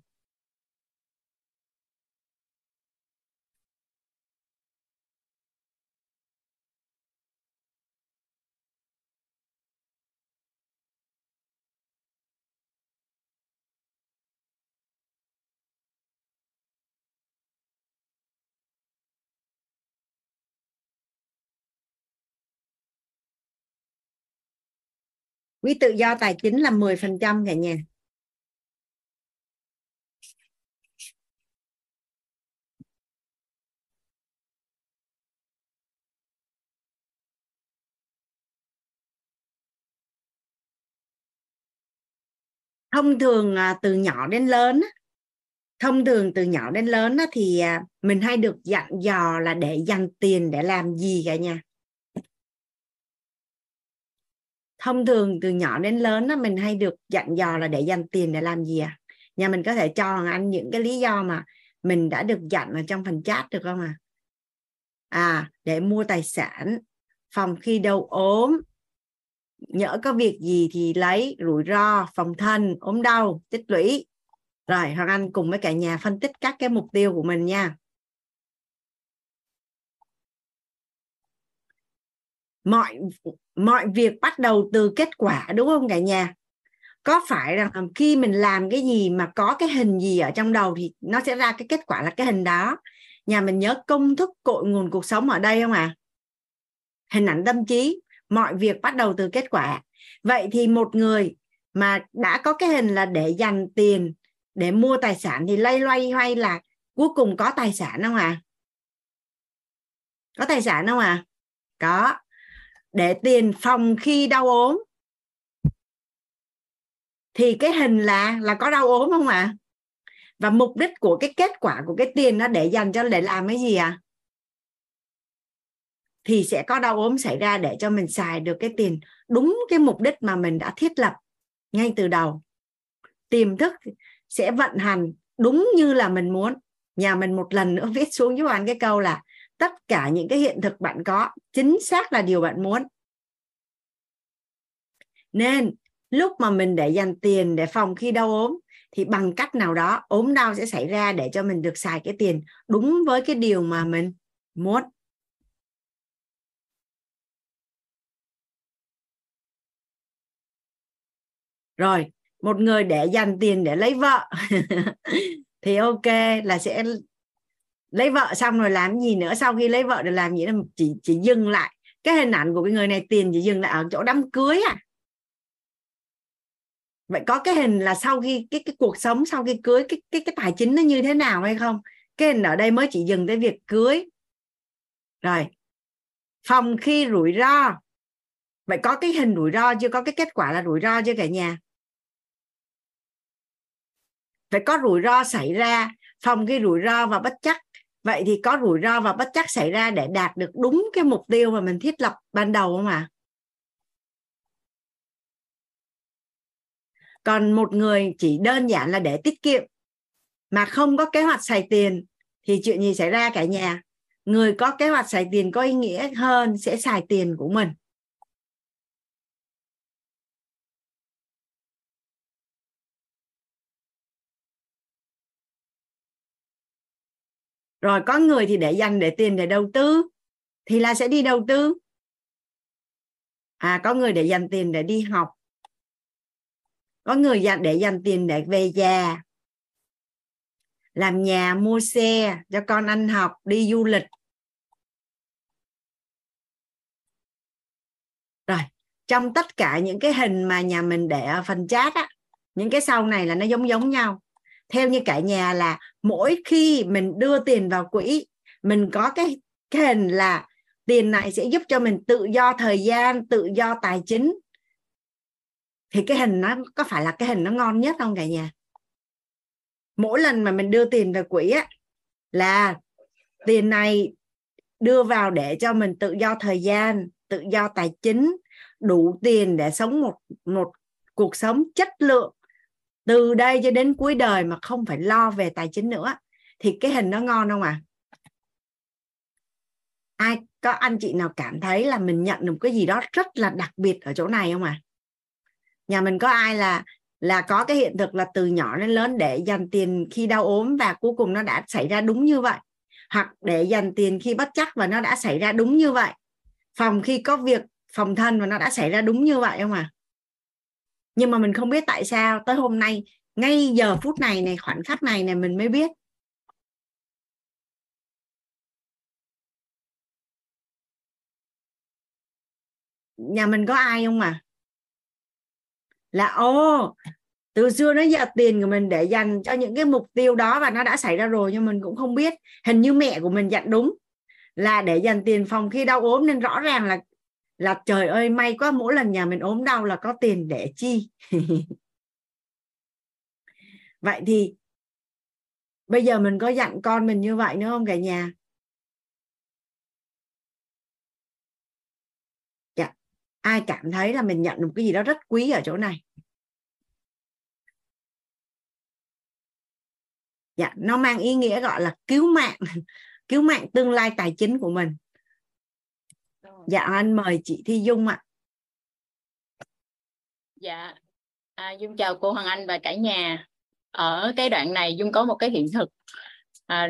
quỹ tự do tài chính là 10% cả nhà. À, thông thường từ nhỏ đến lớn thông thường từ nhỏ đến lớn thì à, mình hay được dặn dò là để dành tiền để làm gì cả nhà. Thông thường từ nhỏ đến lớn mình hay được dặn dò là để dành tiền để làm gì à? Nhà mình có thể cho anh những cái lý do mà mình đã được dặn ở trong phần chat được không à? À để mua tài sản, phòng khi đâu ốm, nhỡ có việc gì thì lấy, rủi ro, phòng thân, ốm đau, tích lũy. Rồi hoàng anh cùng với cả nhà phân tích các cái mục tiêu của mình nha. Mọi mọi việc bắt đầu từ kết quả, đúng không cả nhà? Có phải rằng khi mình làm cái gì mà có cái hình gì ở trong đầu thì nó sẽ ra cái kết quả là cái hình đó? Nhà mình nhớ công thức cội nguồn cuộc sống ở đây không ạ? À? hình ảnh tâm trí, mọi việc bắt đầu từ kết quả. Vậy thì một người mà đã có cái hình là để dành tiền, để mua tài sản thì lay loay hoay là cuối cùng có tài sản không à có tài sản không à có để tiền phòng khi đau ốm. Thì cái hình là là có đau ốm không ạ? À? và mục đích của cái kết quả của cái tiền nó để dành cho để làm cái gì à thì sẽ có đau ốm xảy ra để cho mình xài được cái tiền đúng cái mục đích mà mình đã thiết lập ngay từ đầu. Tiềm thức sẽ vận hành đúng như là mình muốn. Nhà mình một lần nữa viết xuống giúp anh cái câu là tất cả những cái hiện thực bạn có, chính xác là điều bạn muốn. Nên, lúc mà mình để dành tiền để phòng khi đau ốm, thì bằng cách nào đó, ốm đau sẽ xảy ra để cho mình được xài cái tiền đúng với cái điều mà mình muốn. Rồi, một người để dành tiền để lấy vợ thì ok là sẽ lấy vợ xong rồi làm gì nữa, sau khi lấy vợ rồi làm gì đó chỉ chỉ dừng lại. Cái hình ảnh của cái người này tiền chỉ dừng lại ở chỗ đám cưới à. Vậy có cái hình là sau khi cái cái cuộc sống, sau khi cưới, cái cái cái tài chính nó như thế nào hay không? Cái hình ở đây mới chỉ dừng tới việc cưới. Rồi. Phòng khi rủi ro. Vậy có cái hình rủi ro chưa? Có cái kết quả là rủi ro chưa cả nhà? Phải có rủi ro xảy ra, phòng khi rủi ro và bất chắc vậy thì có rủi ro và bất chắc xảy ra để đạt được đúng cái mục tiêu mà mình thiết lập ban đầu không ạ à? còn một người chỉ đơn giản là để tiết kiệm mà không có kế hoạch xài tiền thì chuyện gì xảy ra cả nhà người có kế hoạch xài tiền có ý nghĩa hơn sẽ xài tiền của mình rồi có người thì để dành để tiền để đầu tư, thì là sẽ đi đầu tư. À có người để dành tiền để đi học. Có người dành, để dành tiền để về già. Làm nhà, mua xe cho con ăn học, đi du lịch. Rồi, trong tất cả những cái hình mà nhà mình để ở phần chat á, những cái sau này là nó giống giống nhau theo như cả nhà là mỗi khi mình đưa tiền vào quỹ, mình có cái cái hình là tiền này sẽ giúp cho mình tự do thời gian, tự do tài chính. Thì cái hình nó, có phải là cái hình nó ngon nhất không cả nhà? Mỗi lần mà mình đưa tiền về quỹ á, là tiền này đưa vào để cho mình tự do thời gian, tự do tài chính, đủ tiền để sống một một cuộc sống chất lượng từ đây cho đến cuối đời mà không phải lo về tài chính nữa, thì cái hình nó ngon không à? Ai, có anh chị nào cảm thấy là mình nhận được cái gì đó rất là đặc biệt ở chỗ này không à? Nhà mình có ai là là có cái hiện thực là từ nhỏ đến lớn để dành tiền khi đau ốm và cuối cùng nó đã xảy ra đúng như vậy? Hoặc để dành tiền khi bất chắc và nó đã xảy ra đúng như vậy? Phòng khi có việc, phòng thân và nó đã xảy ra đúng như vậy không à? Nhưng mà mình không biết tại sao tới hôm nay, ngay giờ phút này này, khoảnh khắc này này, mình mới biết. Nhà mình có ai không à? Là ô từ xưa đến giờ tiền của mình để dành cho những cái mục tiêu đó và nó đã xảy ra rồi, nhưng mình cũng không biết. Hình như mẹ của mình dặn đúng là để dành tiền phòng khi đau ốm nên rõ ràng là là trời ơi, may quá, mỗi lần nhà mình ốm đau là có tiền để chi. Vậy thì bây giờ mình có dặn con mình như vậy nữa không cả nhà? Dạ. ai cảm thấy là mình nhận được cái gì đó rất quý ở chỗ này? Dạ nó mang ý nghĩa gọi là cứu mạng cứu mạng tương lai tài chính của mình dạ anh mời chị Thi Dung ạ. Dạ à, Dung chào cô Hoàng Anh và cả nhà. Ở cái đoạn này Dung có một cái hiện thực. À,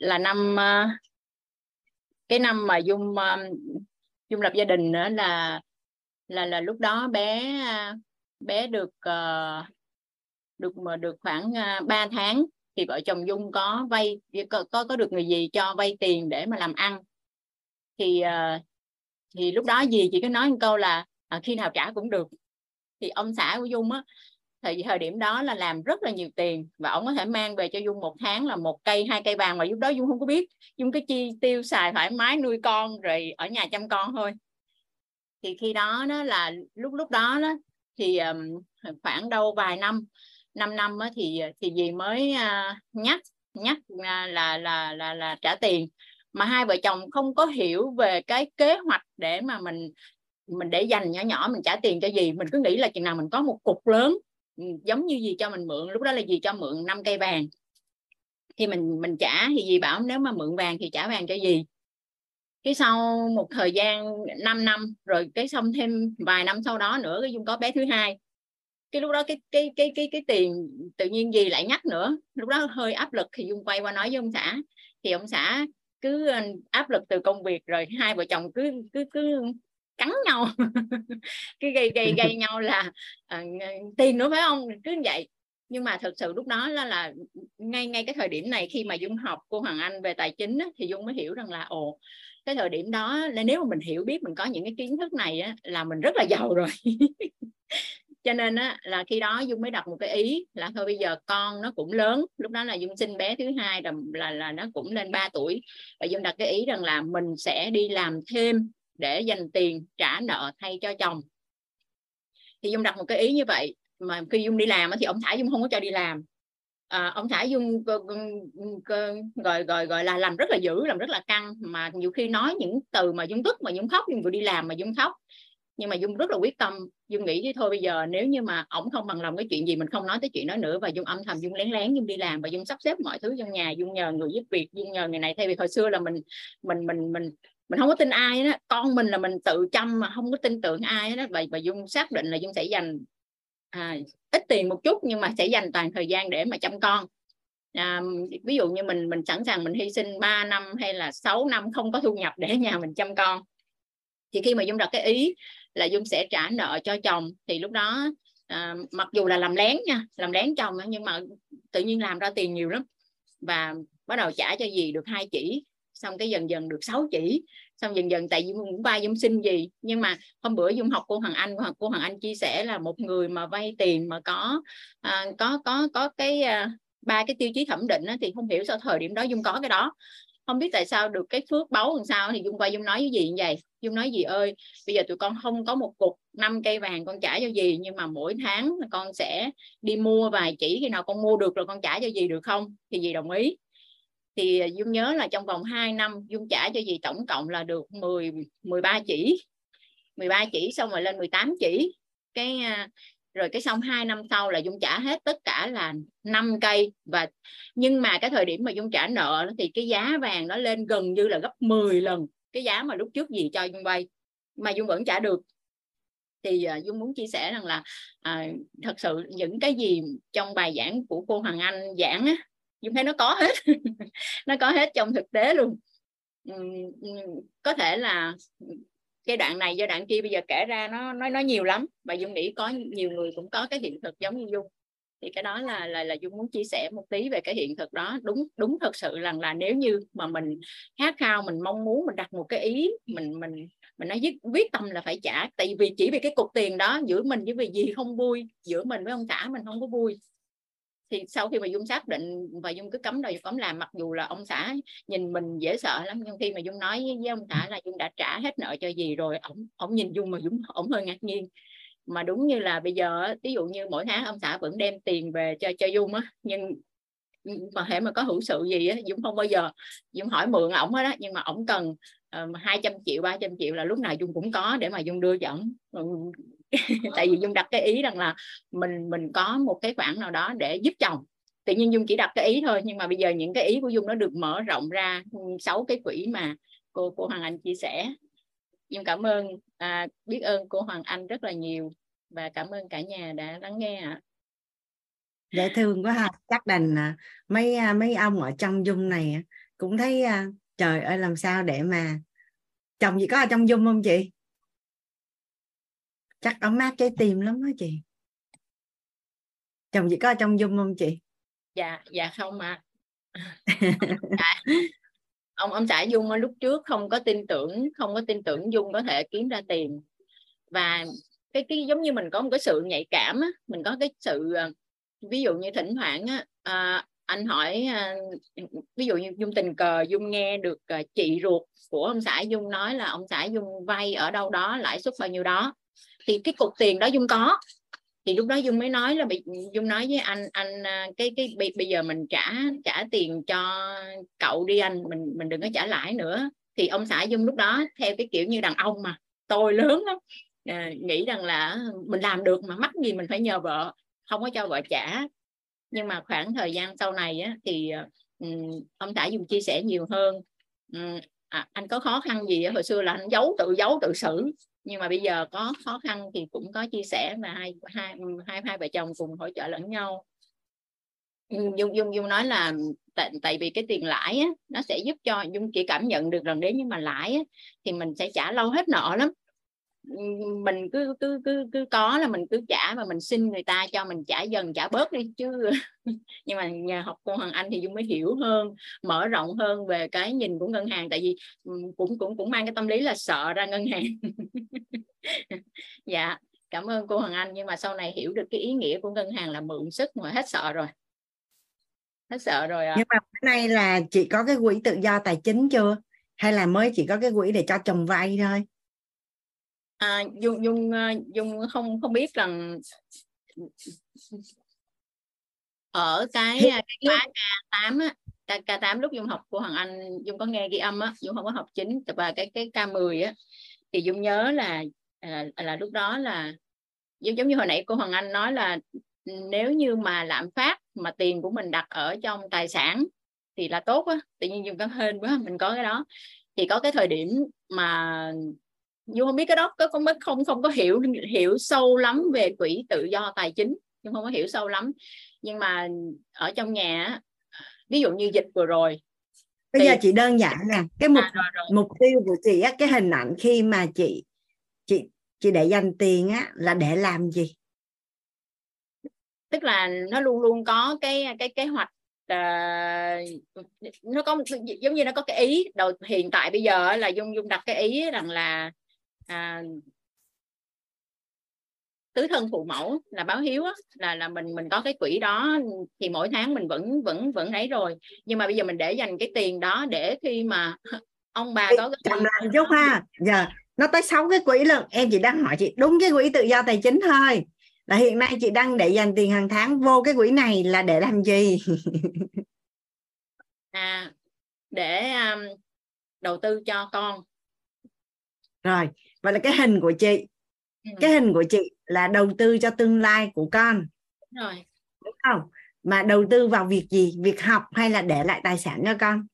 là năm à, cái năm mà Dung à, Dung lập gia đình nữa là là là lúc đó bé à, bé được được mà được khoảng uh, 3 tháng thì vợ chồng Dung có vay có có, có được người gì cho vay tiền để mà làm ăn. Thì uh, thì lúc đó gì chị cứ nói một câu là à, khi nào trả cũng được. Thì ông xã của Dung á thì thời điểm đó là làm rất là nhiều tiền và ông có thể mang về cho Dung một tháng là một cây hai cây vàng mà lúc đó Dung không có biết. Dung cái chi tiêu xài thoải mái nuôi con rồi ở nhà chăm con thôi. Thì khi đó đó là lúc lúc đó đó thì um, khoảng đâu vài năm năm năm á, thì thì dì mới uh, nhắc nhắc là, là là là là trả tiền mà hai vợ chồng không có hiểu về cái kế hoạch để mà mình mình để dành nhỏ nhỏ, mình trả tiền cho gì. Mình cứ nghĩ là chừng nào mình có một cục lớn ừ, giống như gì cho mình mượn, lúc đó là gì cho mượn năm cây vàng. Thì mình mình trả, thì gì bảo nếu mà mượn vàng thì trả vàng cho gì cái sau một thời gian 5 năm, rồi cái xong thêm vài năm sau đó nữa, cái dung có bé thứ hai. Cái lúc đó cái cái cái cái cái tiền tự nhiên gì lại nhắc nữa. Lúc đó hơi áp lực thì dung quay qua nói với ông xã. Thì ông xã cứ áp lực từ công việc rồi hai vợ chồng cứ cứ cứ cắn nhau. Cái gây gây gây nhau là ờ, uh, tiền nữa phải không? Cứ như vậy. Nhưng mà thực sự lúc đó là là ngay ngay cái thời điểm này khi mà dung học cô hoàng anh về tài chính á, thì dung mới hiểu rằng là ồ cái thời điểm đó là nếu mà mình hiểu biết mình có những cái kiến thức này á, là mình rất là giàu rồi. cho nên á, là khi đó dung mới đặt một cái ý là thôi bây giờ con nó cũng lớn lúc đó là dung sinh bé thứ hai là là, là nó cũng lên 3 tuổi. Và dung đặt cái ý rằng là mình sẽ đi làm thêm để dành tiền trả nợ thay cho chồng. Thì dung đặt một cái ý như vậy mà khi dung đi làm thì ông thả dung không có cho đi làm. À, ông thả dung gọi gọi gọi là làm rất là dữ làm rất là căng. Mà nhiều khi nói những từ mà dung tức mà dung khóc dung vừa đi làm mà dung khóc nhưng mà dung rất là quyết tâm. Dung nghĩ chứ thôi bây giờ nếu như mà ổng không bằng lòng cái chuyện gì mình không nói tới chuyện đó nữa. Và dung âm thầm dung lén lén dung đi làm. Và dung sắp xếp mọi thứ trong nhà. Dung nhờ người giúp việc. Dung nhờ người này thay vì hồi xưa là mình mình mình mình mình không có tin ai đó. Con mình là mình tự chăm mà không có tin tưởng ai đó. Và, và dung xác định là dung sẽ dành à, ít tiền một chút nhưng mà sẽ dành toàn thời gian để mà chăm con. À, ví dụ như mình mình sẵn sàng mình hy sinh 3 năm hay là 6 năm không có thu nhập để nhà mình chăm con. Thì khi mà dung đặt cái ý là dung sẽ trả nợ cho chồng. Thì lúc đó à, mặc dù là làm lén nha làm lén chồng nhưng mà tự nhiên làm ra tiền nhiều lắm. Và bắt đầu trả cho gì được hai chỉ xong cái dần dần được 6 chỉ. Xong dần dần tại dung cũng ba dung xin gì nhưng mà hôm bữa dung học cô hoàng anh hoặc cô hoàng anh chia sẻ là một người mà vay tiền mà có à, có có có cái à, ba cái tiêu chí thẩm định á, thì không hiểu sao thời điểm đó dung có cái đó không biết tại sao được cái phước báu làm sao thì dung qua dung nói với gì như vậy? Dung nói gì ơi, bây giờ tụi con không có một cục năm cây vàng con trả cho gì, nhưng mà mỗi tháng con sẽ đi mua vài chỉ khi nào con mua được rồi con trả cho gì được không? Thì gì đồng ý? Thì dung nhớ là trong vòng 2 năm, dung trả cho gì tổng cộng là được 10 13 chỉ. 13 chỉ xong rồi lên 18 chỉ. Cái à, rồi cái xong 2 năm sau là dung trả hết tất cả là 5 cây. Và nhưng mà cái thời điểm mà dung trả nợ thì cái giá vàng nó lên gần như là gấp 10 lần cái giá mà lúc trước gì cho dung vay mà dung vẫn trả được. Thì uh, dung muốn chia sẻ rằng là uh, thật sự những cái gì trong bài giảng của cô Hoàng Anh giảng á dung thấy nó có hết. Nó có hết trong thực tế luôn. Có thể là cái đoạn này do đoạn kia bây giờ kể ra nó nó nó nhiều lắm. Và dung nghĩ có nhiều người cũng có cái hiện thực giống như dung. Thì cái đó là là là dung muốn chia sẻ một tí về cái hiện thực đó. Đúng đúng thật sự rằng là nếu như mà mình khát khao, mình mong muốn, mình đặt một cái ý, mình mình mình nói viết quyết tâm là phải trả. Tại vì chỉ vì cái cục tiền đó, giữa mình với vì gì không vui, giữa mình với ông xã mình không có vui thì sau khi mà dung xác định và dung cứ cấm đầu cấm làm mặc dù là ông xã nhìn mình dễ sợ lắm nhưng khi mà dung nói với ông xã là dung đã trả hết nợ cho gì rồi ổng ổng nhìn dung mà dung ổng hơi ngạc nhiên. Mà đúng như là bây giờ ví dụ như mỗi tháng ông xã vẫn đem tiền về cho cho dung á nhưng mà hệ mà có hữu sự gì á dung không bao giờ dung hỏi mượn ổng hết á nhưng mà ổng cần ờ, uh, 200 triệu 300 triệu là lúc nào dung cũng có để mà dung đưa cho ổng. Ừ, tại vì dung đặt cái ý rằng là mình mình có một cái khoản nào đó để giúp chồng. Tự nhiên dung chỉ đặt cái ý thôi nhưng mà bây giờ những cái ý của dung nó được mở rộng ra ừ, sáu cái quỹ mà cô cô hoàng anh chia sẻ. Dung cảm ơn à, biết ơn cô hoàng anh rất là nhiều và cảm ơn cả nhà đã lắng nghe ạ. Dễ thương quá ha. Chắc đành à, mấy à, mấy ông ở trong dung này cũng thấy à, trời ơi làm sao để mà chồng gì có ở trong dung không chị? Chắc ấm áp trái tim lắm đó chị. Chồng chị có trong dung không chị? Dạ dạ không ạ. À. ông ông xã dung lúc trước không có tin tưởng không có tin tưởng dung có thể kiếm ra tiền. Và cái cái giống như mình có một cái sự nhạy cảm á, mình có cái sự ờ, ví dụ như thỉnh thoảng á, à, anh hỏi à, ví dụ như dung tình cờ dung nghe được à, chị ruột của ông xã dung nói là ông xã dung vay ở đâu đó lãi suất bao nhiêu đó thì cái cục tiền đó dung có. Thì lúc đó dung mới nói là bị dung nói với anh anh à, cái cái bây bây giờ mình trả trả tiền cho cậu đi anh mình mình đừng có trả lãi nữa. Thì ông xã dung lúc đó theo cái kiểu như đàn ông mà tôi lớn lắm. À, nghĩ rằng là mình làm được mà mắc gì mình phải nhờ vợ không có cho vợ trả. Nhưng mà khoảng thời gian sau này á, thì um, ông xã dùng chia sẻ nhiều hơn. Um, à, anh có khó khăn gì hồi xưa là anh giấu tự giấu tự xử nhưng mà bây giờ có khó khăn thì cũng có chia sẻ và hai hai hai hai vợ chồng cùng hỗ trợ lẫn nhau. Dung dung dung nói là tại, tại vì cái tiền lãi á, nó sẽ giúp cho dung chỉ cảm nhận được rằng đấy nhưng mà lãi á, thì mình sẽ trả lâu hết nợ lắm mình cứ cứ cứ cứ có là mình cứ trả mà mình xin người ta cho mình trả dần, trả bớt đi chứ. Nhưng mà nhà học cô Hoàng Anh thì dung mới hiểu hơn, mở rộng hơn về cái nhìn của ngân hàng. Tại vì cũng cũng cũng mang cái tâm lý là sợ ra ngân hàng. Dạ cảm ơn cô Hoàng Anh. Nhưng mà sau này hiểu được cái ý nghĩa của ngân hàng là mượn sức mà hết sợ rồi. Hết sợ rồi à. nhưng mà bữa nay là chị có cái quỹ tự do tài chính chưa? Hay là mới chỉ có cái quỹ để cho chồng vay thôi? À, dung dung ờ, dung không không biết rằng ở cái cái khóa K8 á K, 8 lúc dung học của Hoàng Anh dung có nghe ghi âm á dung không có học chính và cái cái K10 á thì dung nhớ là là, là lúc đó là giống giống như hồi nãy cô Hoàng Anh nói là nếu như mà lạm phát mà tiền của mình đặt ở trong tài sản thì là tốt á. Tự nhiên dùng có hên quá mình có cái đó. Thì có cái thời điểm mà nhưng không biết cái đó có không không không có hiểu hiểu sâu lắm về quỹ tự do tài chính. Nhưng không có hiểu sâu lắm. Nhưng mà ở trong nhà ví dụ như dịch vừa rồi bây thì... giờ chị đơn giản nè cái mục à, rồi, rồi. mục tiêu của chị á cái hình ảnh khi mà chị chị chị để dành tiền á là để làm gì? Tức là nó luôn luôn có cái cái kế hoạch uh, nó có giống như nó có cái ý. Đầu hiện tại bây giờ là dung dung đặt cái ý rằng là à, tứ thân phụ mẫu là báo hiếu á, là là mình mình có cái quỹ đó thì mỗi tháng mình vẫn vẫn vẫn ấy rồi. Nhưng mà bây giờ mình để dành cái tiền đó để khi mà ông bà có cái làm chút ha. giờ nó tới sáu cái quỹ lần em chỉ đang hỏi chị đúng cái quỹ tự do tài chính thôi. Là hiện nay chị đang để dành tiền hàng tháng vô cái quỹ này là để làm gì? À để um, đầu tư cho con. Rồi vậy là cái hình của chị ừ. cái hình của chị là đầu tư cho tương lai của con. Đúng rồi. Đúng không? Mà đầu tư vào việc gì? Việc học hay là để lại tài sản cho con?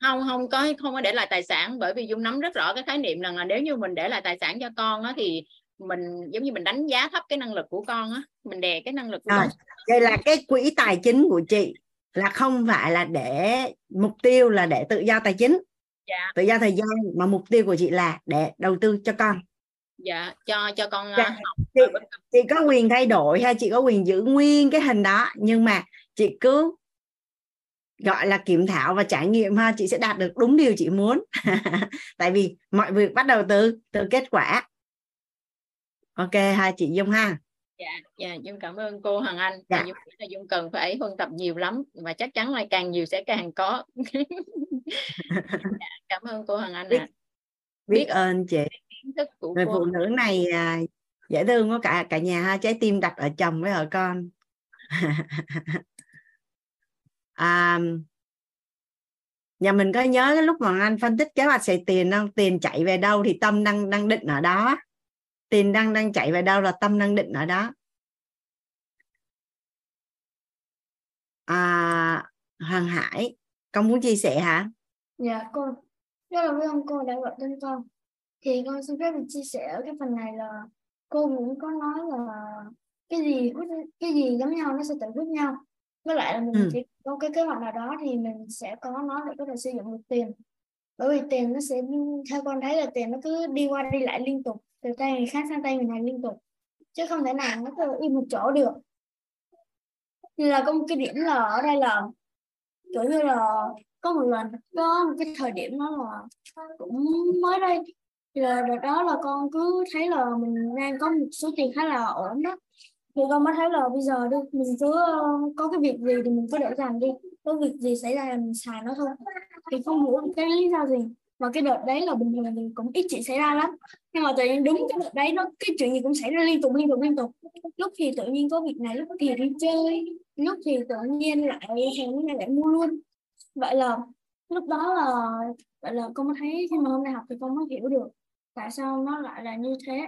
Không không có không có để lại tài sản bởi vì dung nắm rất rõ cái khái niệm rằng là nếu như mình để lại tài sản cho con á, thì mình giống như mình đánh giá thấp cái năng lực của con á mình đè cái năng lực của rồi đây là cái quỹ tài chính của chị là không phải là để mục tiêu là để tự do tài chính dạ. tự do thời gian mà mục tiêu của chị là để đầu tư cho con. Dạ cho cho con dạ. học chị, chị có quyền thay đổi hay chị có quyền giữ nguyên cái hình đó nhưng mà chị cứ gọi là kiểm thảo và trải nghiệm ha chị sẽ đạt được đúng điều chị muốn. Tại vì mọi việc bắt đầu từ từ kết quả. Ok hai chị dung ha dạ dạ dung cảm ơn cô hằng anh. Dạ. dung là dung cần phải phân tập nhiều lắm và chắc chắn là càng nhiều sẽ càng có. Dạ, cảm ơn cô hằng anh biết, à. biết, biết ơn chị. người phụ nữ này à, dễ thương có cả cả nhà ha trái tim đặt ở chồng với ở con. À, nhà mình có nhớ cái lúc mà anh phân tích kế hoạch xài tiền không? Tiền chạy về đâu thì tâm đang đang định ở đó tiền đang đang chạy về đâu là tâm đang định ở đó. À, Hoàng Hải con muốn chia sẻ hả? Dạ cô rất là biết ơn cô đã gọi tên con. Thì con xin phép được chia sẻ ở cái phần này là cô cũng có nói là cái gì cái gì giống nhau nó sẽ tự hút nhau. Với lại là mình ừ. chỉ có cái kế hoạch nào đó thì mình sẽ có nó để có thể sử dụng được tiền. Bởi vì tiền nó sẽ theo con thấy là tiền nó cứ đi qua đi lại liên tục từ tay người khác sang tay người này liên tục. Chứ không thể nào nó cứ im một chỗ được. Như là có một cái điểm là ở đây là, kiểu như là, có một lần, có một cái thời điểm đó là cũng mới đây. Thì là đợt đó là con cứ thấy là mình đang có một số tiền khá là ổn đó. Thì con mới thấy là bây giờ đi, mình cứ ờ, có cái việc gì thì mình cứ để dành đi. Có việc gì xảy ra là mình xài nó thôi. Thì không muốn cái lý do gì mà cái đợt đấy là bình thường thì cũng ít chuyện xảy ra lắm. Nhưng mà tự nhiên đúng cái đợt đấy nó, cái chuyện gì cũng xảy ra liên tục liên tục liên tục. Lúc thì tự nhiên có việc này, lúc thì đi chơi, lúc thì tự nhiên lại hẹn này lại mua luôn. Vậy là lúc đó là, vậy là con thấy khi mà hôm nay học thì con mới hiểu được tại sao nó lại là như thế.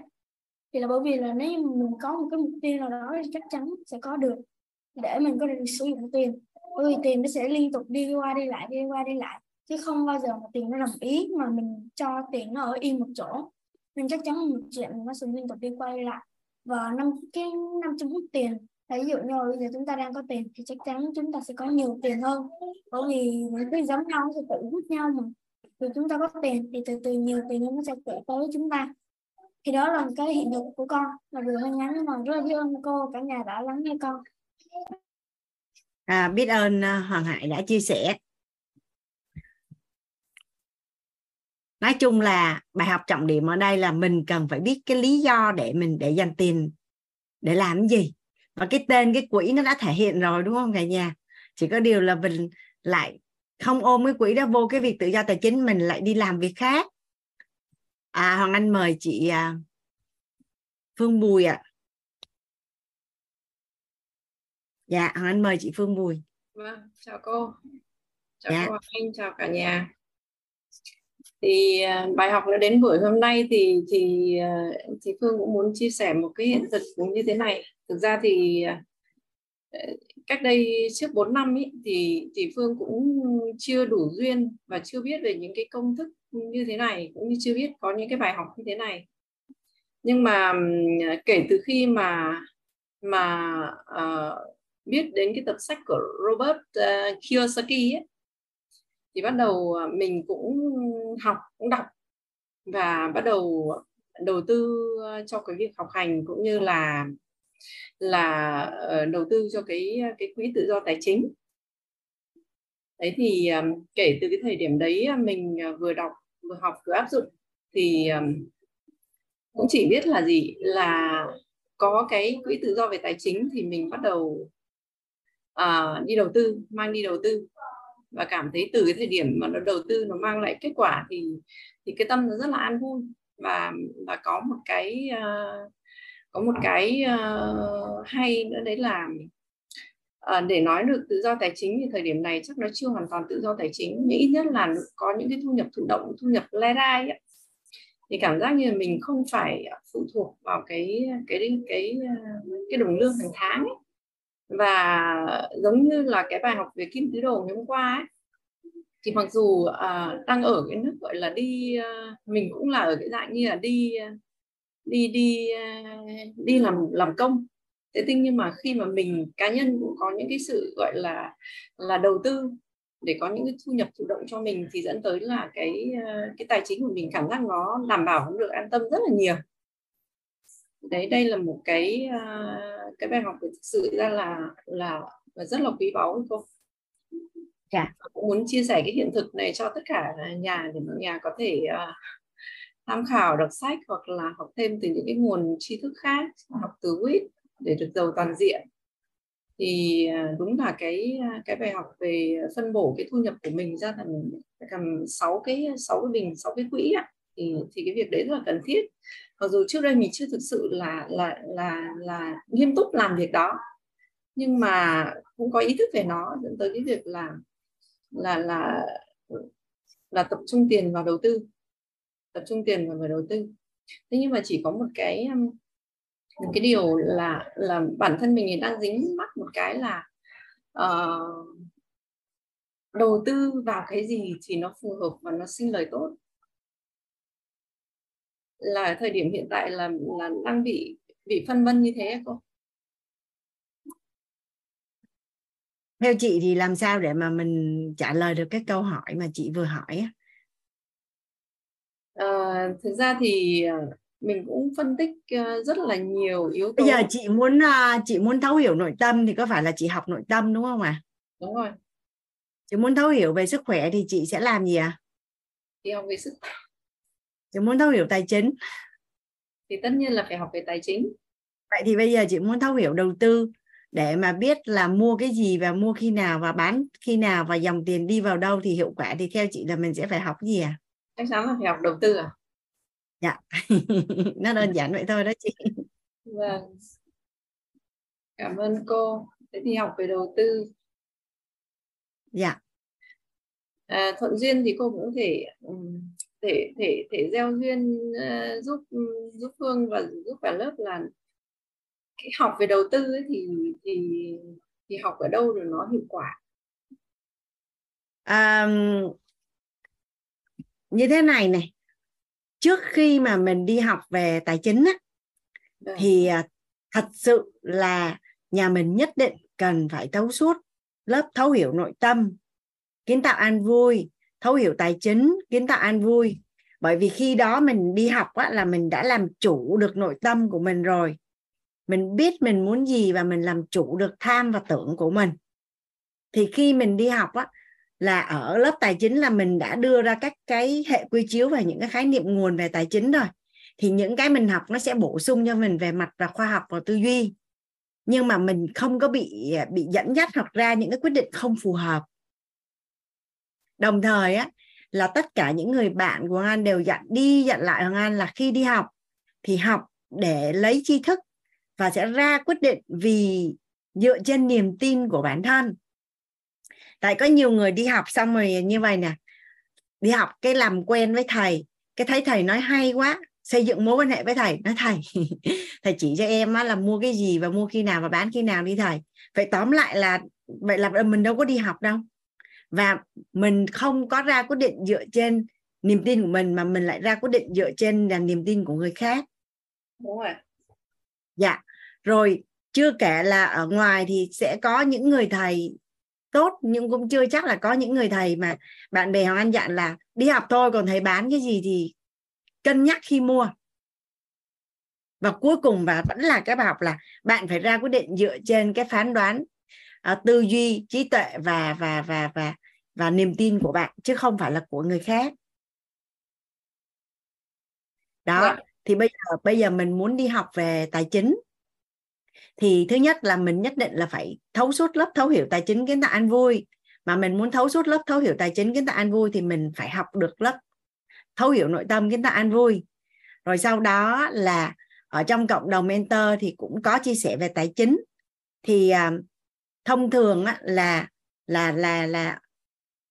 Thì là bởi vì là nếu mình có một cái mục tiêu nào đó thì chắc chắn sẽ có được để mình có thể sử dụng tiền. Bởi vì tiền nó sẽ liên tục đi qua, đi lại, đi qua, đi lại chứ không bao giờ mà tiền nó nằm ý mà mình cho tiền nó ở yên một chỗ. Nên chắc chắn một chuyện nó sẽ liên tục đi quay lại. Và năm cái năm trăm hút tiền ví dụ như bây giờ chúng ta đang có tiền thì chắc chắn chúng ta sẽ có nhiều tiền hơn. Bởi vì những cái giống nhau sẽ tự hút nhau mà. Vì chúng ta có tiền thì từ từ nhiều tiền nó sẽ tự tới chúng ta. Thì đó là cái hiện thực của con. Là vừa hơi ngắn nhưng mà rất là biết ơn cô cả nhà đã lắng nghe con. À, biết ơn ờ, Hoàng Hải đã chia sẻ. Nói chung là bài học trọng điểm ở đây là mình cần phải biết cái lý do để mình để dành tiền để làm cái gì. Và cái tên cái quỹ nó đã thể hiện rồi đúng không cả nhà? Chỉ có điều là mình lại không ôm cái quỹ đó vô cái việc tự do tài chính mình lại đi làm việc khác. À hoàng anh mời chị à, phương bùi ạ. À. dạ hoàng anh mời chị phương bùi. Vâng chào cô. Chào dạ. cô anh chào cả nhà thì à, bài học nó đến buổi hôm nay thì thì à, chị thì phương cũng muốn chia sẻ một cái hiện thực cũng như thế này. Thực ra thì à, ờ, cách đây trước 4 năm ý, thì thì Phương cũng chưa đủ duyên và chưa biết về những cái công thức như thế này cũng như chưa biết có những cái bài học như thế này. Nhưng mà kể từ khi mà mà uh, biết đến cái tập sách của Robert uh, Kiyosaki ấy, thì bắt đầu à, mình cũng học cũng đọc và bắt đầu đầu tư à, cho cái việc học hành cũng như là là ờ, đầu tư cho cái à, cái quỹ tự do tài chính. Đấy thì kể từ cái thời điểm đấy mình vừa đọc vừa học vừa áp dụng thì cũng chỉ biết là gì? Là có cái quỹ tự do về tài chính thì mình bắt đầu uh, đi đầu tư mang đi đầu tư và cảm thấy từ cái thời điểm mà nó đầu tư nó mang lại kết quả thì thì cái tâm nó rất là an vui và và có một cái uh, có một cái uh, hay nữa đấy là uh, để nói được tự do tài chính thì thời điểm này chắc nó chưa hoàn toàn tự do tài chính nhưng ít nhất là có những cái thu nhập thụ động thu nhập lai rai ấy. thì cảm giác như là mình không phải phụ thuộc vào cái cái cái cái đồng lương hàng tháng ấy và giống như là cái bài học về kim tứ đồ ngày hôm qua ấy, thì mặc dù uh, đang ở cái nước gọi là đi uh, mình cũng là ở cái dạng như là đi uh, đi đi đi làm làm công. Thế nhưng nhưng mà khi mà mình cá nhân cũng có những cái sự gọi là là đầu tư để có những cái thu nhập thụ động cho mình thì dẫn tới là cái cái tài chính của mình cảm giác nó đảm bảo cũng được an tâm rất là nhiều. Đấy đây là một cái cái bài học thực sự ra là là, là rất là quý báu cô dạ. cũng muốn chia sẻ cái hiện thực này cho tất cả nhà để mọi nhà có thể uh, tham khảo đọc sách hoặc là học thêm từ những cái nguồn tri thức khác học từ WIT để được giàu toàn diện? Thì à, đúng là cái cái bài học về phân bổ cái thu nhập của mình ra thành cầm sáu cái sáu cái bình sáu cái quỹ ạ thì thì cái việc đấy rất là cần thiết mặc dù trước đây mình chưa thực sự là là là là nghiêm túc làm việc đó nhưng mà cũng có ý thức về nó dẫn tới cái việc là là là là tập trung tiền vào đầu tư tập trung tiền vào đầu tư. Thế nhưng mà chỉ có một cái um, một cái điều là là bản thân mình đang dính mắc một cái là uh, đầu tư vào cái gì thì nó phù hợp và nó sinh lời tốt là thời điểm hiện tại là là đang bị bị phân vân như thế cô? Theo chị thì làm sao để mà mình trả lời được cái câu hỏi mà chị vừa hỏi à, thực ra thì ờ, mình cũng phân tích ờ, rất là nhiều yếu tố bây giờ chị muốn chị muốn thấu hiểu nội tâm thì có phải là chị học nội tâm đúng không ạ? À? đúng rồi. Chị muốn thấu hiểu về sức khỏe thì chị sẽ làm gì à thì học về sức chị muốn thấu hiểu tài chính. Thì tất nhiên là phải học về tài chính. Vậy thì bây giờ chị muốn thấu hiểu đầu tư để mà biết là mua cái gì và mua khi nào và bán khi nào và dòng tiền đi vào đâu thì hiệu quả thì theo chị là mình sẽ phải học gì à chắc chắn là phải học đầu tư à? Dạ. Nó đơn giản vậy thôi đó chị. Vâng. Cảm ơn cô. Thế thì học về đầu tư. Dạ. À, thuận duyên thì cô cũng thể thể thể thể gieo duyên uh, giúp giúp phương và giúp cả lớp là cái học về đầu tư ấy thì thì thì học ở đâu rồi nó hiệu quả à, như thế này này trước khi mà mình đi học về tài chính á, ừ. thì à, thật sự là nhà mình nhất định cần phải thấu suốt lớp thấu hiểu nội tâm kiến tạo an vui thấu hiểu tài chính kiến tạo an vui. Bởi vì khi đó mình đi học á, là mình đã làm chủ được nội tâm của mình rồi. Mình biết mình muốn gì và mình làm chủ được tham và tưởng của mình. Thì khi mình đi học á là ở lớp tài chính là mình đã đưa ra các cái hệ quy chiếu và những cái khái niệm nguồn về tài chính rồi. Thì những cái mình học nó sẽ bổ sung cho mình về mặt và khoa học và tư duy. Nhưng mà mình không có bị bị dẫn dắt hoặc ra những cái quyết định không phù hợp đồng thời á là tất cả những người bạn của Hoàng An đều dặn đi dặn lại Hoàng An là khi đi học thì học để lấy tri thức và sẽ ra quyết định vì dựa trên niềm tin của bản thân. Tại có nhiều người đi học xong rồi như vậy nè đi học cái làm quen với thầy cái thấy thầy nói hay quá xây dựng mối quan hệ với thầy nói thầy thầy chỉ cho em á, là mua cái gì và mua khi nào và bán khi nào đi thầy. Vậy tóm lại là vậy là mình đâu có đi học đâu và mình không có ra quyết định dựa trên niềm tin của mình mà mình lại ra quyết định dựa trên là niềm tin của người khác. Đúng rồi. Dạ. Rồi chưa kể là ở ngoài thì sẽ có những người thầy tốt nhưng cũng chưa chắc là có những người thầy mà bạn bè hoàng anh dặn là đi học thôi còn thầy bán cái gì thì cân nhắc khi mua. Và cuối cùng và vẫn là cái bài học là bạn phải ra quyết định dựa trên cái phán đoán uh, tư duy trí tuệ và và và và và niềm tin của bạn chứ không phải là của người khác đó yeah. Dạ. thì bây giờ bây giờ mình muốn đi học về tài chính thì thứ nhất là mình nhất định là phải thấu suốt lớp thấu hiểu tài chính kiến tạo an vui mà mình muốn thấu suốt lớp thấu hiểu tài chính kiến tạo an vui thì mình phải học được lớp thấu hiểu nội tâm kiến tạo an vui rồi sau đó là ở trong cộng đồng mentor thì cũng có chia sẻ về tài chính thì uh, thông thường á, là là là là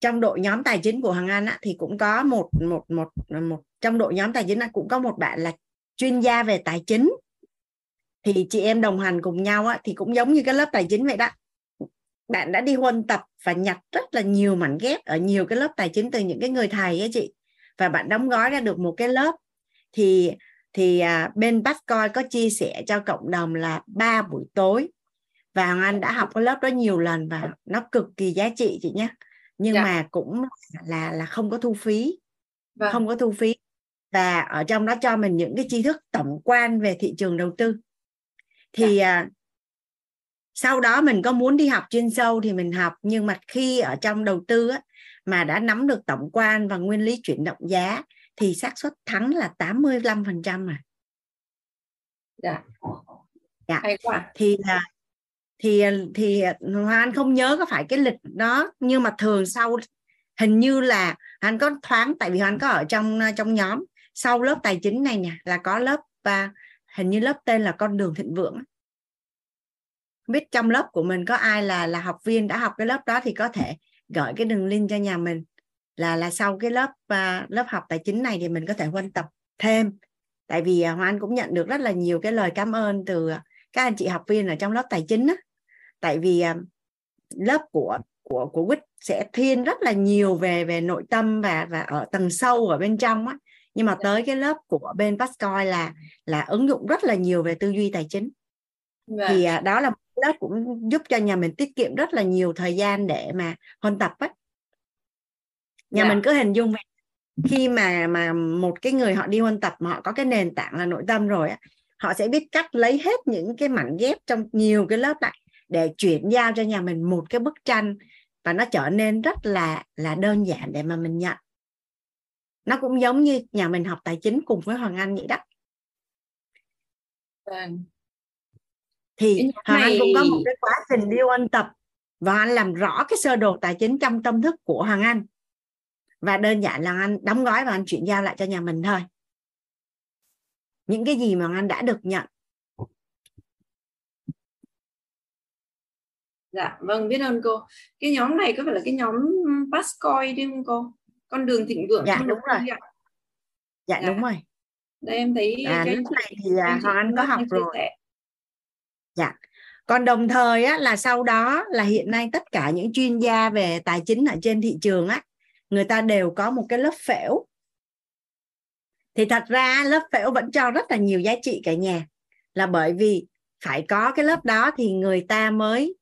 trong đội nhóm tài chính của hoàng An á, thì cũng có một một một một trong đội nhóm tài chính á, cũng có một bạn là chuyên gia về tài chính. Thì chị em đồng hành cùng nhau á, thì cũng giống như cái lớp tài chính vậy đó. Bạn đã đi huân tập và nhặt rất là nhiều mảnh ghép ở nhiều cái lớp tài chính từ những cái người thầy á chị. Và bạn đóng gói ra được một cái lớp. Thì thì à, bên Bascoin có chia sẻ cho cộng đồng là ba buổi tối. Và Hoàng Anh đã học cái lớp đó nhiều lần và nó cực kỳ giá trị chị nhé nhưng dạ. mà cũng là là không có thu phí vâng. không có thu phí và ở trong đó cho mình những cái tri thức tổng quan về thị trường đầu tư thì dạ. sau đó mình có muốn đi học chuyên sâu thì mình học nhưng mà khi ở trong đầu tư á, mà đã nắm được tổng quan và nguyên lý chuyển động giá thì xác suất thắng là 85% mà. Dạ. Dạ. Hay quá. Thì là thì thì anh không nhớ có phải cái lịch đó nhưng mà thường sau hình như là anh có thoáng tại vì anh có ở trong trong nhóm. Sau lớp tài chính này nè là có lớp và hình như lớp tên là con đường thịnh vượng biết trong lớp của mình có ai là là học viên đã học cái lớp đó thì có thể gửi cái đường link cho nhà mình. Là là sau cái lớp uh, lớp học tài chính này thì mình có thể quan tập thêm. Tại vì uh, Hoàng cũng nhận được rất là nhiều cái lời cảm ơn từ à, các anh chị học viên ở trong lớp tài chính á tại vì uh, lớp của của của Quýt sẽ thiên rất là nhiều về về nội tâm và và ở tầng sâu ở bên trong á. Nhưng mà tới cái lớp của bên Pascoy là là ứng dụng rất là nhiều về tư duy tài chính. Vậy. thì uh, đó là lớp cũng giúp cho nhà mình tiết kiệm rất là nhiều thời gian để mà huân tập á. Nhà yeah. mình cứ hình dung khi mà mà một cái người họ đi huân tập mà họ có cái nền tảng là nội tâm rồi á họ sẽ biết cách lấy hết những cái mảnh ghép trong nhiều cái lớp lại để chuyển giao cho nhà mình một cái bức tranh và nó trở nên rất là là đơn giản để mà mình nhận. Nó cũng giống như nhà mình học tài chính cùng với Hoàng Anh vậy đó. Vâng. thì Hoàng này... Anh cũng có một cái quá trình đi ôn tập và anh làm rõ cái sơ đồ tài chính trong tâm thức của Hoàng Anh. Và đơn giản là anh đóng gói và anh chuyển giao lại cho nhà mình thôi. Những cái gì mà anh đã được nhận dạ vâng biết ơn cô. Cái nhóm này có phải là cái nhóm Pascoy đi không cô? Con đường thịnh vượng dạ đúng rồi. dạ, dạ. đúng rồi. Đây em thấy à, cái này thì à, hoàng anh có học rồi. dạ. Còn đồng thời á, là sau đó là hiện nay tất cả những chuyên gia về tài chính ở trên thị trường á người ta đều có một cái lớp phễu. Thì thật ra lớp phễu vẫn cho rất là nhiều giá trị cả nhà. Là bởi vì phải có cái lớp đó thì người ta mới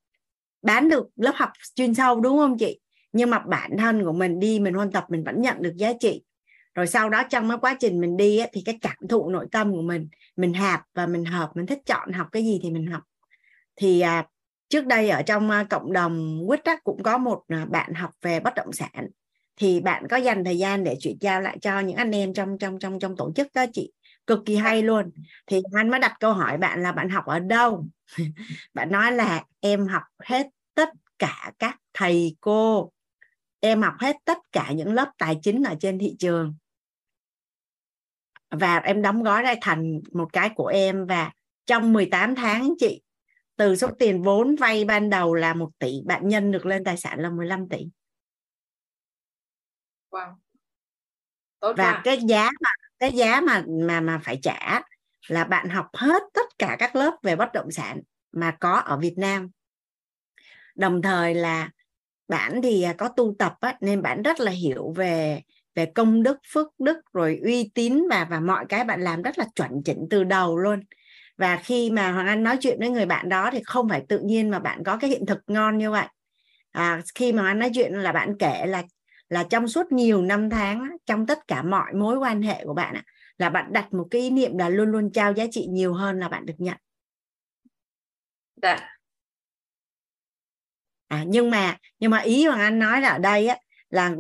bán được lớp học chuyên sâu đúng không chị? Nhưng mà bản thân của mình đi mình huân tập mình vẫn nhận được giá trị. Rồi sau đó trong cái quá trình mình đi thì cái cảm thụ nội tâm của mình mình hạp và mình hợp mình thích chọn học cái gì thì mình học. Thì à, trước đây ở trong à, cộng đồng quýt cũng có một à, bạn học về bất động sản. Thì bạn có dành thời gian để chuyển giao lại cho những anh em trong trong trong trong tổ chức đó chị? Cực kỳ hay luôn. Thì anh mới đặt câu hỏi bạn là bạn học ở đâu? bạn nói là em học hết tất cả các thầy cô em học hết tất cả những lớp tài chính ở trên thị trường và em đóng gói ra thành một cái của em và trong 18 tháng chị từ số tiền vốn vay ban đầu là một tỷ bạn nhân được lên tài sản là 15 tỷ wow. Tốt và quá. cái giá mà cái giá mà mà mà phải trả là bạn học hết tất cả các lớp về bất động sản mà có ở Việt Nam. Đồng thời là bạn thì à, có tu tập á, nên bạn rất là hiểu về về công đức phước đức rồi uy tín và và mọi cái bạn làm rất là chuẩn chỉnh từ đầu luôn. Và khi mà hoàng anh nói chuyện với người bạn đó thì không phải tự nhiên mà bạn có cái hiện thực ngon như vậy. À, khi mà anh nói chuyện là bạn kể là là trong suốt nhiều năm tháng trong tất cả mọi mối quan hệ của bạn là bạn đặt một cái ý niệm là luôn luôn trao giá trị nhiều hơn là bạn được nhận. Dạ. À, nhưng mà nhưng mà ý hoàng anh nói là ở đây á là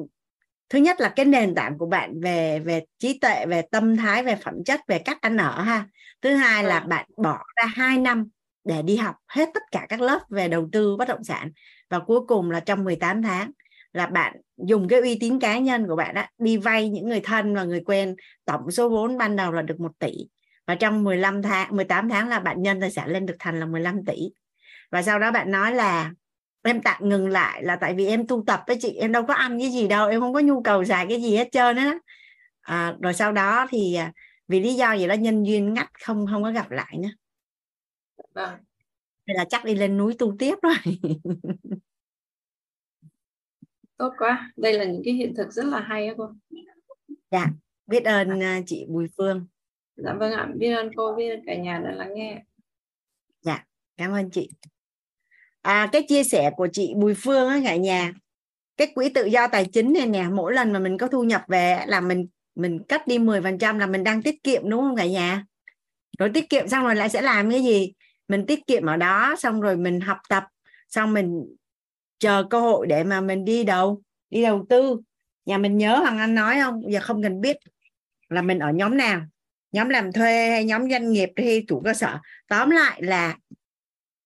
thứ nhất là cái nền tảng của bạn về về trí tuệ về tâm thái về phẩm chất về cách ăn ở ha. Thứ hai là bạn bỏ ra 2 năm để đi học hết tất cả các lớp về đầu tư bất động sản. Và cuối cùng là trong 18 tháng là bạn dùng cái uy tín cá nhân của bạn đã đi vay những người thân và người quen tổng số vốn ban đầu là được 1 tỷ. Và trong 15 tháng 18 tháng là bạn nhân tài sản lên được thành là 15 tỷ. Và sau đó bạn nói là em tạm ngừng lại là tại vì em tu tập với chị em đâu có ăn cái gì đâu em không có nhu cầu xài cái gì hết trơn á. À, rồi sau đó thì à, vì lý do gì đó nhân duyên ngắt không không có gặp lại nữa. Vâng. Là chắc đi lên núi tu tiếp rồi tốt quá. Đây là những cái hiện thực rất là hay á cô. Dạ. Biết ơn à, chị Bùi Phương. Dạ vâng ạ. Biết ơn cô biết ơn cả nhà đã lắng nghe. Dạ. Cảm ơn chị. À, cái chia sẻ của chị Bùi Phương á cả nhà. Cái quỹ tự do tài chính này nè mỗi lần mà mình có thu nhập về là mình mình cắt đi 10% là mình đang tiết kiệm đúng không cả nhà? Rồi tiết kiệm xong rồi lại sẽ làm cái gì? Mình tiết kiệm ở đó xong rồi mình học tập xong mình chờ cơ hội để mà mình đi đầu đi đầu tư. Nhà mình nhớ hoàng anh nói không? Giờ không cần biết là mình ở nhóm nào, nhóm làm thuê hay nhóm doanh nghiệp hay chủ cơ sở. Tóm lại là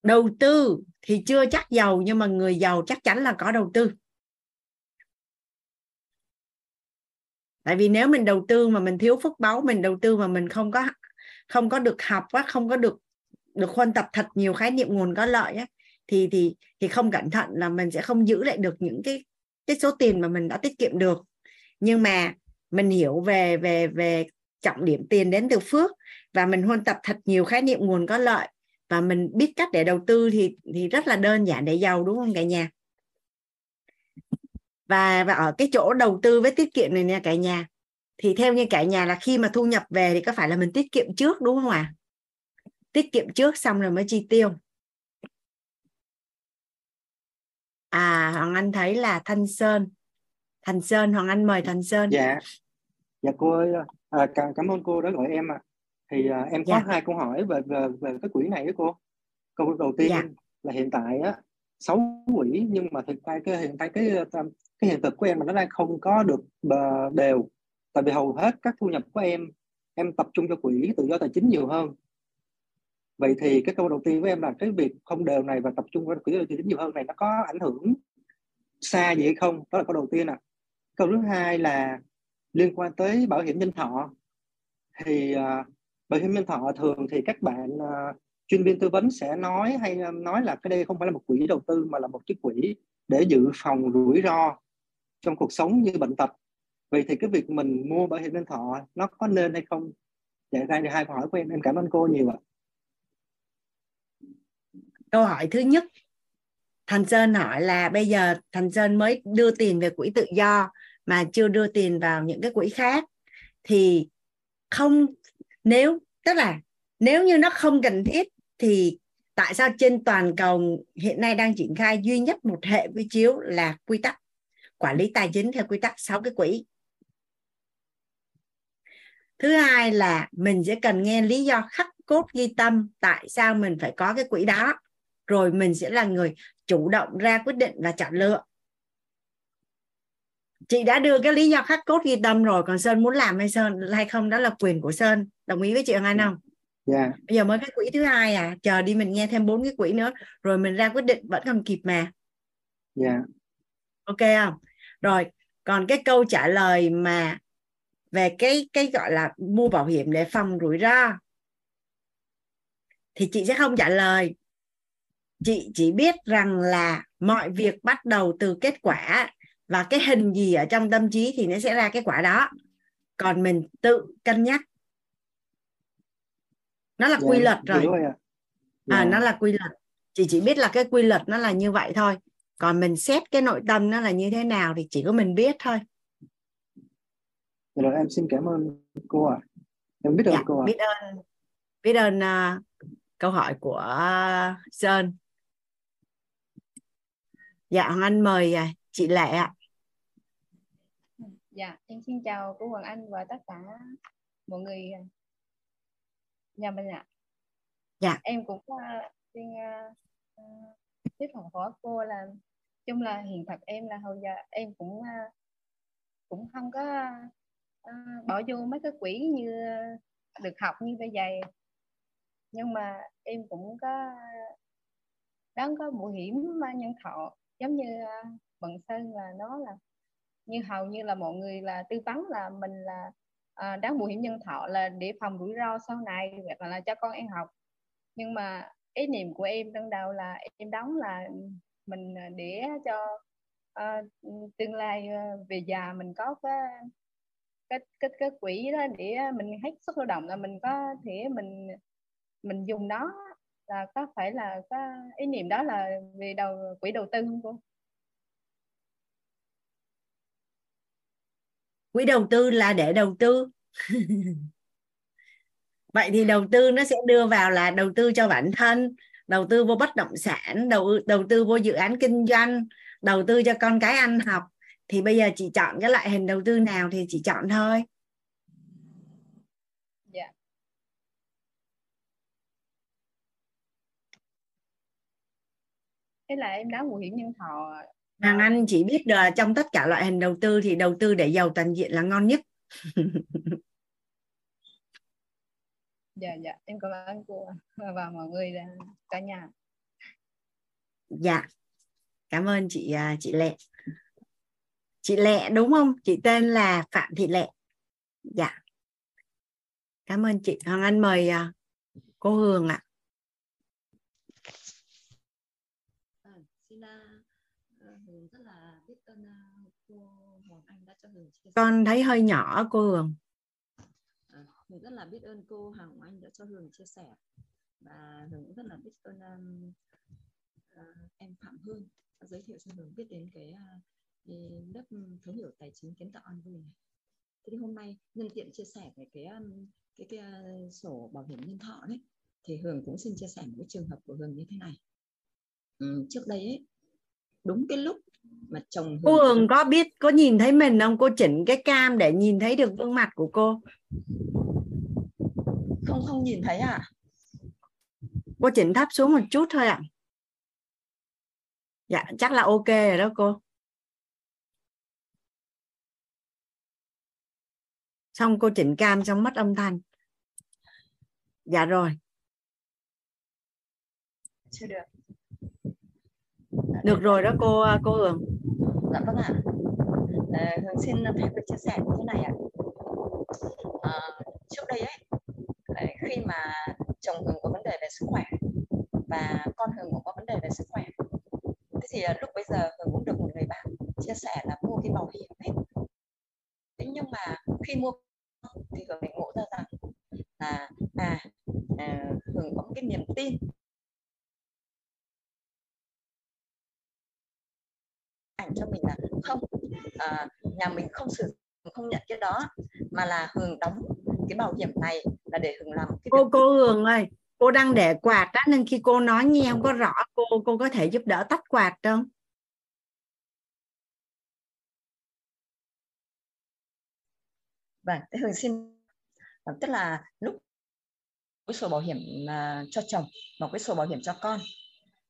đầu tư thì chưa chắc giàu, nhưng mà người giàu chắc chắn là có đầu tư. Tại vì nếu mình đầu tư mà mình thiếu phước báu, mình đầu tư mà mình không có không có được học á, không có được được huân tập thật nhiều khái niệm nguồn có lợi á thì thì thì không cẩn thận là mình sẽ không giữ lại được những cái cái số tiền mà mình đã tiết kiệm được. Nhưng mà mình hiểu về về về trọng điểm tiền đến từ phước và mình huân tập thật nhiều khái niệm nguồn có lợi và mình biết cách để đầu tư thì thì rất là đơn giản để giàu, đúng không cả nhà? Và và ở cái chỗ đầu tư với tiết kiệm này nha cả nhà, thì theo như cả nhà là khi mà thu nhập về thì có phải là mình tiết kiệm trước, đúng không ạ? À? tiết kiệm trước xong rồi mới chi tiêu. À hoàng anh thấy là thanh sơn thành sơn hoàng anh mời thành sơn dạ dạ cô ơi à, cảm, cảm ơn cô đã gọi em ạ à. thì à, em có dạ. hai câu hỏi về về về cái quỹ này đó cô câu đầu tiên dạ. là hiện tại á sáu quỹ nhưng mà thực ra cái hiện tại cái cái hiện thực của em mà nó đang không có được đều tại vì hầu hết các thu nhập của em em tập trung cho quỹ tự do tài chính nhiều hơn vậy thì cái câu đầu tiên với em là cái việc không đều này và tập trung vào quỹ đầu tư chính nhiều hơn này nó có ảnh hưởng xa gì hay không? Đó là câu đầu tiên à câu thứ hai là liên quan tới bảo hiểm nhân thọ. Thì uh, bảo hiểm nhân thọ thường thì các bạn uh, chuyên viên tư vấn sẽ nói hay nói là cái đây không phải là một quỹ đầu tư mà là một chiếc quỹ để dự phòng rủi ro trong cuộc sống như bệnh tật. Vậy thì cái việc mình mua bảo hiểm nhân thọ nó có nên hay không? Dạ ra thì hai câu hỏi của em em cảm ơn cô nhiều ạ câu hỏi thứ nhất. Thành sơn hỏi là bây giờ thành sơn mới đưa tiền về quỹ tự do mà chưa đưa tiền vào những cái quỹ khác thì không, nếu, tức là nếu như nó không cần thiết thì tại sao trên toàn cầu hiện nay đang triển khai duy nhất một hệ quy chiếu là quy tắc, quản lý tài chính theo quy tắc 6 cái quỹ? Thứ hai là mình sẽ cần nghe lý do khắc cốt ghi tâm tại sao mình phải có cái quỹ đó rồi mình sẽ là người chủ động ra quyết định và chọn lựa chị đã đưa cái lý do khắc cốt ghi tâm rồi còn sơn muốn làm hay sơn hay không đó là quyền của sơn đồng ý với chị Hằng Anh không yeah. Dạ. bây giờ mới cái quỹ thứ hai à chờ đi mình nghe thêm bốn cái quỹ nữa rồi mình ra quyết định vẫn còn kịp mà dạ yeah. ok không rồi còn cái câu trả lời mà về cái cái gọi là mua bảo hiểm để phòng rủi ro thì chị sẽ không trả lời chị chỉ biết rằng là mọi việc bắt đầu từ kết quả và cái hình gì ở trong tâm trí thì nó sẽ ra cái quả đó. Còn mình tự cân nhắc. Nó là quy luật rồi. à, nó là quy luật. Chị chỉ biết là cái quy luật nó là như vậy thôi. Còn mình xét cái nội tâm nó là như thế nào thì chỉ có mình biết thôi. Rồi em xin cảm ơn cô ạ. À. em biết ơn dạ, cô ạ. à. biết ơn. Biết ơn uh, câu hỏi của uh, sơn dạ hoàng anh mời uh, chị lệ ạ. Dạ em xin chào cô hoàng anh và tất cả mọi người. Nhà mình ạ. Dạ. Em cũng uh, xin uh, tiếp hỏi hỏi cô là chung là hiện thật em là hồi giờ em cũng uh, cũng không có uh, bỏ vô mấy cái quỹ như được học như bây giờ. Nhưng mà em cũng có đáng có bảo hiểm nhân thọ giống như ờ, bận sơn là nó là như hầu như là mọi người là tư vấn là mình là à, đáng bảo hiểm nhân thọ là để phòng rủi ro sau này hoặc là, là cho con em học. Nhưng mà ý niệm của em ban đầu là em đóng là mình ờ, để cho uh, tương lai uh, về già mình có cái cái cái cái quỹ đó để mình hết sức lao động là mình có thể mình mình dùng nó là có phải là cái ý niệm đó là về đầu, quỹ đầu tư không cô? quỹ đầu tư là để đầu tư. Vậy thì đầu tư nó sẽ đưa vào là đầu tư cho bản thân, đầu tư vô bất động sản, đầu đầu tư vô dự án kinh doanh, đầu tư cho con cái ăn học. Thì bây giờ chị chọn cái loại hình đầu tư nào thì chị chọn thôi dạ thế là em đóng bảo hiểm nhân thọ. Hoàng Anh chỉ biết là trong tất cả loại hình đầu tư thì đầu tư để giàu toàn diện là ngon nhất. Dạ dạ. Em cảm ơn cô và mọi người cả nhà. Dạ. Cảm ơn chị à, chị lệ chị lệ đúng không? Chị tên là phạm thị lệ dạ. Cảm ơn chị. Hoàng anh mời à, cô hường ạ. à, xin hường rất là biết ơn cô hoàng anh đã cho hường con thấy hơi nhỏ cô à, hường Hường rất là biết ơn cô Hằng Anh đã cho Hường chia sẻ và Hường cũng rất là biết ơn um, uh, em Phạm Hương đã giới thiệu cho Hường biết đến cái, uh, cái lớp thấu hiểu tài chính kiến tạo an vui này. Thế thì hôm nay nhân tiện chia sẻ về cái um, cái, cái uh, sổ bảo hiểm nhân thọ đấy thì Hường cũng xin chia sẻ một cái trường hợp của Hường như thế này. Ừ, trước đây ấy đúng cái lúc mà chồng cô Hường có biết có nhìn thấy mình không? Cô chỉnh cái cam để nhìn thấy được gương mặt của cô. Không không nhìn thấy à cô chỉnh thấp xuống một chút thôi ạ. À. dạ chắc là ok rồi đó cô. Xong cô chỉnh cam xong mất âm thanh. Dạ rồi. Chưa được được rồi đó cô à, cô Hường. Dạ vâng ạ. À, Hường xin phép được chia sẻ như thế này ạ. À, trước đây ấy ờ, khi mà chồng Hường có vấn đề về sức khỏe và con Hường cũng có vấn đề về sức khỏe thế thì à, lúc bây giờ Hường cũng được một người bạn chia sẻ là mua cái bảo hiểm hết thế nhưng mà khi mua thì Hường mới ngộ ra rằng là à, à Hường có một cái niềm tin ảnh cho mình là không. À, nhà mình không sử dụng không nhận cái đó mà là Hường đóng cái bảo hiểm này là để Hường làm cái cô cô Hường ơi cô đang để quạt đó nên khi cô nói nghe không có rõ cô cô có thể giúp đỡ tắt quạt không? Vâng thế Hường xin tức là lúc cái sổ bảo hiểm uh, cho chồng và cái sổ bảo hiểm cho con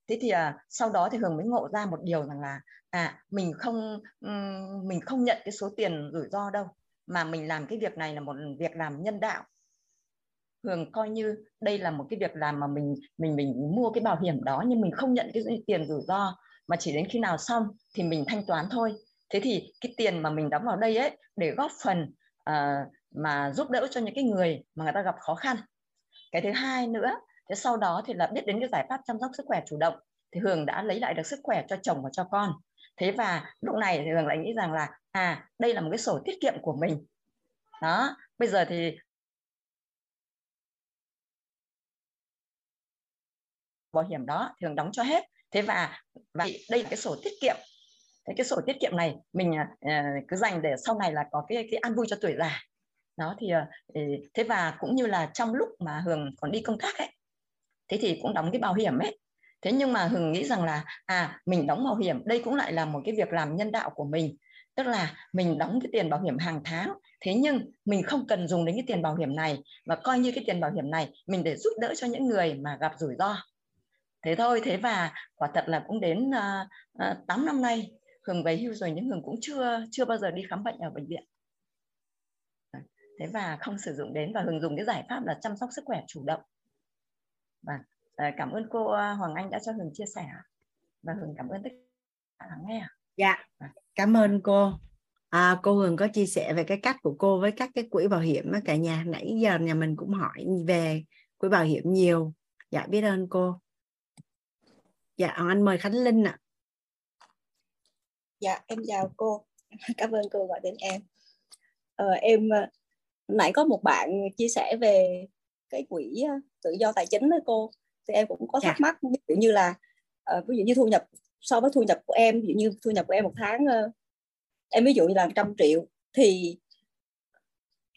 thế thì à, sau đó thì hường mới ngộ ra một điều rằng là à mình không um, mình không nhận cái số tiền rủi ro đâu mà mình làm cái việc này là một việc làm nhân đạo. Hường coi như đây là một cái việc làm mà mình mình mình mua cái bảo hiểm đó nhưng mình không nhận cái tiền rủi ro mà chỉ đến khi nào xong thì mình thanh toán thôi. Thế thì cái tiền mà mình đóng vào đây ấy để góp phần uh, mà giúp đỡ cho những cái người mà người ta gặp khó khăn. Cái thứ hai nữa thế sau đó thì là biết đến cái giải pháp chăm sóc sức khỏe chủ động thì Hường đã lấy lại được sức khỏe cho chồng và cho con. Thế và lúc này thì Hường lại nghĩ rằng là à đây là một cái sổ tiết kiệm của mình. Đó bây giờ thì bảo hiểm đó thường đóng cho hết. Thế và và đây là cái sổ tiết kiệm. Thế cái sổ tiết kiệm này mình uh, cứ dành để sau này là có cái cái an vui cho tuổi già. Đó thì uh, thế và cũng như là trong lúc mà hường còn đi công tác ấy thế thì cũng đóng cái bảo hiểm ấy. Thế nhưng mà hường nghĩ rằng là à mình đóng bảo hiểm đây cũng lại là một cái việc làm nhân đạo của mình. Tức là mình đóng cái tiền bảo hiểm hàng tháng thế nhưng mình không cần dùng đến cái tiền bảo hiểm này. Và coi như cái tiền bảo hiểm này mình để giúp đỡ cho những người mà gặp rủi ro. Thế thôi thế và quả thật là cũng đến uh, uh, 8 năm nay hường về hưu rồi nhưng hường cũng chưa chưa bao giờ đi khám bệnh ở bệnh viện. Thế và không sử dụng đến và hường dùng cái giải pháp là chăm sóc sức khỏe chủ động và uh, cảm ơn cô uh, Hoàng Anh đã cho hường chia sẻ và hường cảm ơn tất cả lắng nghe dạ. Cảm ơn cô. À, cô Hường có chia sẻ về cái cách của cô với các cái quỹ bảo hiểm đó cả nhà. Nãy giờ nhà mình cũng hỏi về quỹ bảo hiểm nhiều. Dạ biết ơn cô. Dạ anh mời Khánh Linh ạ. À. dạ em chào cô. Cảm ơn cô gọi đến em. Ờ, em ờ, nãy có một bạn chia sẻ về cái quỹ ờ, tự do tài chính đó cô. Thì em cũng có thắc dạ. mắc ví dụ như là uh, ví dụ như thu nhập so với thu nhập của em ví dụ như thu nhập của em một tháng uh, em ví dụ như là trăm triệu thì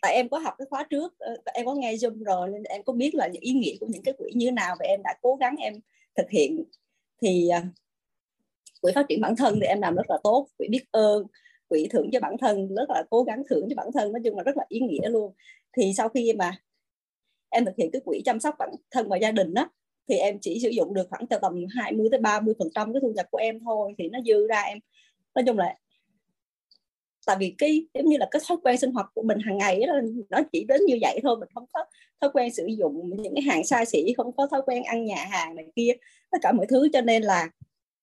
tại em có học cái khóa trước em có nghe zoom rồi nên em có biết là những ý nghĩa của những cái quỹ như thế nào và em đã cố gắng em thực hiện. Thì à, quỹ phát triển bản thân thì em làm rất là tốt quỹ biết ơn quỹ thưởng cho bản thân rất là cố gắng thưởng cho bản thân nói chung là rất là ý nghĩa luôn. Thì sau khi mà em thực hiện cái quỹ chăm sóc bản thân và gia đình đó thì em chỉ sử dụng được khoảng từ tầm 20 tới 30 phần trăm cái thu nhập của em thôi thì nó dư ra em. Nói chung là tại vì cái giống như là cái thói quen sinh hoạt của mình hàng ngày đó, nó chỉ đến như vậy thôi mình không có thói quen sử dụng những cái hàng xa xỉ không có thói quen ăn nhà hàng này kia tất cả mọi thứ. Cho nên là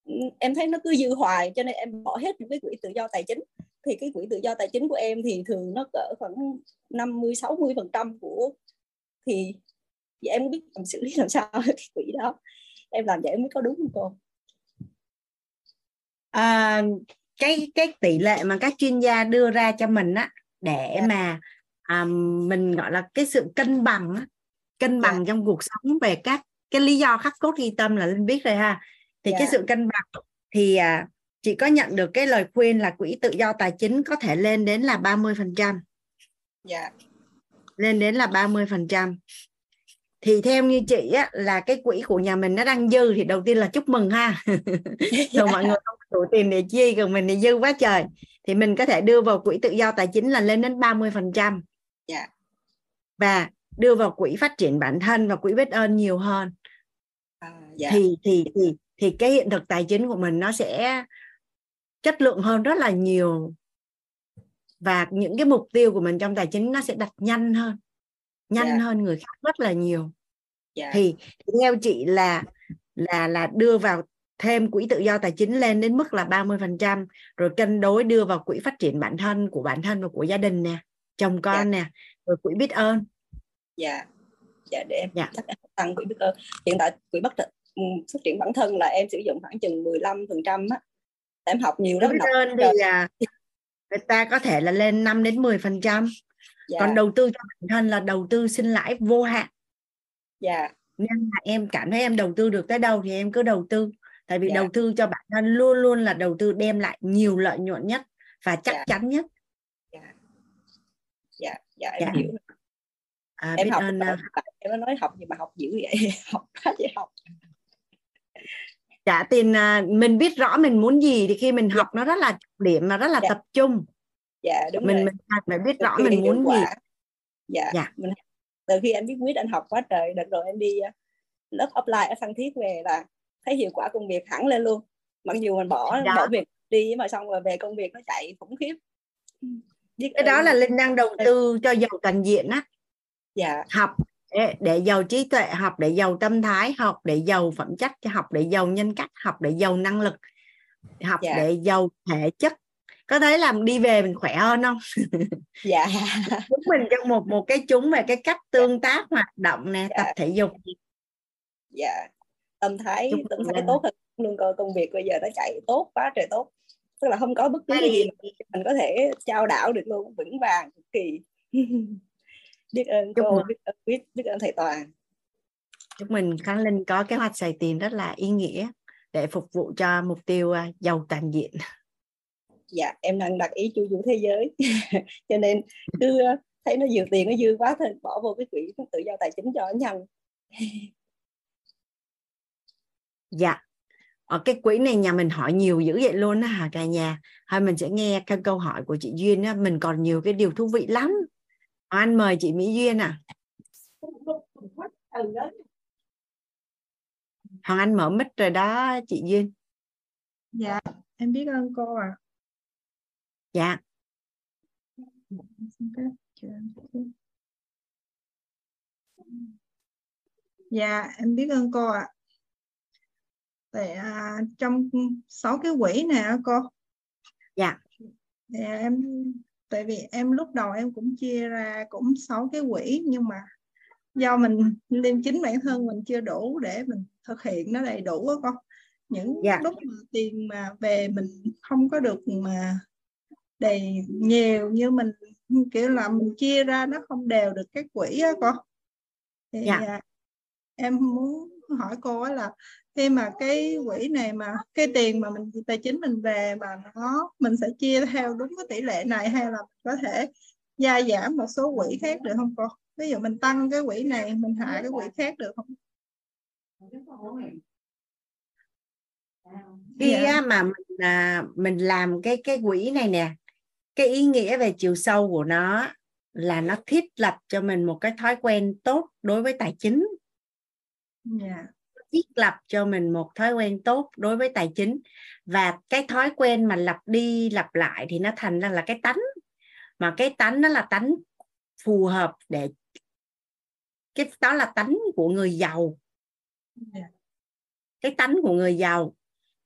ừ, em thấy nó cứ dư hoài cho nên em bỏ hết những cái quỹ tự do tài chính. Thì cái quỹ tự do tài chính của em thì thường nó cỡ khoảng 50 60 phần trăm của thì vậy em biết làm xử lý làm sao cái quỹ đó em làm vậy mới có đúng không cô à, cái cái tỷ lệ mà các chuyên gia đưa ra cho mình á để yeah. Dạ. mà à, mình gọi là cái sự cân bằng á, cân dạ. bằng yeah. trong cuộc sống về các cái lý do khắc cốt ghi tâm là linh biết rồi ha thì yeah. cái dạ. sự cân bằng thì à, chị có nhận được cái lời khuyên là quỹ tự do tài chính có thể lên đến là 30 phần trăm lên đến là 30 phần trăm. Thì theo như chị á, là cái quỹ của nhà mình nó đang dư thì đầu tiên là chúc mừng ha. Rồi mọi người không đủ tiền để chi còn mình thì dư quá trời. Thì mình có thể đưa vào quỹ tự do tài chính là lên đến 30 phần trăm. Dạ. và đưa vào quỹ phát triển bản thân và quỹ biết ơn nhiều hơn. À, dạ. thì thì thì thì cái hiện thực tài chính của mình nó sẽ chất lượng hơn rất là nhiều và những cái mục tiêu của mình trong tài chính nó sẽ đặt nhanh hơn nhanh yeah. Dạ. hơn người khác rất là nhiều yeah. Dạ. thì theo chị là là là đưa vào thêm quỹ tự do tài chính lên đến mức là 30% rồi cân đối đưa vào quỹ phát triển bản thân của bản thân và của gia đình nè chồng con yeah. nè rồi quỹ biết ơn dạ dạ để em yeah. chắc tăng quỹ biết ơn hiện tại quỹ bắt ừ, phát triển bản thân là em sử dụng khoảng chừng 15 phần trăm á em học nhiều lắm biết ơn thì à, người ta có thể là lên 5 đến 10 phần trăm. Dạ. còn đầu tư cho bản thân là đầu tư sinh lãi vô hạn. Dạ. Nên là em cảm thấy em đầu tư được tới đâu thì em cứ đầu tư. Tại vì dạ. đầu tư cho bản thân luôn luôn là đầu tư đem lại nhiều lợi nhuận nhất và chắc dạ. chắn nhất. Dạ. Dạ. Dạ em hiểu à, em học ơn, à, em nói học gì mà học dữ vậy. Học hết vậy học dạ tiền à, mình biết rõ mình muốn gì thì khi mình dạ. học nó rất là điểm mà rất là dạ. tập trung dạ đúng mình rồi. mình phải biết rõ mình muốn gì dạ, dạ. Mình, từ khi anh biết quyết anh học quá trời đợt rồi em đi à, lớp offline ở phan thiết về là thấy hiệu quả công việc hẳn lên luôn mặc dù mình bỏ đó. bỏ việc đi mà xong rồi về công việc nó chạy khủng khiếp biết cái đó là linh đang đầu tư cho giàu toàn diện á dạ học để, để giàu trí tuệ học để giàu tâm thái học để giàu phẩm chất học để giàu nhân cách học để giàu năng lực học dạ. để giàu thể chất. Có thấy làm đi về mình khỏe hơn không? Dạ. Chúng mình trong một một cái chúng về cái cách tương tác hoạt động nè dạ. tập thể dục. Dạ. Tâm thái chúng tâm thái tốt hơn luôn coi công việc bây giờ nó chạy tốt quá trời tốt. Tức là không có bất cứ cái gì mình có thể trao đảo được luôn vững vàng cực kỳ biết ơn cô biết ơn biết biết ơn thầy toàn. Chúc mình khánh linh có kế hoạch xài tiền rất là ý nghĩa để phục vụ cho mục tiêu à, giàu toàn diện. Dạ em đang đặt ý chu du thế giới. Cho nên cứ ờ, thấy nó nhiều tiền nó dư quá thì bỏ vô cái quỹ tự do tài chính cho nhân dạ. Ở cái quỹ này nhà mình hỏi nhiều dữ vậy luôn á hả cả nhà? Thôi mình sẽ nghe các câu hỏi của chị duyên á mình còn nhiều cái điều thú vị lắm anh mời chị mỹ duyên à hoàng anh mở mic rồi đó chị duyên. Dạ em biết ơn cô ạ. À dạ. Dạ em biết ơn cô ạ. Tại à, trong sáu cái quỹ này cô? Dạ. Thì em tại vì em lúc đầu em cũng chia ra cũng sáu cái quỹ nhưng mà do mình liêm chính bản thân mình chưa đủ để mình thực hiện nó đầy đủ á con những dạ. lúc mà tiền mà về mình không có được mà đầy nhiều như mình kiểu là mình chia ra nó không đều được cái quỹ á con thì dạ. À, em muốn hỏi cô á là khi mà cái quỹ này mà cái tiền mà mình tài chính mình về mà nó mình sẽ chia theo đúng cái tỷ lệ này hay là có thể gia giảm một số quỹ khác được không cô ví dụ mình tăng cái quỹ này mình hạ cái quỹ khác được không khi dạ. mà mình à, mình làm cái cái quỹ này nè cái ý nghĩa về chiều sâu của nó là nó thiết lập cho mình một cái thói quen tốt đối với tài chính yeah thiết lập cho mình một thói quen tốt đối với tài chính. Và cái thói quen mà lặp đi lặp lại thì nó thành ra là cái tánh. Mà cái tánh nó là tánh phù hợp để cái đó là tánh của người giàu. Cái tánh của người giàu.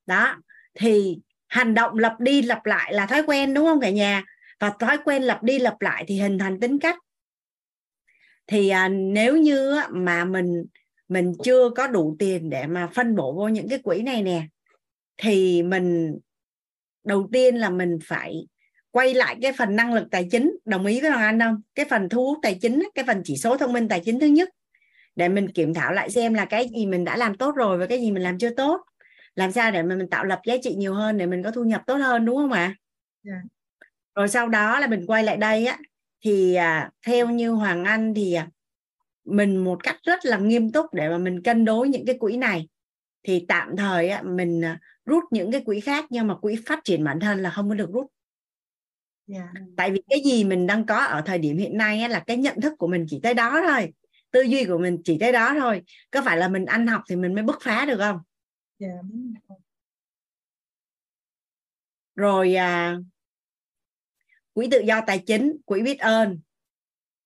Đó thì hành động lặp đi lặp lại là thói quen đúng không cả nhà? Và thói quen lặp đi lặp lại thì hình thành tính cách. Thì à, nếu như mà mình mình chưa có đủ tiền để mà phân bổ vô những cái quỹ này nè. Thì mình đầu tiên là mình phải quay lại cái phần năng lực tài chính. Đồng ý với hoàng anh không? Cái phần thu hút tài chính cái phần chỉ số thông minh tài chính thứ nhất. Để mình kiểm thảo lại xem là cái gì mình đã làm tốt rồi và cái gì mình làm chưa tốt. Làm sao để mình tạo lập giá trị nhiều hơn để mình có thu nhập tốt hơn đúng không ạ? Yeah. Dạ. rồi sau đó là mình quay lại đây á. Thì à, theo như hoàng anh thì à, mình một cách rất là nghiêm túc để mà mình cân đối những cái quỹ này thì tạm thời á, mình à, rút những cái quỹ khác nhưng mà quỹ phát triển bản thân là không có được rút yeah. Dạ. tại vì cái gì mình đang có ở thời điểm hiện nay á, là cái nhận thức của mình chỉ tới đó thôi tư duy của mình chỉ tới đó thôi có phải là mình ăn học thì mình mới bứt phá được không yeah. Dạ, rồi à, quỹ tự do tài chính quỹ biết ơn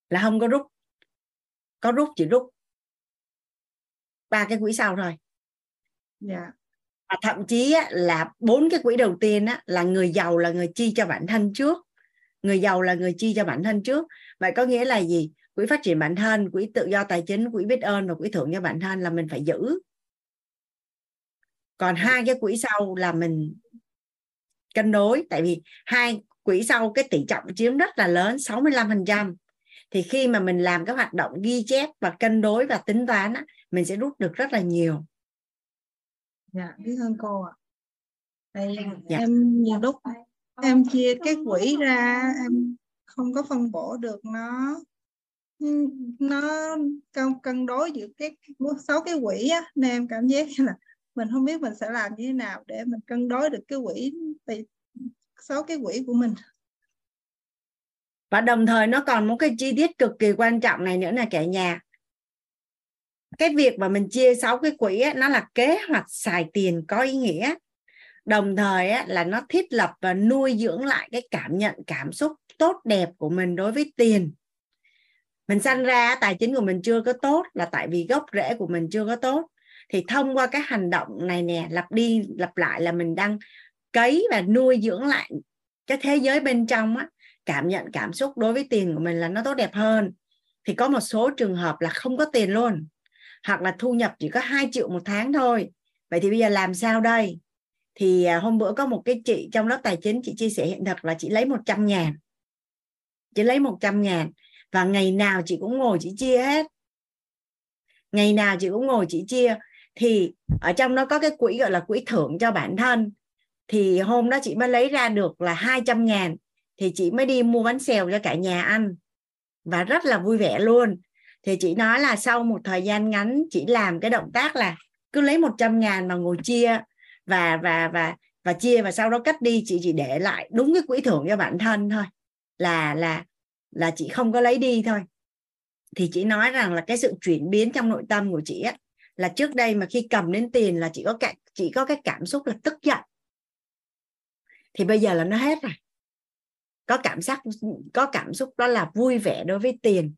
là không có rút có rút chỉ rút. Ba cái quỹ sau thôi. Yeah. Dạ. và thậm chí là bốn cái quỹ đầu tiên là người giàu là người chi cho bản thân trước. Người giàu là người chi cho bản thân trước. Vậy có nghĩa là gì? Quỹ phát triển bản thân quỹ tự do tài chính quỹ biết ơn và quỹ thưởng cho bản thân là mình phải giữ. Còn hai cái quỹ sau là mình cân đối. Tại vì hai quỹ sau cái tỷ trọng chiếm rất là lớn 65% thì khi mà mình làm các hoạt động ghi chép và cân đối và tính toán á, mình sẽ rút được rất là nhiều. Dạ biết ơn cô ạ. Đây, dạ. em nhiều lúc em chia cái quỹ ra em không có phân bổ được nó nó cân cân đối giữa cái sáu cái quỹ á nên em cảm giác là mình không biết mình sẽ làm như thế nào để mình cân đối được cái quỹ sáu cái quỹ của mình và đồng thời nó còn một cái chi tiết cực kỳ quan trọng này nữa là cả nhà. Cái việc mà mình chia sáu cái quỹ á, nó là kế hoạch xài tiền có ý nghĩa. Đồng thời á, là nó thiết lập và nuôi dưỡng lại cái cảm nhận cảm xúc tốt đẹp của mình đối với tiền. Mình sanh ra tài chính của mình chưa có tốt là tại vì gốc rễ của mình chưa có tốt. Thì thông qua cái hành động này nè lặp đi lặp lại là mình đang cấy và nuôi dưỡng lại cái thế giới bên trong á cảm nhận cảm xúc đối với tiền của mình là nó tốt đẹp hơn. Thì có một số trường hợp là không có tiền luôn, hoặc là thu nhập chỉ có 2 triệu một tháng thôi. Vậy thì bây giờ làm sao đây? Thì à, hôm bữa có một cái chị trong lớp tài chính, chị chia sẻ hiện thực là chị lấy 100 ngàn. Chị lấy 100 ngàn và ngày nào chị cũng ngồi chị chia hết. Ngày nào chị cũng ngồi chị chia. Thì ở trong nó có cái quỹ gọi là quỹ thưởng cho bản thân. Thì hôm đó chị mới lấy ra được là 200 ngàn thì chị mới đi mua bánh xèo cho cả nhà ăn. Và rất là vui vẻ luôn. Thì chị nói là sau một thời gian ngắn, chị làm cái động tác là cứ lấy 100 ngàn mà ngồi chia. Và và và và chia và sau đó cắt đi, chị chỉ để lại đúng cái quỹ thưởng cho bản thân thôi. Là là là chị không có lấy đi thôi. Thì chị nói rằng là cái sự chuyển biến trong nội tâm của chị á, là trước đây mà khi cầm đến tiền là chị có cái chị có cái cảm xúc là tức giận. Thì bây giờ là nó hết rồi có cảm giác có cảm xúc đó là vui vẻ đối với tiền.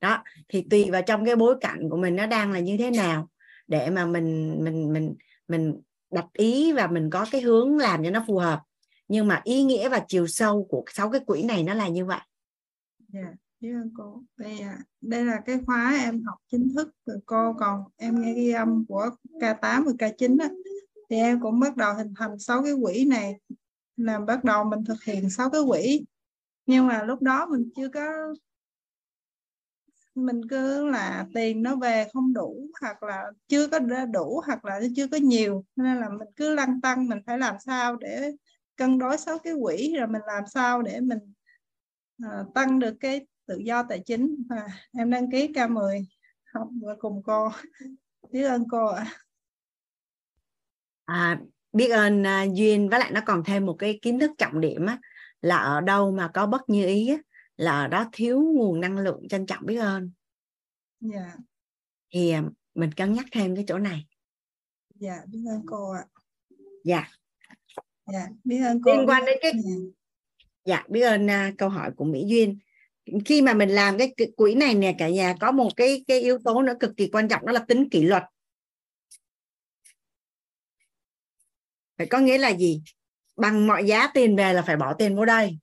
Đó thì tùy vào trong cái bối cảnh của mình nó đang là như thế nào để mà mình mình mình mình đặt ý và mình có cái hướng làm cho nó phù hợp. Nhưng mà ý nghĩa và chiều sâu của sáu cái quỹ này nó là như vậy. Yeah. Dạ, biết ơn cô. Đây, à, đây là cái khóa em học chính thức từ cô. Còn em nghe ghi âm của K8 và K9 á, thì em cũng bắt đầu hình thành sáu cái quỹ này là bắt đầu mình thực hiện sáu cái quỹ. Nhưng mà lúc đó mình chưa có mình cứ là tiền nó về không đủ hoặc là chưa có đủ hoặc là chưa có nhiều. Nên là mình cứ lăn tăng mình phải làm sao để cân đối sáu cái quỹ rồi mình làm sao để mình uh, tăng được cái tự do tài chính. Và em đăng ký K10 học cùng cô biết ơn cô ạ. À biết ơn uh, duyên. Với lại nó còn thêm một cái kiến thức trọng điểm á là ở đâu mà có bất như ý á, là ở đó thiếu nguồn năng lượng trân trọng biết ơn. Yeah. Dạ. thì uh, mình cân nhắc thêm cái chỗ này. Dạ biết ơn cô ạ. Dạ. Dạ biết ơn cô. Liên quan đến cái dạ. Biết ơn uh, câu hỏi của mỹ duyên. Khi mà mình làm cái quỹ này nè cả nhà có một cái cái yếu tố nữa cực kỳ quan trọng đó là tính kỷ luật phải có nghĩa là gì? Bằng mọi giá tiền về là phải bỏ tiền vô đây.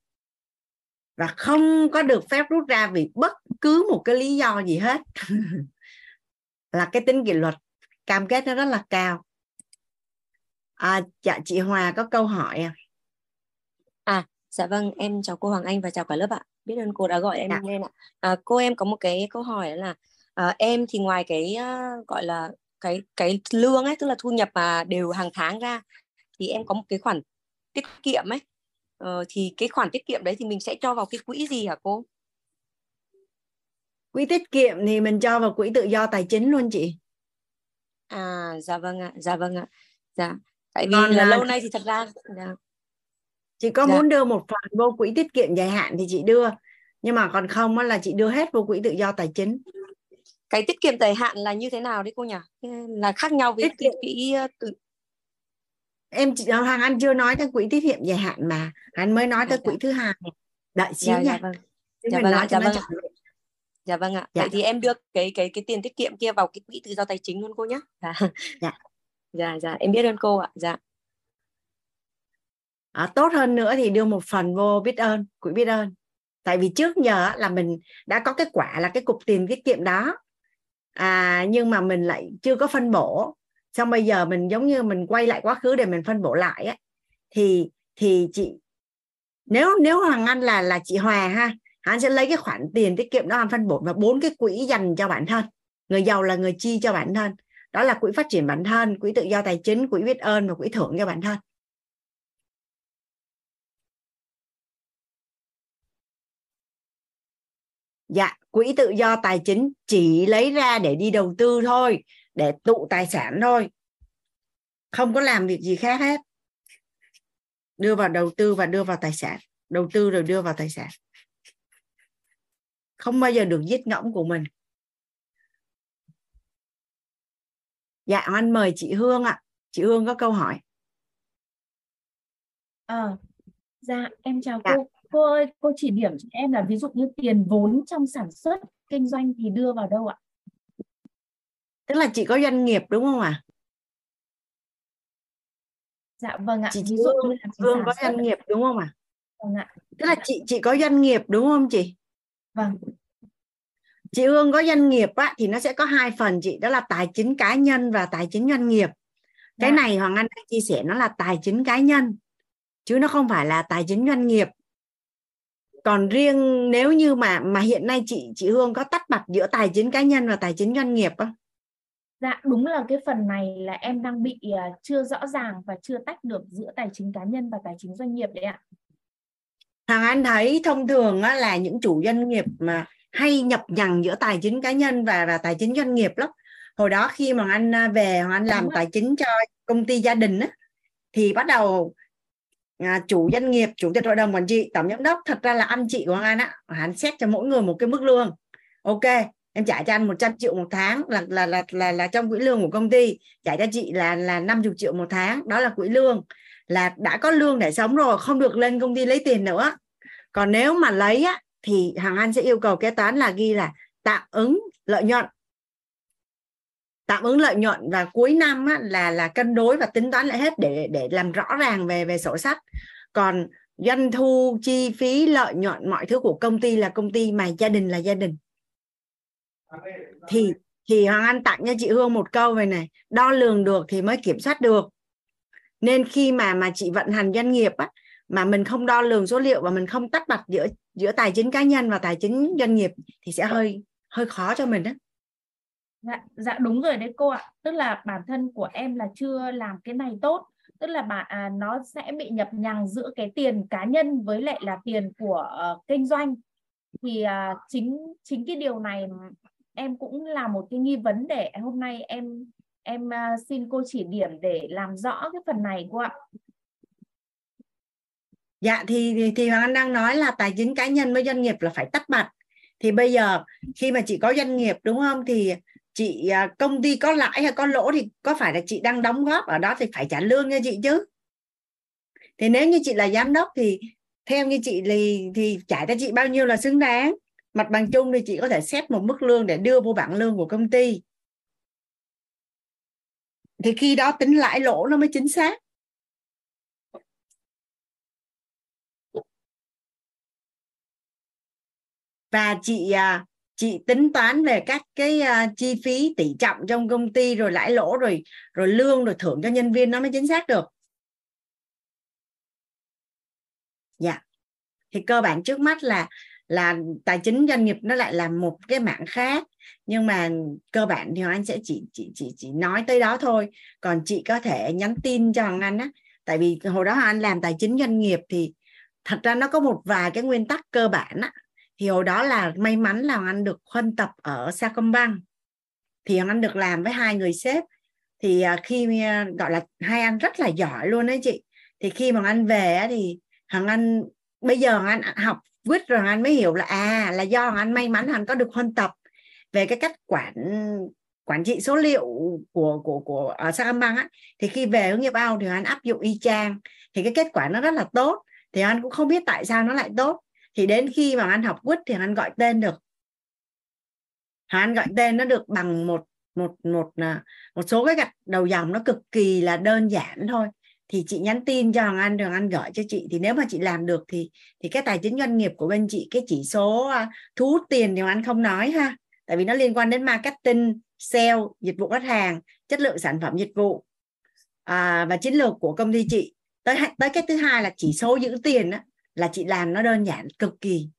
Và không có được phép rút ra vì bất cứ một cái lý do gì hết. Là cái tính kỷ luật cam kết nó rất là cao. À, dạ chị Hòa có câu hỏi à? À dạ vâng em chào cô Hoàng Anh và chào cả lớp ạ. Biết ơn cô đã gọi em dạ. lên ạ. À, cô em có một cái câu hỏi là à, em thì ngoài cái uh, gọi là cái cái lương ấy tức là thu nhập mà đều hàng tháng ra thì em có một cái khoản tiết kiệm ấy. Ờ, thì cái khoản tiết kiệm đấy thì mình sẽ cho vào cái quỹ gì hả cô? Quỹ tiết kiệm thì mình cho vào quỹ tự do tài chính luôn chị. À dạ vâng ạ dạ vâng ạ. Dạ tại vì Còn là, là lâu nay thì thật ra dạ. chị có dạ. muốn đưa một phần vô quỹ tiết kiệm dài hạn thì chị đưa. Nhưng mà còn không là chị đưa hết vô quỹ tự do tài chính. Cái tiết kiệm dài hạn là như thế nào đấy cô nhỉ? Là khác nhau với cái quỹ ờ, tự em hoàng anh chưa nói tới quỹ tiết kiệm dài hạn mà. Anh mới nói tới dạ, quỹ thứ hai. Đợi xíu dạ, nha. dạ vâng. dạ vâng, dạ vâng. dạ vâng ạ. Dạ. vậy thì em đưa cái cái cái tiền tiết kiệm kia vào cái quỹ tự do tài chính luôn cô nhé dạ. Dạ. Dạ dạ. Em biết ơn cô ạ. Dạ. À, tốt hơn nữa thì đưa một phần vô biết ơn quỹ biết ơn. Tại vì trước giờ là mình đã có kết quả là cái cục tiền tiết kiệm đó. À, nhưng mà mình lại chưa có phân bổ xong bây giờ mình giống như mình quay lại quá khứ để mình phân bổ lại á, thì thì chị, nếu nếu hoàng anh là là chị hòa ha, hắn sẽ lấy cái khoản tiền tiết kiệm đó làm phân bổ và bốn cái quỹ dành cho bản thân. Người giàu là người chi cho bản thân. Đó là quỹ phát triển bản thân, quỹ tự do tài chính, quỹ biết ơn và quỹ thưởng cho bản thân. Dạ quỹ tự do tài chính chỉ lấy ra để đi đầu tư thôi để tụ tài sản thôi. Không có làm việc gì khác hết. Đưa vào đầu tư và đưa vào tài sản. Đầu tư rồi đưa vào tài sản. Không bao giờ được giết ngỗng của mình. Dạ anh mời chị Hương ạ. Chị Hương có câu hỏi. À, dạ em chào dạ. cô. Cô ơi cô chỉ điểm cho em là ví dụ như tiền vốn trong sản xuất kinh doanh thì đưa vào đâu ạ tức là chị có doanh nghiệp đúng không ạ à? dạ vâng ạ chị, chị Hương có doanh nghiệp đúng không ạ à? vâng ạ tức là chị chị có doanh nghiệp đúng không chị vâng chị Hương có doanh nghiệp á, thì nó sẽ có hai phần chị đó là tài chính cá nhân và tài chính doanh nghiệp cái dạ. này Hoàng Anh đã chia sẻ nó là tài chính cá nhân chứ nó không phải là tài chính doanh nghiệp còn riêng nếu như mà mà hiện nay chị chị Hương có tách bạch giữa tài chính cá nhân và tài chính doanh nghiệp không? Dạ đúng là cái phần này là em đang bị uh, chưa rõ ràng và chưa tách được giữa tài chính cá nhân và tài chính doanh nghiệp đấy ạ. Thằng Anh thấy thông thường á, là những chủ doanh nghiệp mà hay nhập nhằng giữa tài chính cá nhân và và tài chính doanh nghiệp lắm. Hồi đó khi mà anh à, về anh làm đúng tài chính cho công ty gia đình á thì bắt đầu à, chủ doanh nghiệp chủ tịch hội đồng quản trị tổng giám đốc thật ra là anh chị của anh á hắn xét cho mỗi người một cái mức lương ok em trả cho anh 100 triệu một tháng là là là là, là trong quỹ lương của công ty. Trả cho chị là là 50 triệu một tháng đó là quỹ lương. Là đã có lương để sống rồi không được lên công ty lấy tiền nữa. Còn nếu mà lấy á thì hàng anh sẽ yêu cầu kế toán là ghi là tạm ứng lợi nhuận. Tạm ứng lợi nhuận và cuối năm á, là là cân đối và tính toán lại hết để để làm rõ ràng về về sổ sách. Còn doanh thu chi phí lợi nhuận mọi thứ của công ty là công ty mà gia đình là gia đình thì thì Hoàng Anh tặng cho chị Hương một câu về này đo lường được thì mới kiểm soát được. Nên khi mà mà chị vận hành doanh nghiệp á mà mình không đo lường số liệu và mình không tách bạch giữa giữa tài chính cá nhân và tài chính doanh nghiệp thì sẽ hơi hơi khó cho mình đó dạ dạ đúng rồi đấy cô ạ. Tức là bản thân của em là chưa làm cái này tốt. Tức là bạn à, nó sẽ bị nhập nhằng giữa cái tiền cá nhân với lại là tiền của uh, kinh doanh. Thì uh, chính chính cái điều này em cũng là một cái nghi vấn để hôm nay em em à, xin cô chỉ điểm để làm rõ cái phần này cô ạ. Dạ thì thì, thì hoàng anh đang nói là tài chính cá nhân với doanh nghiệp là phải tách bạch. Thì bây giờ khi mà chị có doanh nghiệp đúng không? Thì chị à, công ty có lãi hay có lỗ thì có phải là chị đang đóng góp ở đó thì phải trả lương cho chị chứ? Thì nếu như chị là giám đốc thì theo như chị thì thì trả cho chị bao nhiêu là xứng đáng? Mặt bằng chung thì chị có thể xét một mức lương để đưa vô bảng lương của công ty. Thì khi đó tính lãi lỗ nó mới chính xác. Và chị à, chị tính toán về các cái à, chi phí tỷ trọng trong công ty rồi lãi lỗ rồi rồi lương rồi thưởng cho nhân viên nó mới chính xác được. Dạ. Thì cơ bản trước mắt là là tài chính doanh nghiệp nó lại là một cái mảng khác. Nhưng mà cơ bản thì anh sẽ chỉ chỉ chỉ chỉ nói tới đó thôi. Còn chị có thể nhắn tin cho hoàng anh á. Tại vì hồi đó anh làm tài chính doanh nghiệp thì thật ra nó có một vài cái nguyên tắc cơ bản á. Thì hồi đó là may mắn là hoàng anh được huân tập ở Sacombank. Thì hoàng anh được làm với hai người sếp. Thì à, khi à, gọi là hai anh rất là giỏi luôn đấy chị. Thì khi mà anh về thì hằng anh, bây giờ anh học quýt rồi anh mới hiểu là à là do anh may mắn anh có được huân tập. Về cái cách quản quản trị số liệu của của của ở Sacombank á, thì khi về hướng nghiệp ao thì anh áp dụng y chang. Thì cái kết quả nó rất là tốt, thì anh cũng không biết tại sao nó lại tốt. Thì đến khi mà anh học quýt thì anh gọi tên được. Anh gọi tên nó được bằng một một một à, một số cái gạch đầu dòng nó cực kỳ là đơn giản thôi thì chị nhắn tin cho Hoàng Anh hoàng Anh gửi cho chị. Thì nếu mà chị làm được thì thì cái tài chính doanh nghiệp của bên chị cái chỉ số à, thu hút tiền thì anh không nói ha. Tại vì nó liên quan đến marketing sale dịch vụ khách hàng chất lượng sản phẩm dịch vụ. À, và chiến lược của công ty chị. Tới tới cái thứ hai là chỉ số giữ tiền đó, là chị làm nó đơn giản cực kỳ.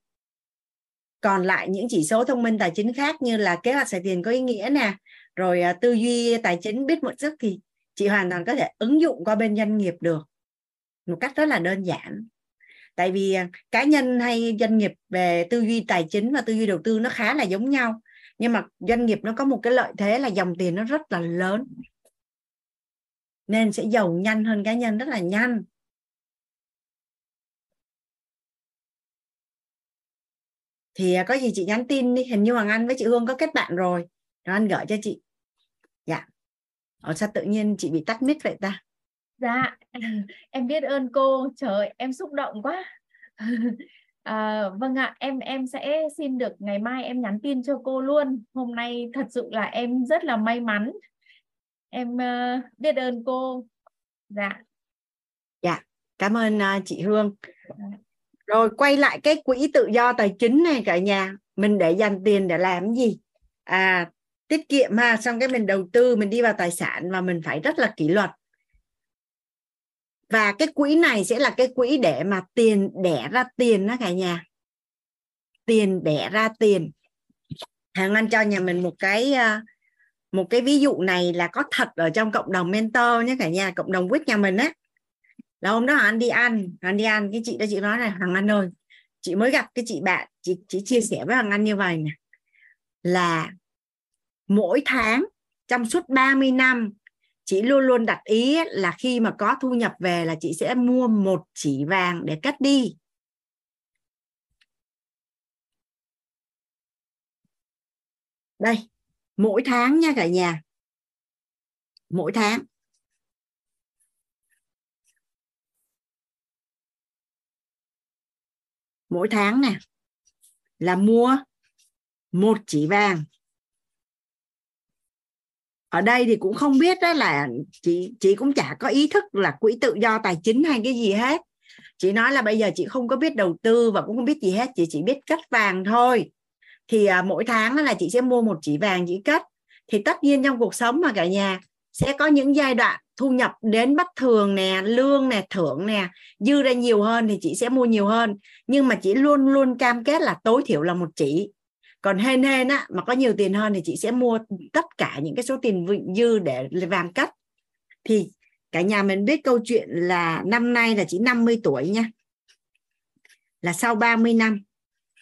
Còn lại những chỉ số thông minh tài chính khác như là kế hoạch xài tiền có ý nghĩa nè rồi à, tư duy tài chính biết một sức thì chị hoàn toàn có thể ứng dụng qua bên doanh nghiệp được một cách rất là đơn giản. Tại vì à, cá nhân hay doanh nghiệp về tư duy tài chính và tư duy đầu tư nó khá là giống nhau, nhưng mà doanh nghiệp nó có một cái lợi thế là dòng tiền nó rất là lớn. Nên sẽ giàu nhanh hơn cá nhân rất là nhanh. Thì à, có gì chị nhắn tin đi, hình như hoàng anh với chị hương có kết bạn rồi. Rồi anh gửi cho chị. Dạ ở sao tự nhiên chị bị tắt mic vậy ta? Dạ em biết ơn cô. Trời em xúc động quá. À, vâng ạ em em sẽ xin được ngày mai em nhắn tin cho cô luôn. Hôm nay thật sự là em rất là may mắn. Em uh, biết ơn cô. Dạ. Dạ cảm ơn uh, chị hương. Dạ. Rồi quay lại cái quỹ tự do tài chính này cả nhà. Mình để dành tiền để làm gì? À tiết kiệm ha. Xong cái mình đầu tư, mình đi vào tài sản và mình phải rất là kỷ luật. Và cái quỹ này sẽ là cái quỹ để mà tiền, đẻ ra tiền đó cả nhà. Tiền đẻ ra tiền. Hàng anh cho nhà mình một cái ờ, một cái ví dụ này là có thật ở trong cộng đồng mentor nhé cả nhà, cộng đồng quýt nhà mình á. Là hôm đó anh đi ăn, anh đi ăn, cái chị đó, chị nói này hàng anh ơi, chị mới gặp cái chị bạn, chị chị chia sẻ với hàng anh như vậy nè, là mỗi tháng, trong suốt 30 năm, chị luôn luôn đặt ý là khi mà có thu nhập về là chị sẽ mua một chỉ vàng để cất đi. Đây, mỗi tháng nha cả nhà. Mỗi tháng. Mỗi tháng nè, là mua một chỉ vàng ở đây thì cũng không biết đó là chị chị cũng chả có ý thức là quỹ tự do tài chính hay cái gì hết. Chị nói là bây giờ chị không có biết đầu tư và cũng không biết gì hết chị chỉ biết cất vàng thôi. Thì à, mỗi tháng là chị sẽ mua một chỉ vàng chỉ cất. Thì tất nhiên trong cuộc sống mà cả nhà sẽ có những giai đoạn thu nhập đến bất thường nè lương nè thưởng nè dư ra nhiều hơn thì chị sẽ mua nhiều hơn. Nhưng mà chị luôn luôn cam kết là tối thiểu là một chỉ còn hên hên á mà có nhiều tiền hơn thì chị sẽ mua tất cả những cái số tiền dư để vàng cắt. Thì cả nhà mình biết câu chuyện là năm nay là chị 50 tuổi nha. Là sau 30 năm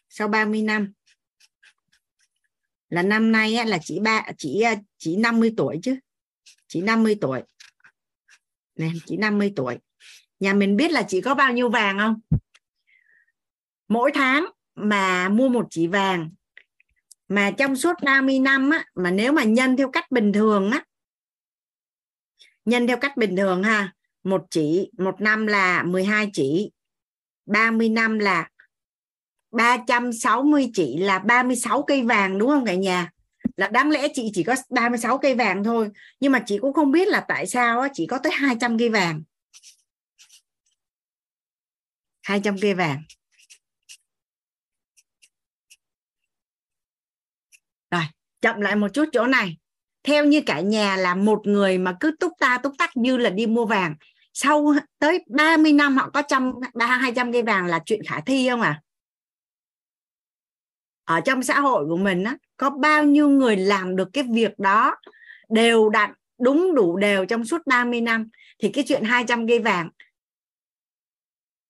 sau 30 năm. Là năm nay á, là chị ba chị ờ, chị 50 tuổi chứ. Chị 50 tuổi. Nè chị 50 tuổi. Nhà mình biết là chị có bao nhiêu vàng không? Mỗi tháng mà mua một chỉ vàng mà trong suốt 30 năm á mà nếu mà nhân theo cách bình thường á nhân theo cách bình thường ha một chỉ một năm là 12 chỉ 30 năm là 360 chỉ là 36 cây vàng đúng không cả nhà? Là đáng lẽ chị chỉ có 36 cây vàng thôi nhưng mà chị cũng không biết là tại sao á, chị có tới 200 cây vàng. 200 cây vàng. Rồi, chậm lại một chút chỗ này. Theo như cả nhà là một người mà cứ túc ta túc tắc như là đi mua vàng, sau tới 30 năm họ có trăm, ba, hai trăm cây vàng là chuyện khả thi không à ở trong xã hội của mình á, có bao nhiêu người làm được cái việc đó, đều đặn đúng đủ đều trong suốt 30 năm, thì cái chuyện 200 cây vàng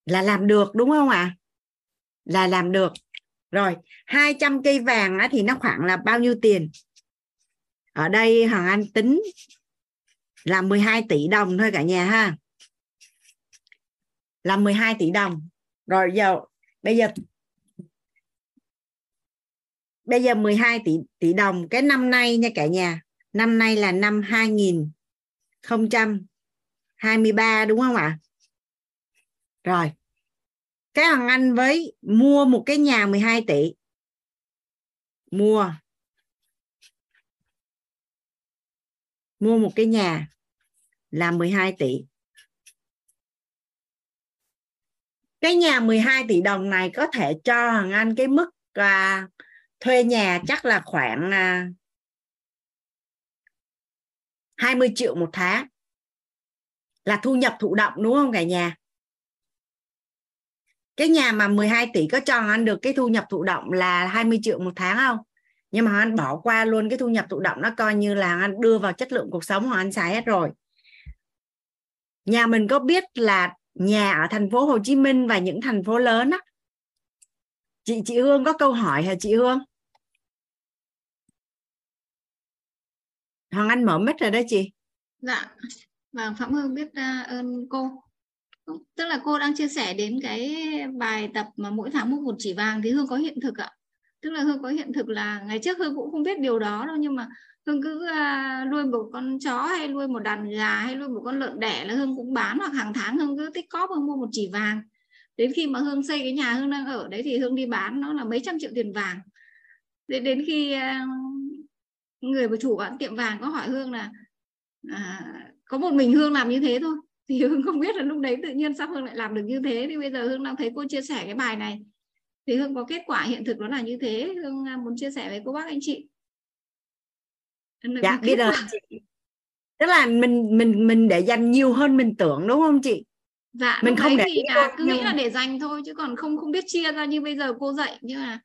là làm được, đúng không ạ? À? là làm được rồi 200 cây vàng á, thì nó khoảng là bao nhiêu tiền? Ở đây Hoàng Anh tính là 12 tỷ đồng thôi cả nhà ha. Là 12 tỷ đồng. Rồi giờ bây giờ bây giờ 12 tỷ tỷ đồng. Cái năm nay nha cả nhà. Năm nay là năm 2023 đúng không ạ? Rồi cái Hoàng Anh với mua một cái nhà 12 tỷ. Mua. Mua một cái nhà là 12 tỷ. Cái nhà 12 tỷ đồng này có thể cho Hoàng Anh cái mức à, thuê nhà chắc là khoảng à, 20 triệu một tháng. Là thu nhập thụ động đúng không cả nhà? Cái nhà mà 12 tỷ có cho anh được cái thu nhập thụ động là 20 triệu một tháng không? Nhưng mà anh bỏ qua luôn cái thu nhập thụ động nó coi như là anh đưa vào chất lượng cuộc sống của anh xài hết rồi. Nhà mình có biết là nhà ở thành phố Hồ Chí Minh và những thành phố lớn á? Chị chị Hương có câu hỏi hả chị Hương? Hoàng Anh mở mic rồi đó chị. Dạ. Vâng Phạm Hương biết à, ơn cô tức là cô đang chia sẻ đến cái bài tập mà mỗi tháng mua một chỉ vàng thì Hương có hiện thực ạ. Tức là Hương có hiện thực là ngày trước Hương cũng không biết điều đó đâu nhưng mà Hương cứ uh, nuôi một con chó hay nuôi một đàn gà hay nuôi một con lợn đẻ là Hương cũng bán hoặc hàng tháng Hương cứ tích cóp Hương mua một chỉ vàng. Đến khi mà Hương xây cái nhà Hương đang ở đấy thì Hương đi bán nó là mấy trăm triệu tiền vàng. Đến đến khi uh, người chủ quán tiệm vàng có hỏi Hương là à, có một mình Hương làm như thế thôi thì Hương không biết là lúc đấy tự nhiên sao Hương lại làm được như thế. Thì bây giờ Hương đang thấy cô chia sẻ cái bài này. Thì Hương có kết quả hiện thực đó là như thế. Hương à, muốn chia sẻ với cô bác anh chị. Dạ biết rồi. chị tức là mình mình mình để dành nhiều hơn mình tưởng đúng không chị? Dạ mình không để thì là cứ nghĩ là để dành thôi chứ còn không không biết chia ra như bây giờ cô dạy. Nhưng mà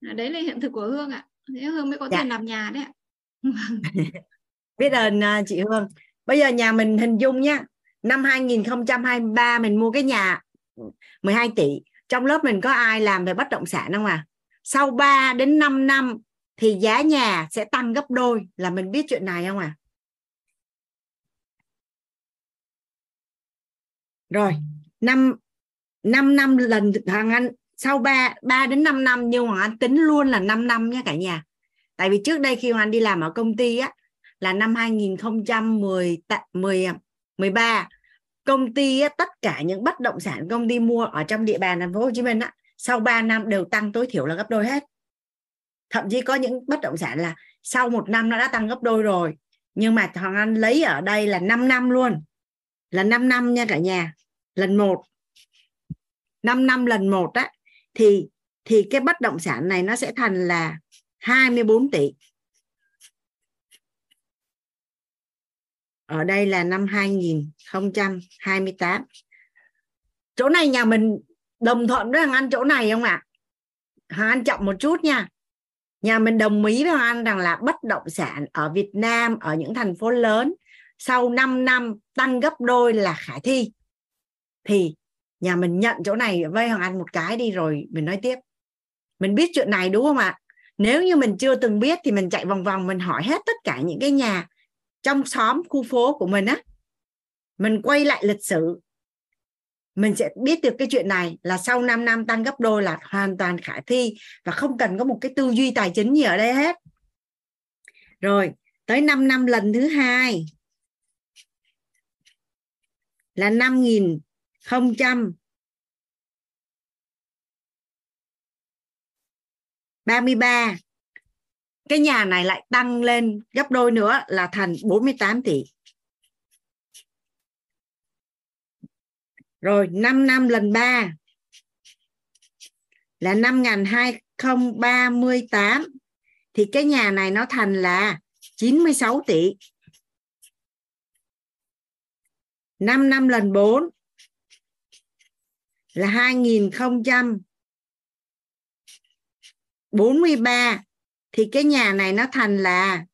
đấy là hiện thực của Hương ạ. Thế Hương mới có dạ. tiền làm nhà đấy ạ. Biết ơn uh, chị Hương. Bây giờ nhà mình hình dung nhá năm 2023 mình mua cái nhà 12 tỷ. Trong lớp mình có ai làm về bất động sản không à? Sau 3 đến 5 năm thì giá nhà sẽ tăng gấp đôi. Là mình biết chuyện này không à? Rồi 5 5 năm lần Hoàng Anh, sau 3 3 đến 5 năm nhưng Hoàng Anh tính luôn là 5 năm nha cả nhà. Tại vì trước đây khi Hoàng Anh đi làm ở công ty á, là năm 2010 10 13 công ty tất cả những bất động sản công ty mua ở trong địa bàn thành phố Hồ Chí Minh á, sau 3 năm đều tăng tối thiểu là gấp đôi hết. Thậm chí có những bất động sản là sau một năm nó đã tăng gấp đôi rồi nhưng mà Hoàng Anh lấy ở đây là 5 năm luôn là 5 năm nha cả nhà. Lần một 5 năm lần một á thì thì cái bất động sản này nó sẽ thành là 24 tỷ. Ở đây là năm 2028 chỗ này nhà mình đồng thuận với thằng anh chỗ này không ạ? À? anh chậm một chút nha. Nhà mình đồng ý với Hoàng anh rằng là bất động sản ở Việt Nam, ở những thành phố lớn, sau 5 năm tăng gấp đôi là khả thi. Thì nhà mình nhận chỗ này với Hoàng Anh một cái đi rồi mình nói tiếp. Mình biết chuyện này đúng không ạ? Nếu như mình chưa từng biết thì mình chạy vòng vòng, mình hỏi hết tất cả những cái nhà trong xóm, khu phố của mình á, mình quay lại lịch sử, mình sẽ biết được cái chuyện này là sau 5 năm tăng gấp đôi là hoàn toàn khả thi và không cần có một cái tư duy tài chính gì ở đây hết. Rồi, tới 5 năm lần thứ hai là 5 nghìn không trăm 33 cái nhà này lại tăng lên gấp đôi nữa là thành 48 tỷ. Rồi 5 năm lần 3 là 5.2038 thì cái nhà này nó thành là 96 tỷ. 5 năm lần 4 là 2043 thì cái nhà này nó thành là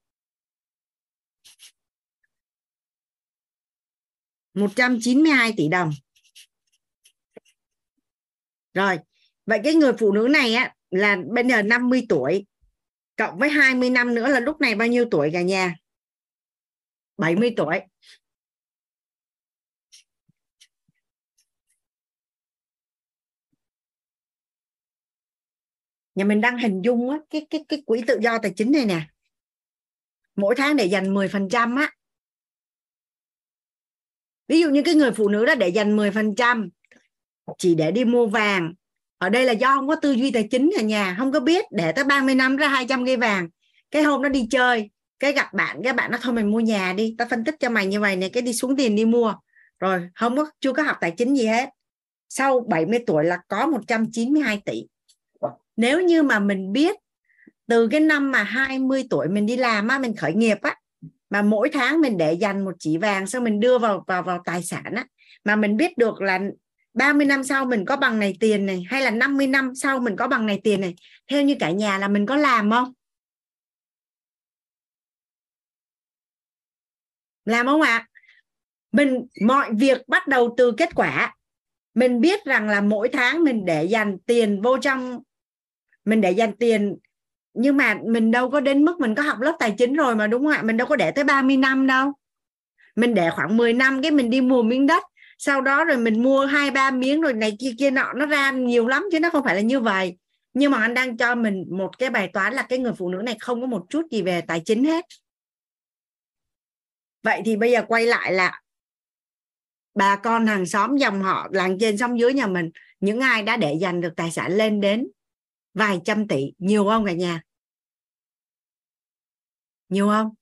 192 tỷ đồng. Rồi, vậy cái người phụ nữ này á là bây giờ 50 tuổi cộng với 20 năm nữa là lúc này bao nhiêu tuổi cả nhà? 70 tuổi. Nhà mình đang hình dung á, cái cái cái quỹ tự do tài chính này nè. Mỗi tháng để dành 10% á. Ví dụ như cái người phụ nữ đó để dành 10% chỉ để đi mua vàng. Ở đây là do không có tư duy tài chính ở nhà không có biết để tới 30 năm ra 200 cây vàng. Cái hôm nó đi chơi cái gặp bạn cái bạn nó thôi mình mua nhà đi ta phân tích cho mày như vậy này cái đi xuống tiền đi mua. Rồi không có chưa có học tài chính gì hết. Sau 70 tuổi là có 192 tỷ nếu như mà mình biết từ cái năm mà 20 tuổi mình đi làm á, mình khởi nghiệp á, mà mỗi tháng mình để dành một chỉ vàng xong mình đưa vào vào vào tài sản á, mà mình biết được là 30 năm sau mình có bằng này tiền này, hay là 50 năm sau mình có bằng này tiền này, theo như cả nhà là mình có làm không làm không ạ à? mình, mọi việc bắt đầu từ kết quả mình biết rằng là mỗi tháng mình để dành tiền vô trong mình để dành tiền. Nhưng mà mình đâu có đến mức mình có học lớp tài chính rồi mà, đúng không ạ? Mình đâu có để tới 30 năm đâu. Mình để khoảng 10 năm cái mình đi mua miếng đất. Sau đó rồi mình mua hai, ba miếng rồi này kia kia nọ. Nó ra nhiều lắm chứ nó không phải là như vậy. Nhưng mà anh đang cho mình một cái bài toán là cái người phụ nữ này không có một chút gì về tài chính hết. Vậy thì bây giờ quay lại là bà con hàng xóm dòng họ, làng trên sông dưới nhà mình, những ai đã để dành được tài sản lên đến vài trăm tỷ, nhiều không cả nhà? Nhiều không?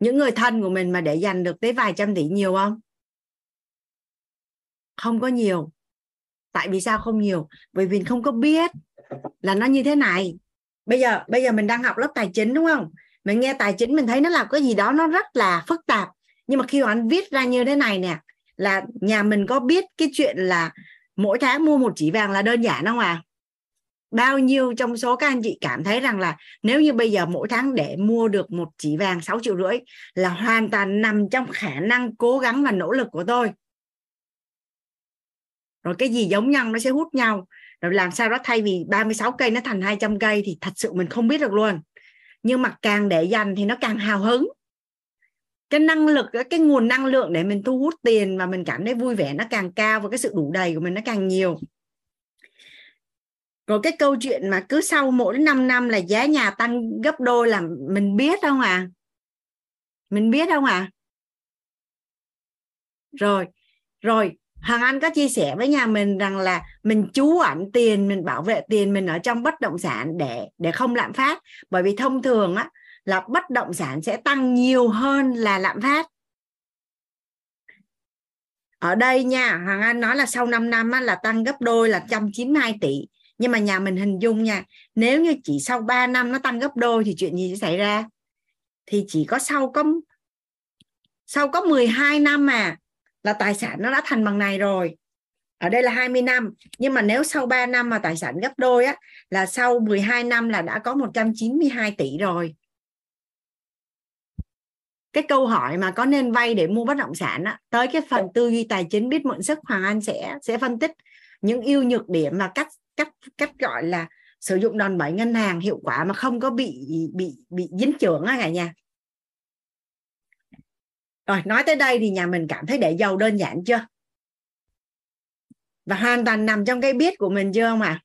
Những người thân của mình mà để dành được tới vài trăm tỷ nhiều không? Không có nhiều. Tại vì sao không nhiều? Bởi vì không có biết là nó như thế này. Bây giờ bây giờ mình đang học lớp tài chính, đúng không? Mình nghe tài chính, mình thấy nó là cái gì đó nó rất là phức tạp. Nhưng mà khi mà anh viết ra như thế này nè, là nhà mình có biết cái chuyện là mỗi tháng mua một chỉ vàng là đơn giản không à? Bao nhiêu trong số các anh chị cảm thấy rằng là nếu như bây giờ mỗi tháng để mua được một chỉ vàng 6 triệu rưỡi là hoàn toàn nằm trong khả năng cố gắng và nỗ lực của tôi. Rồi cái gì giống nhau nó sẽ hút nhau. Rồi làm sao đó thay vì 36 cây nó thành 200 cây thì thật sự mình không biết được luôn. Nhưng mà càng để dành thì nó càng hào hứng. Cái năng lực, cái nguồn năng lượng để mình thu hút tiền và mình cảm thấy vui vẻ nó càng cao và cái sự đủ đầy của mình nó càng nhiều rồi cái câu chuyện mà cứ sau mỗi 5 năm là giá nhà tăng gấp đôi là mình biết không à mình biết không à rồi rồi Hằng Anh có chia sẻ với nhà mình rằng là mình chú ẩn tiền mình bảo vệ tiền mình ở trong bất động sản để để không lạm phát. Bởi vì thông thường á là bất động sản sẽ tăng nhiều hơn là lạm phát. Ở đây nha Hằng Anh nói là sau 5 năm á, là tăng gấp đôi là 192 tỷ nhưng mà nhà mình hình dung nha nếu như chỉ sau 3 năm nó tăng gấp đôi thì chuyện gì sẽ xảy ra? Thì chỉ có sau có sau có 12 năm mà là tài sản nó đã thành bằng này rồi. Ở đây là 20 năm nhưng mà nếu sau 3 năm mà tài sản gấp đôi á là sau 12 năm là đã có 192 tỷ rồi. Cái câu hỏi mà có nên vay để mua bất động sản á, tới cái phần tư duy tài chính biết mượn sức Hoàng Anh sẽ sẽ phân tích những ưu nhược điểm và cách cách cách gọi là sử dụng đòn bẩy ngân hàng hiệu quả mà không có bị bị bị dính trưởng á cả nhà. Rồi, nói tới đây thì nhà mình cảm thấy để giàu đơn giản chưa? Và hoàn toàn nằm trong cái biết của mình chưa không ạ?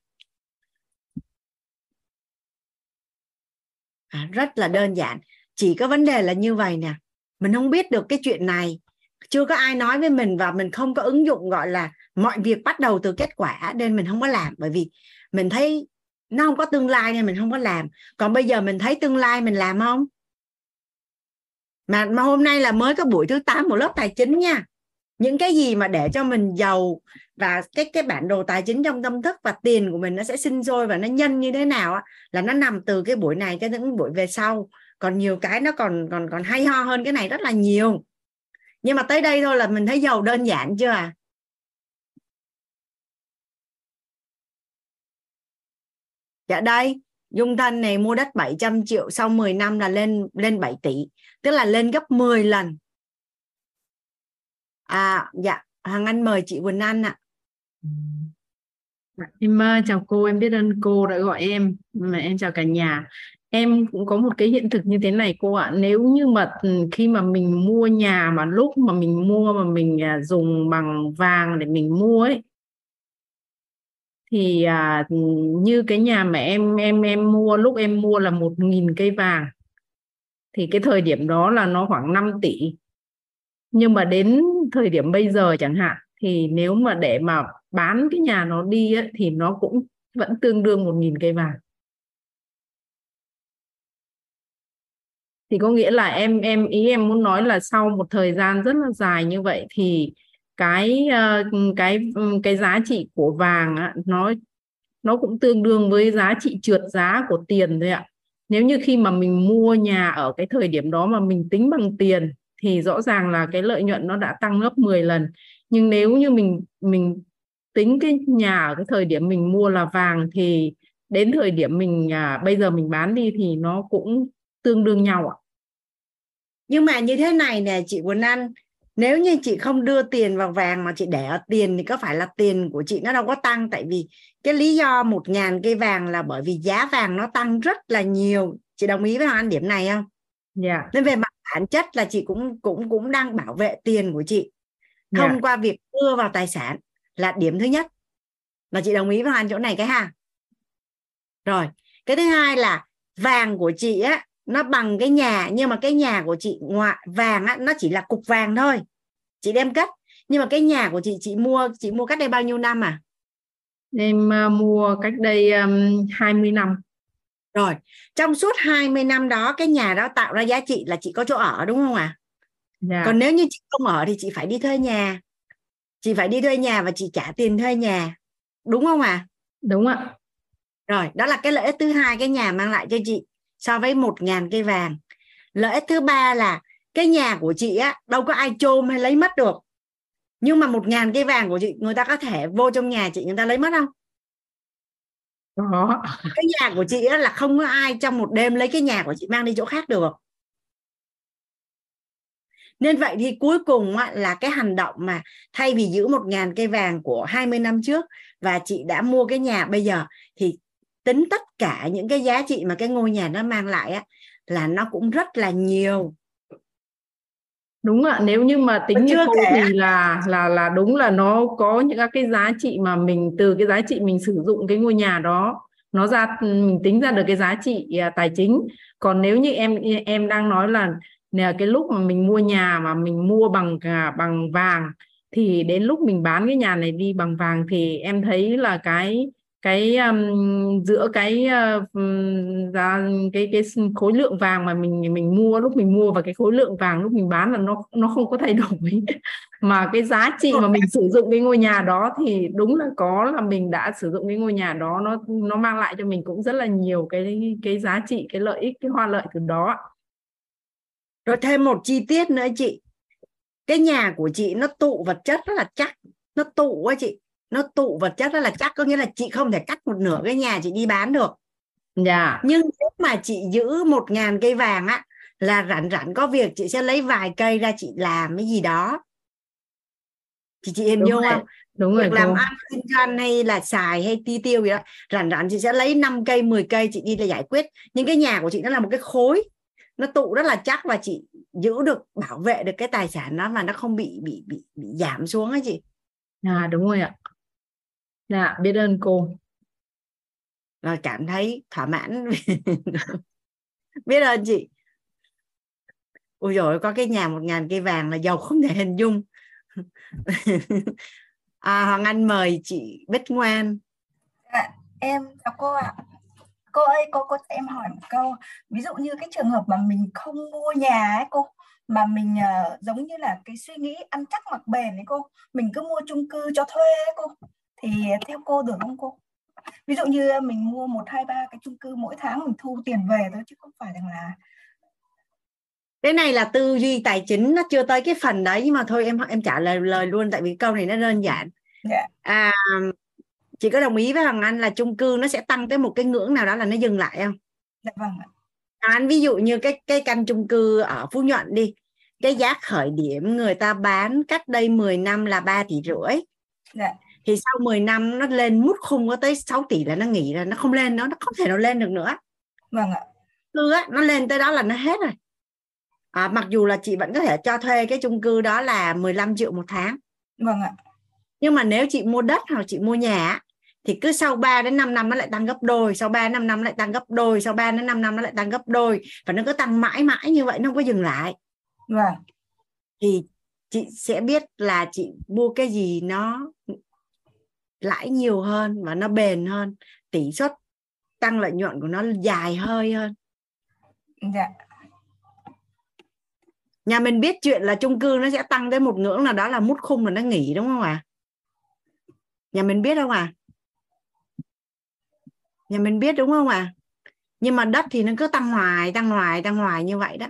À? rất là đơn giản. Chỉ có vấn đề là như vậy nè. Mình không biết được cái chuyện này chưa có ai nói với mình và mình không có ứng dụng, gọi là, mọi việc bắt đầu từ kết quả nên mình không có làm. Bởi vì mình thấy nó không có tương lai nên mình không có làm. Còn bây giờ mình thấy tương lai mình làm không? Mà mà hôm nay là mới có buổi thứ 8 của lớp tài chính nha. Những cái gì mà để cho mình giàu và cái cái bản đồ tài chính trong tâm thức và tiền của mình nó sẽ sinh sôi và nó nhân như thế nào á, là nó nằm từ cái buổi này cho những buổi về sau. Còn nhiều cái nó còn còn còn hay ho hơn cái này rất là nhiều nhưng mà tới đây thôi là mình thấy giàu đơn giản chưa à dạ đây Dung thanh này mua đất 700 triệu sau 10 năm là lên lên 7 tỷ tức là lên gấp 10 lần à dạ Hằng Anh mời chị Quỳnh Anh ạ dạ, Em ờ, chào cô, em biết ơn cô đã gọi em. Mà em chào cả nhà. Em cũng có một cái hiện thực như thế này cô ạ. Nếu như mà ừ, khi mà mình mua nhà mà lúc mà mình mua mà mình à, dùng bằng vàng để mình mua ấy thì à, ừ, như cái nhà mà em em em mua lúc em mua là một nghìn cây vàng thì cái thời điểm đó là nó khoảng 5 tỷ nhưng mà đến thời điểm bây giờ chẳng hạn thì nếu mà để mà bán cái nhà nó đi ấy, thì nó cũng vẫn tương đương một nghìn cây vàng thì có nghĩa là em em ý em muốn nói là sau một thời gian rất là dài như vậy thì cái ờ, cái ừ, cái giá trị của vàng á, nó nó cũng tương đương với giá trị trượt giá của tiền thôi ạ. Nếu như khi mà mình mua nhà ở cái thời điểm đó mà mình tính bằng tiền thì rõ ràng là cái lợi nhuận nó đã tăng gấp 10 lần. Nhưng nếu như mình mình tính cái nhà ở cái thời điểm mình mua là vàng thì đến thời điểm mình à, bây giờ mình bán đi thì nó cũng tương đương nhau ạ nhưng mà như thế này nè chị Quỳnh Anh nếu như chị không đưa tiền vào vàng mà chị để ở tiền thì có phải là tiền của chị nó đâu có tăng tại vì cái lý do một ngàn cây vàng là bởi vì giá vàng nó tăng rất là nhiều chị đồng ý với anh điểm này không yeah. Dạ. nên về mặt bản chất là chị cũng cũng cũng đang bảo vệ tiền của chị thông yeah. Dạ. qua việc đưa vào tài sản là điểm thứ nhất là chị đồng ý với anh chỗ này cái ha rồi cái thứ hai là vàng của chị á nó bằng cái nhà nhưng mà cái nhà của chị ngoại vàng á nó chỉ là cục vàng thôi. Chị đem cất. Nhưng mà cái nhà của chị chị mua chị mua cách đây bao nhiêu năm à? Em uh, mua cách đây um, 20 năm. Rồi trong suốt 20 năm đó cái nhà đó tạo ra giá trị là chị có chỗ ở đúng không ạ? À? dạ. còn nếu như chị không ở thì chị phải đi thuê nhà. Chị phải đi thuê nhà và chị trả tiền thuê nhà. Đúng không ạ? À? đúng ạ. Rồi đó là cái lợi ích thứ hai cái nhà mang lại cho chị so với một ngàn cây vàng. Lợi ích thứ ba là cái nhà của chị á đâu có ai chôm hay lấy mất được. Nhưng mà một ngàn cây vàng của chị người ta có thể vô trong nhà chị người ta lấy mất không? Đó. cái nhà của chị á là không có ai trong một đêm lấy cái nhà của chị mang đi chỗ khác được. Nên vậy thì cuối cùng là cái hành động mà thay vì giữ một ngàn cây vàng của 20 năm trước và chị đã mua cái nhà bây giờ thì tính tất cả những cái giá trị mà cái ngôi nhà nó mang lại á là nó cũng rất là nhiều. Đúng ạ nếu như mà tính như cô thì là là là đúng là nó có những cái giá trị mà mình từ cái giá trị mình sử dụng cái ngôi nhà đó nó ra mình tính ra được cái giá trị à, tài chính. Còn nếu như em em đang nói là cái lúc mà mình mua nhà mà mình mua bằng à, bằng vàng thì đến lúc mình bán cái nhà này đi bằng vàng thì em thấy là cái cái um, giữa cái uh, giá cái cái khối lượng vàng mà mình mình mua lúc mình mua và cái khối lượng vàng lúc mình bán là nó nó không có thay đổi. Mà cái giá trị mà mình sử dụng cái ngôi nhà đó thì đúng là có là mình đã sử dụng cái ngôi nhà đó nó nó mang lại cho mình cũng rất là nhiều cái cái giá trị cái lợi ích cái hoa lợi từ đó. Rồi thêm một chi tiết nữa chị. Cái nhà của chị nó tụ vật chất rất là chắc nó tụ quá chị nó tụ vật chất rất là chắc có nghĩa là chị không thể cắt một nửa cái nhà chị đi bán được. Dạ. Yeah. nhưng nếu mà chị giữ một ngàn cây vàng á là rảnh rảnh có việc chị sẽ lấy vài cây ra chị làm cái gì đó. Chị chị hình dung không? Đúng rồi làm ăn kinh doanh hay là xài hay ti tiêu gì đó rảnh rảnh chị sẽ lấy 5 cây 10 cây chị đi để giải quyết. Nhưng cái nhà của chị nó là một cái khối nó tụ rất là chắc và chị giữ được bảo vệ được cái tài sản đó mà nó không bị bị bị, bị giảm xuống ấy chị. À đúng rồi ạ dạ biết ơn cô. Rồi cảm thấy thỏa mãn. Biết ơn chị. Ôi rồi có cái nhà một ngàn cây vàng là giàu không thể hình dung. À, Hoàng Anh mời chị Bích Ngoan. Dạ, em chào cô ạ. Cô ơi cô cô em hỏi một câu. Ví dụ như cái trường hợp mà mình không mua nhà ấy cô mà mình uh, giống như là cái suy nghĩ ăn chắc mặc bền ấy cô mình cứ mua chung cư cho thuê ấy cô thì theo cô được không cô ví dụ như mình mua một hai ba cái chung cư mỗi tháng mình thu tiền về thôi chứ không phải rằng là cái này là tư duy tài chính nó chưa tới cái phần đấy nhưng mà thôi em em trả lời lời luôn tại vì câu này nó đơn giản yeah. Dạ. à chị có đồng ý với hoàng anh là chung cư nó sẽ tăng tới một cái ngưỡng nào đó là nó dừng lại không dạ vâng ạ anh ví dụ như cái cái căn chung cư ở phú nhuận đi cái giá khởi điểm người ta bán cách đây 10 năm là 3 tỷ rưỡi dạ. Thì sau 10 năm nó lên mút khung có tới 6 tỷ là nó nghỉ là nó không lên nó nó không thể nào lên được nữa. Vâng ạ. Cư á nó lên tới đó là nó hết rồi. À, mặc dù là chị vẫn có thể cho thuê cái chung cư đó là 15 triệu một tháng. Vâng ạ. Nhưng mà nếu chị mua đất hoặc chị mua nhà thì cứ sau 3 đến 5 năm nó lại tăng gấp đôi, sau 3 đến 5 năm nó lại tăng gấp đôi, sau 3 đến 5 năm nó lại tăng gấp đôi và nó cứ tăng mãi mãi như vậy nó không có dừng lại. Vâng. Thì chị sẽ biết là chị mua cái gì nó lãi nhiều hơn và nó bền hơn, tỷ suất tăng lợi nhuận của nó dài hơi hơn. Dạ. Nhà mình biết chuyện là chung cư nó sẽ tăng tới một ngưỡng nào đó là mút khung là nó nghỉ đúng không ạ? À? Nhà mình biết không ạ? À? nhà mình biết đúng không ạ à? nhưng mà đất thì nó cứ tăng hoài tăng hoài tăng hoài như vậy đó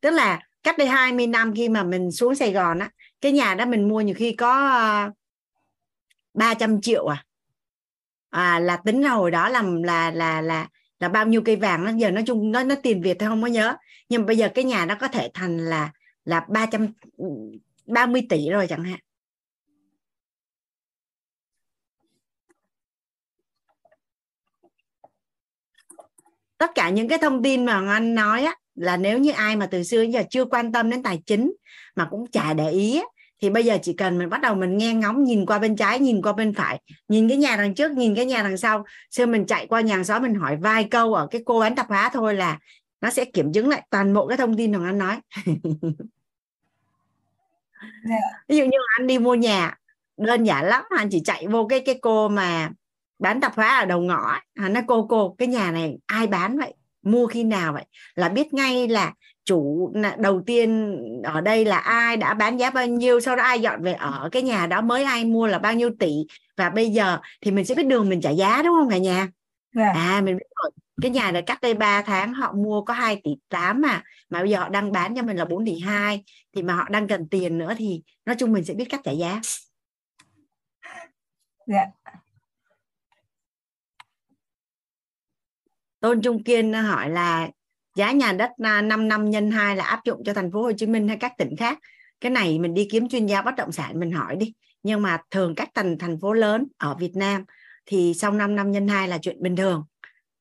tức là cách đây 20 năm khi mà mình xuống Sài Gòn á cái nhà đó mình mua nhiều khi có 300 triệu à? À là tính ra hồi đó làm là là là là bao nhiêu cây vàng nó giờ nói chung nó nó tiền Việt thì không có nhớ. Nhưng bây giờ cái nhà nó có thể thành là là 300 30 tỷ rồi chẳng hạn. Tất cả những cái thông tin mà anh nói á, là nếu như ai mà từ xưa đến giờ chưa quan tâm đến tài chính mà cũng chả để ý á, thì bây giờ chỉ cần mình bắt đầu mình nghe ngóng nhìn qua bên trái nhìn qua bên phải nhìn cái nhà đằng trước nhìn cái nhà đằng sau. Xưa mình chạy qua nhà xóm mình hỏi vài câu ở cái cô bán tạp hóa thôi là nó sẽ kiểm chứng lại toàn bộ cái thông tin mà anh nói. Dạ. ví dụ như anh đi mua nhà đơn giản lắm anh chỉ chạy vô cái cái cô mà bán tạp hóa ở đầu ngõ à, nó cô cô cái nhà này ai bán vậy mua khi nào vậy là biết ngay là chủ đầu tiên ở đây là ai đã bán giá bao nhiêu sau đó ai dọn về ở cái nhà đó mới ai mua là bao nhiêu tỷ và bây giờ thì mình sẽ biết đường mình trả giá đúng không cả nhà yeah. Dạ. à mình biết rồi cái nhà này cách đây 3 tháng họ mua có 2 tỷ 8 mà mà bây giờ họ đang bán cho mình là 4 tỷ 2 thì mà họ đang cần tiền nữa thì nói chung mình sẽ biết cách trả giá dạ yeah. Tôn Trung Kiên hỏi là giá nhà đất à, 5 năm nhân 2 là áp dụng cho thành phố Hồ Chí Minh hay các tỉnh khác? Cái này mình đi kiếm chuyên gia bất động sản mình hỏi đi. Nhưng mà thường các thành thành phố lớn ở Việt Nam thì sau 5 năm nhân 2 là chuyện bình thường.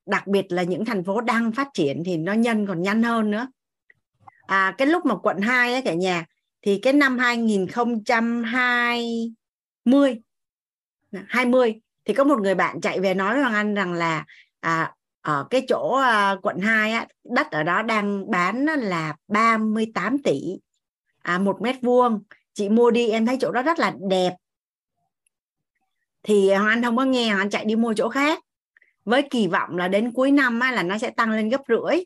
Đặc biệt là những thành phố đang phát triển thì nó nhân còn nhanh hơn nữa. À, cái lúc mà quận 2 ấy cả nhà thì cái năm 2020 20 thì có một người bạn chạy về nói với Hoàng Anh rằng là à, ở cái chỗ ờ, quận 2 á, đất ở đó đang bán là 38 tỷ à, một mét vuông. Chị mua đi em thấy chỗ đó rất là đẹp. Thì Hoàng Anh không có nghe Hoàng Anh chạy đi mua chỗ khác. Với kỳ vọng là đến cuối năm á, là nó sẽ tăng lên gấp rưỡi.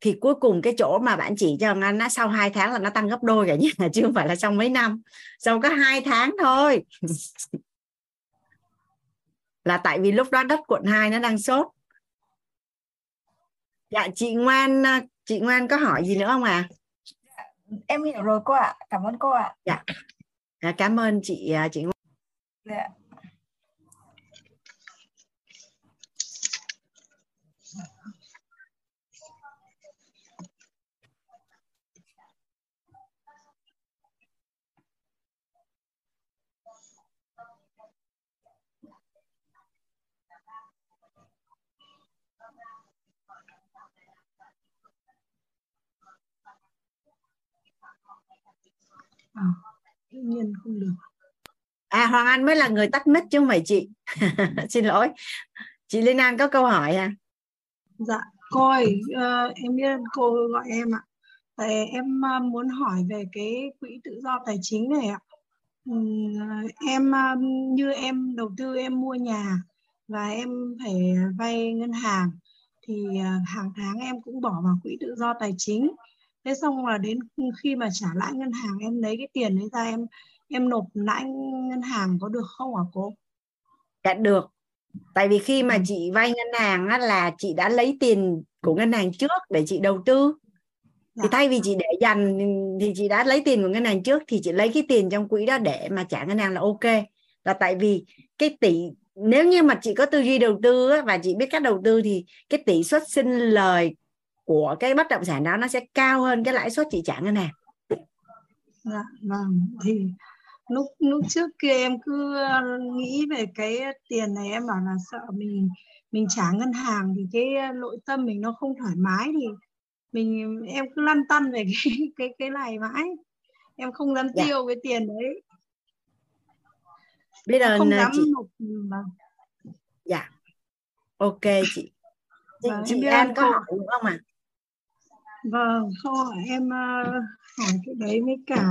Thì cuối cùng cái chỗ mà bạn chỉ cho Hoàng Anh á, sau 2 tháng là nó tăng gấp đôi cả nhà chứ không phải là trong mấy năm. Sau có hai tháng thôi. Là tại vì lúc đó đất quận 2 nó đang sốt dạ chị ngoan à, chị ngoan có hỏi gì nữa không à? Em hiểu rồi cô ạ. Cảm ơn cô ạ. Dạ, dạ cảm ơn chị à, chị ngoan. Dạ. À, nhiên không được. À Hoàng Anh mới là người tắt mic chứ không phải chị. Xin lỗi. Chị Linh An có câu hỏi à? Dạ cô ơi uh, em biết cô gọi em ạ. Tại em uh, muốn hỏi về cái quỹ tự do tài chính này ạ. Um, em uh, như em đầu tư em mua nhà và em phải vay ngân hàng thì uh, hàng tháng em cũng bỏ vào quỹ tự do tài chính thế xong là đến khi mà trả lãi ngân hàng em lấy cái tiền đấy ra em em nộp lãi ngân hàng có được không hả cô? Dạ được. Tại vì khi mà ừ. chị vay ngân hàng á, là chị đã lấy tiền của ngân hàng trước để chị đầu tư. Dạ. Thì thay vì chị để dành thì chị đã lấy tiền của ngân hàng trước thì chị lấy cái tiền trong quỹ đó để mà trả ngân hàng là ok. Là tại vì cái tỷ nếu như mà chị có tư duy đầu tư á, và chị biết cách đầu tư thì cái tỷ suất sinh lời của cái bất động sản đó nó sẽ cao hơn cái lãi suất chị trả ngân hàng. Dạ, vâng. Thì lúc lúc trước kia em cứ ờ, nghĩ về cái tiền này em bảo là sợ mình mình trả ngân hàng thì cái nội tâm mình nó không thoải mái thì mình em cứ lăn tăn về cái cái cái này mãi em không dám dạ. tiêu cái tiền đấy bây giờ không dám chị nộp vâng. dạ ok chị chị, vâng, chị An có hỏi đúng không ạ à? Vâng hỏi em uh, hỏi cái đấy với cả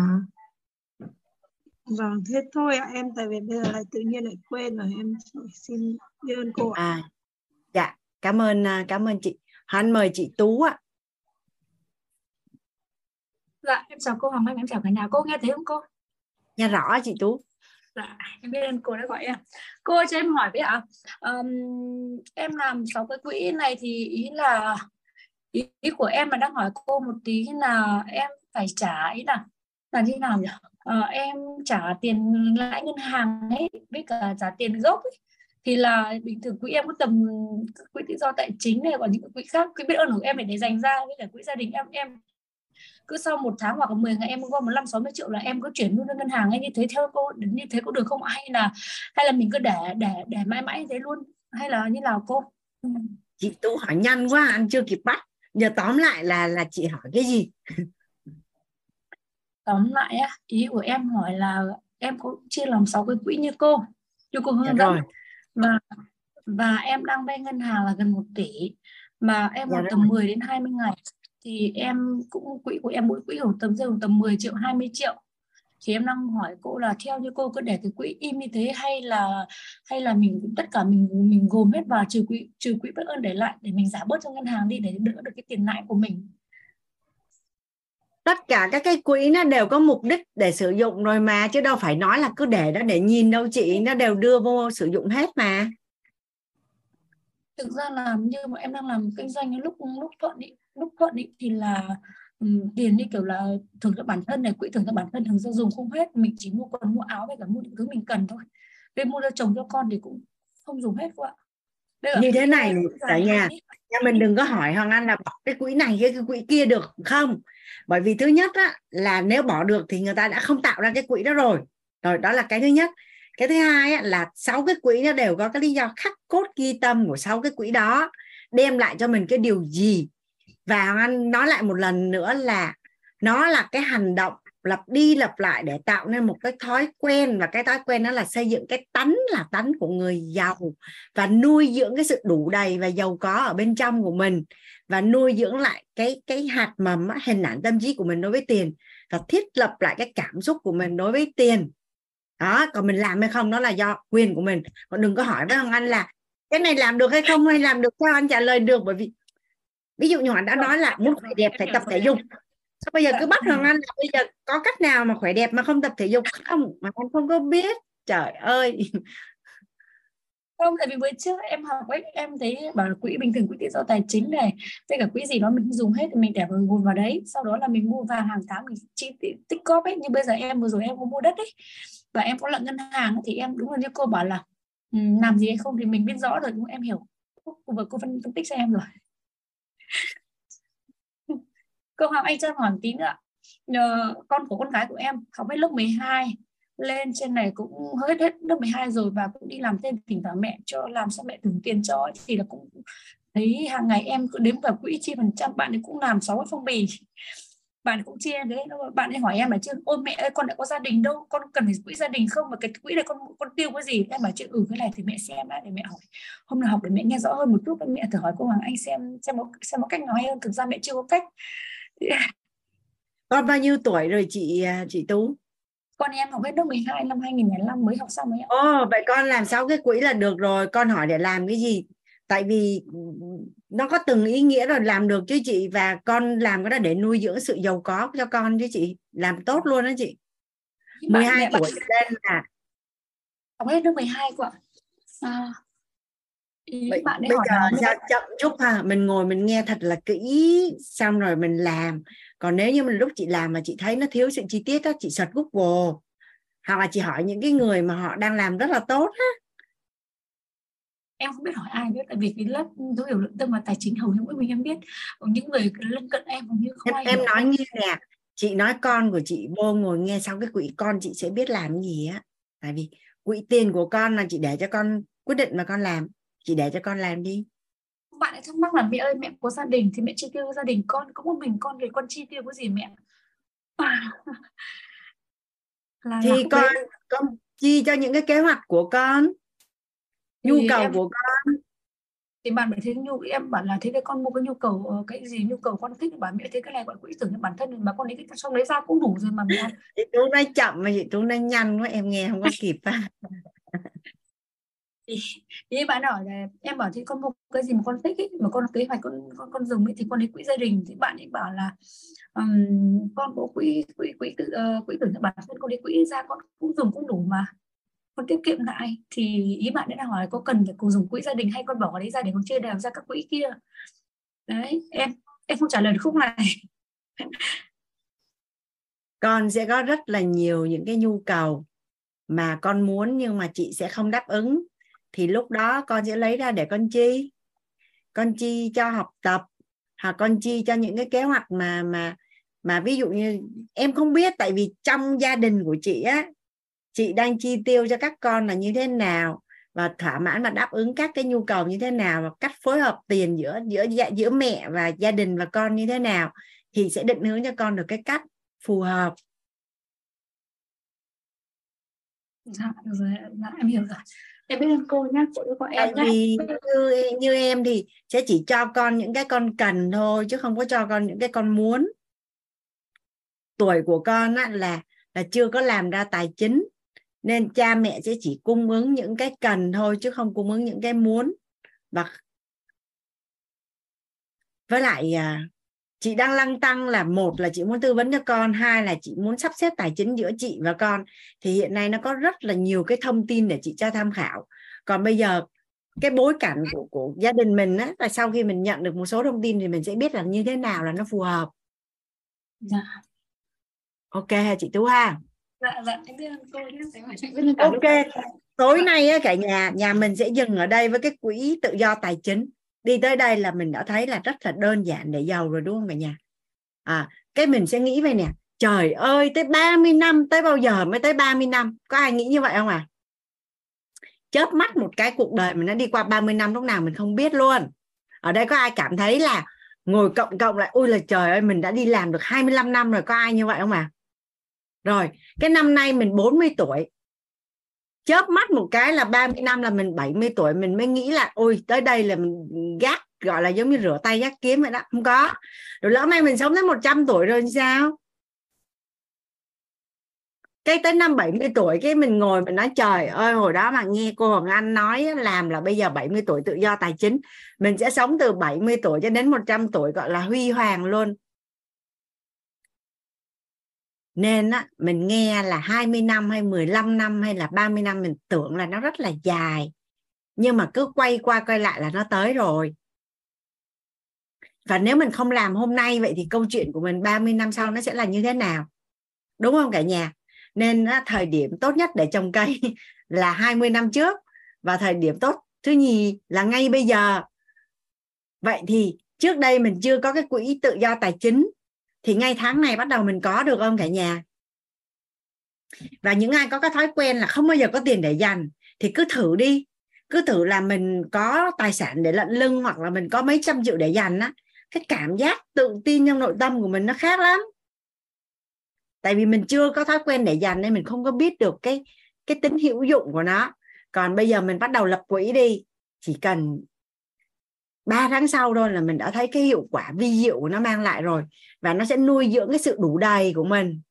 Vâng, thế thôi ạ, em tại vì bây giờ lại tự nhiên lại quên rồi, em xin biết ơn cô ạ. À, dạ, cảm ơn à, cảm ơn chị. Hắn mời chị Tú ạ. Dạ, em chào cô Hoàng Anh, em chào cả nhà. Cô nghe thấy không cô? Nghe rõ chị Tú. Dạ, em biết ơn cô đã gọi em. Cô cho em hỏi với ạ, um, em làm sáu cái quỹ này thì ý là ý, ý của em mà đang hỏi cô một tí là em phải trả ý là là như nào nhỉ? à, em trả tiền lãi ngân hàng ấy với cả trả tiền gốc ấy, thì là bình thường quỹ em có tầm quỹ tự do tài chính này còn những quỹ khác quỹ biết ơn của em để dành ra với cả quỹ gia đình em em cứ sau một tháng hoặc là 10 ngày em gom một năm sáu mươi triệu là em cứ chuyển luôn ngân hàng hay như thế theo cô như thế có được không? Hay là hay là mình cứ để để để mãi mãi thế luôn? Hay là như nào cô? Chị tú hỏi nhanh quá anh chưa kịp bắt giờ tóm lại là là chị hỏi cái gì? Tóm lại á, ý của em hỏi là em có chia làm sáu cái quỹ như cô như cô hướng dạ dẫn và và em đang vay ngân hàng là gần 1 tỷ mà em dạ tầm 10 đến 20 ngày thì em cũng quỹ của em mỗi quỹ khoảng tầm rơi tầm 10 triệu 20 triệu thì em đang hỏi cô là theo như cô cứ để cái quỹ im như thế hay là hay là mình tất cả mình mình gồm hết vào trừ quỹ trừ quỹ bất ơn để lại để mình giả bớt cho ngân hàng đi để đỡ được cái tiền lãi của mình? Tất cả các cái quỹ nó đều có mục đích để sử dụng rồi mà chứ đâu phải nói là cứ để đó để nhìn đâu chị nó đều đưa vô sử dụng hết mà. Thực ra là như mà em đang làm kinh doanh lúc lúc thuận ý, lúc thuận ý, thì là tiền đi kiểu là thường cho bản thân này quỹ thường cho bản thân thường ra dùng không hết mình chỉ mua quần mua áo với cả mua những thứ mình cần thôi. Về mua cho chồng cho con thì cũng không dùng hết quá. Như thế này cả nhà nhà mình đừng có hỏi hoàng anh là bỏ cái quỹ này cái, cái quỹ kia được không? Bởi vì thứ nhất á, là nếu bỏ được thì người ta đã không tạo ra cái quỹ đó rồi. Rồi đó là cái thứ nhất. Cái thứ hai á, là sáu cái quỹ nó đều có cái lý do khắc cốt ghi tâm của sáu cái quỹ đó đem lại cho mình cái điều gì và hoàng anh nói lại một lần nữa là nó là cái hành động lặp đi lặp lại để tạo nên một cái thói quen, và cái thói quen đó là xây dựng cái tánh là tánh của người giàu và nuôi dưỡng cái sự đủ đầy và giàu có ở bên trong của mình và nuôi dưỡng lại cái cái hạt mầm hình ảnh tâm trí của mình đối với tiền và thiết lập lại cái cảm xúc của mình đối với tiền. Đó, còn mình làm hay không đó là do quyền của mình. Còn đừng có hỏi với ông anh là cái này làm được hay không? Hay làm được? Sao anh trả lời được? Bởi vì ví dụ như anh đã nói là muốn khỏe đẹp phải tập thể dục. Sao bây giờ cứ bắt hoàng anh là bây giờ có cách nào mà khỏe đẹp mà không tập thể dục? Không mà anh không có biết. Trời ơi. Không tại vì bữa trước em học ấy em thấy bảo là quỹ bình thường quỹ tự do tài chính này tất cả quỹ gì đó mình dùng hết thì mình để vào nguồn vào đấy. Sau đó là mình mua vàng hàng tháng mình chi tích góp ấy. Như bây giờ em vừa rồi em có mua đất ấy và em có lận ngân hàng thì em đúng là như cô bảo là um, làm gì hay không thì mình biết rõ rồi. Đúng không? em hiểu. Cô vừa cô phân, phân tích cho em rồi cô Hoàng Anh cho hỏi tí nữa Nhờ con của con gái của em, học hết lớp 12 lên trên này cũng hết hết lớp 12 rồi và cũng đi làm thêm thỉnh thoảng mẹ cho, làm sao mẹ thưởng tiền cho thì là cũng thấy hàng ngày em cứ đếm vào quỹ chi phần trăm, bạn ấy cũng làm sáu cái phong bì bạn cũng chia đấy bạn ấy hỏi em là chứ ôi mẹ ơi con đã có gia đình đâu con cần phải quỹ gia đình không? Mà cái quỹ này con con tiêu cái gì? Em bảo chứ ừ cái này thì mẹ xem đã để mẹ hỏi. Hôm nào học để mẹ nghe rõ hơn một chút mẹ thử hỏi cô Hoàng Anh xem xem một xem một cách nói hơn. Thực ra mẹ chưa có cách. Con bao nhiêu tuổi rồi chị à, chị Tú? Con em học hết lớp 12 năm 2015 mới học xong ấy Ồ, vậy con làm sáu cái quỹ là được rồi con hỏi để làm cái gì tại vì nó có từng ý nghĩa rồi làm được chứ chị và con làm cái đó để nuôi dưỡng sự giàu có cho con chứ chị làm tốt luôn đó chị. Nhưng 12 tuổi bạn... lên là học hết lớp 12 của à, bây, bây giờ sao chậm chút ha mình ngồi mình nghe thật là kỹ xong rồi mình làm. Còn nếu như mình lúc chị làm mà chị thấy nó thiếu sự chi tiết đó chị search google. Hoặc là chị hỏi những cái người mà họ đang làm rất là tốt á em không biết hỏi ai biết tại vì cái lớp dấu hiệu lượng tâm và tài chính hầu như mỗi mình em biết. Còn những người lân cận em hầu như không em, ai em nói như nè chị nói con của chị vô ngồi nghe xong cái quỹ con chị sẽ biết làm gì á. Tại vì quỹ tiền của con là chị để cho con quyết định mà con làm. Chị để cho con làm đi. Bạn ấy thắc mắc là mẹ ơi mẹ có gia đình thì mẹ chi tiêu gia đình con có một mình con thì con chi tiêu cái gì mẹ? Là thì con đấy. con chi cho những cái kế hoạch của con nhu cầu em, của con. Thì bạn phải thấy nhu em bảo là thế cái con mua cái nhu cầu ờ, cái gì nhu cầu con thích bạn mẹ thấy cái này gọi quỹ tưởng cho bản thân mà con lấy cái xong lấy ra cũng đủ rồi mà mẹ chị tú nói chậm mà chị tú nói nhanh quá em nghe không có kịp thì, thì bạn hỏi là em bảo thì con mua cái gì mà con thích ấy, mà con kế hoạch con con con dùng ấy, thì con lấy quỹ gia đình thì bạn ấy bảo là um, con có quỹ quỹ quỹ tự uh, quỹ tưởng cho bản thân con lấy quỹ ra con cũng dùng cũng đủ mà con tiết kiệm lại thì ý bạn đã hỏi có cần phải cùng dùng quỹ gia đình hay con bỏ đấy ra để con chia đều ra các quỹ kia? Đấy, em em không trả lời được khúc này. Con sẽ có rất là nhiều những cái nhu cầu mà con muốn nhưng mà chị sẽ không đáp ứng. Thì lúc đó con sẽ lấy ra để con chi? Con chi cho học tập hoặc con chi cho những cái kế hoạch mà mà mà ví dụ như em không biết tại vì trong gia đình của chị á chị đang chi tiêu cho các con là như thế nào? Và thỏa mãn và đáp ứng các cái nhu cầu như thế nào? Và cách phối hợp tiền giữa giữa giữa mẹ và gia đình và con như thế nào? Thì sẽ định hướng cho con được cái cách phù hợp. Dạ được rồi dạ, em hiểu rồi. Em biết ơn cô nhé cô của em nhé vì như như em thì sẽ chỉ cho con những cái con cần thôi chứ không có cho con những cái con muốn. Tuổi của con á, là là chưa có làm ra tài chính nên cha mẹ sẽ chỉ cung ứng những cái cần thôi chứ không cung ứng những cái muốn. Và với lại à, chị đang lăng tăng là một là chị muốn tư vấn cho con hai là chị muốn sắp xếp tài chính giữa chị và con. Thì hiện nay nó có rất là nhiều cái thông tin để chị cho tham khảo. Còn bây giờ cái bối cảnh của, của gia đình mình á là sau khi mình nhận được một số thông tin thì mình sẽ biết là như thế nào là nó phù hợp. Dạ. ok chị tú ha dạ dạ em biết cô ok. tối nay á cả nhà nhà mình sẽ dừng ở đây với cái quỹ tự do tài chính. Đi tới đây là mình đã thấy là rất là đơn giản để giàu rồi đúng không cả nhà? À cái mình sẽ nghĩ về nè. Trời ơi tới 30 năm tới bao giờ mới tới 30 năm? Có ai nghĩ như vậy không à chớp mắt một cái cuộc đời mình nó đi qua 30 năm lúc nào mình không biết luôn. Ở đây có ai cảm thấy là ngồi cộng cộng lại ui là trời ơi mình đã đi làm được 25 năm rồi có ai như vậy không à rồi, cái năm nay mình 40 tuổi. Chớp mắt một cái là 30 năm là mình 70 tuổi, mình mới nghĩ là, ôi, tới đây là mình gác, gọi là giống như rửa tay, gác kiếm vậy đó. Không có. Rồi lỡ may mình sống tới 100 tuổi rồi sao? Cái tới năm 70 tuổi, cái mình ngồi mình nói, trời ơi, hồi đó mà nghe cô Hồng Anh nói làm là bây giờ 70 tuổi tự do tài chính, mình sẽ sống từ 70 tuổi cho đến 100 tuổi, gọi là huy hoàng luôn nên á, mình nghe là 20 năm hay 15 năm hay là 30 năm mình tưởng là nó rất là dài. Nhưng mà cứ quay qua quay lại là nó tới rồi. Và nếu mình không làm hôm nay vậy thì câu chuyện của mình 30 năm sau nó sẽ là như thế nào? Đúng không cả nhà? Nên á, thời điểm tốt nhất để trồng cây là 20 năm trước và thời điểm tốt thứ nhì là ngay bây giờ. Vậy thì trước đây mình chưa có cái quỹ tự do tài chính thì ngay tháng này bắt đầu mình có được không cả nhà? Và những ai có cái thói quen là không bao giờ có tiền để dành, thì cứ thử đi. Cứ thử là mình có tài sản để lận lưng hoặc là mình có mấy trăm triệu để dành á, cái cảm giác tự tin trong nội tâm của mình nó khác lắm. Tại vì mình chưa có thói quen để dành nên mình không có biết được cái cái tính hữu dụng của nó. Còn bây giờ mình bắt đầu lập quỹ đi, chỉ cần 3 tháng sau thôi là mình đã thấy cái hiệu quả vi diệu của nó mang lại rồi và nó sẽ nuôi dưỡng cái sự đủ đầy của mình.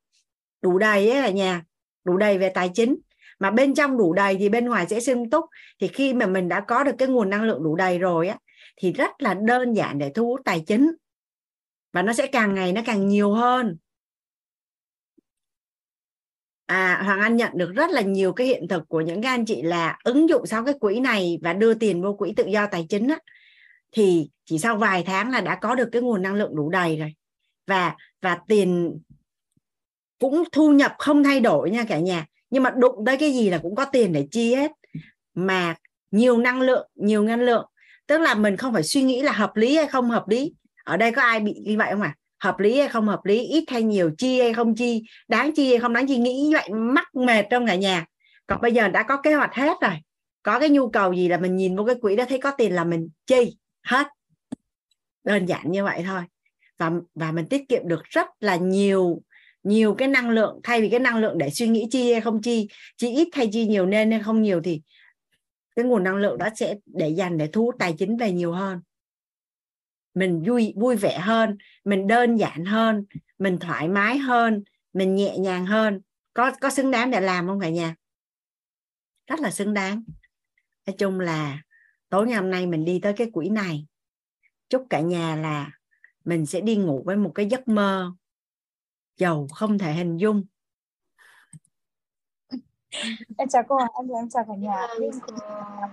Đủ đầy ấy là nhà đủ đầy về tài chính. Mà bên trong đủ đầy thì bên ngoài sẽ sung túc. Thì khi mà mình đã có được cái nguồn năng lượng đủ đầy rồi á thì rất là đơn giản để thu hút tài chính. Và nó sẽ càng ngày nó càng nhiều hơn. À, Hoàng Anh nhận được rất là nhiều cái hiện thực của những cái anh chị là ứng dụng sau cái quỹ này và đưa tiền vô quỹ tự do tài chính á, thì chỉ sau vài tháng là đã có được cái nguồn năng lượng đủ đầy rồi. Và và tiền cũng thu nhập không thay đổi nha cả nhà. Nhưng mà đụng tới cái gì là cũng có tiền để chi hết. Mà nhiều năng lượng, nhiều năng lượng. Tức là mình không phải suy nghĩ là hợp lý hay không hợp lý. Ở đây có ai bị như vậy không ạ? À? hợp lý hay không hợp lý, ít hay nhiều, chi hay không chi, đáng chi hay không đáng chi, nghĩ như vậy mắc mệt trong cả nhà. Còn bây giờ đã có kế hoạch hết rồi. Có cái nhu cầu gì là mình nhìn vô cái quỹ đó thấy có tiền là mình chi hết. Đơn giản như vậy thôi. Và và mình tiết kiệm được rất là nhiều nhiều cái năng lượng. Thay vì cái năng lượng để suy nghĩ chi hay không chi chi ít hay chi nhiều nên hay không nhiều thì cái nguồn năng lượng đó sẽ để dành để thu hút tài chính về nhiều hơn. Mình vui vui vẻ hơn, mình đơn giản hơn, mình thoải mái hơn, mình nhẹ nhàng hơn. Có có xứng đáng để làm không cả nhà? Rất là xứng đáng. Nói chung là tối ngày hôm nay mình đi tới cái quỹ này chúc cả nhà là mình sẽ đi ngủ với một cái giấc mơ giàu không thể hình dung em chào cô em em chào cả nhà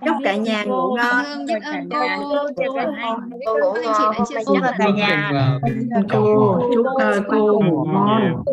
chúc cả nhà ngủ ngon biết ơn cô chúc cả nhà chúc cô ngủ ngon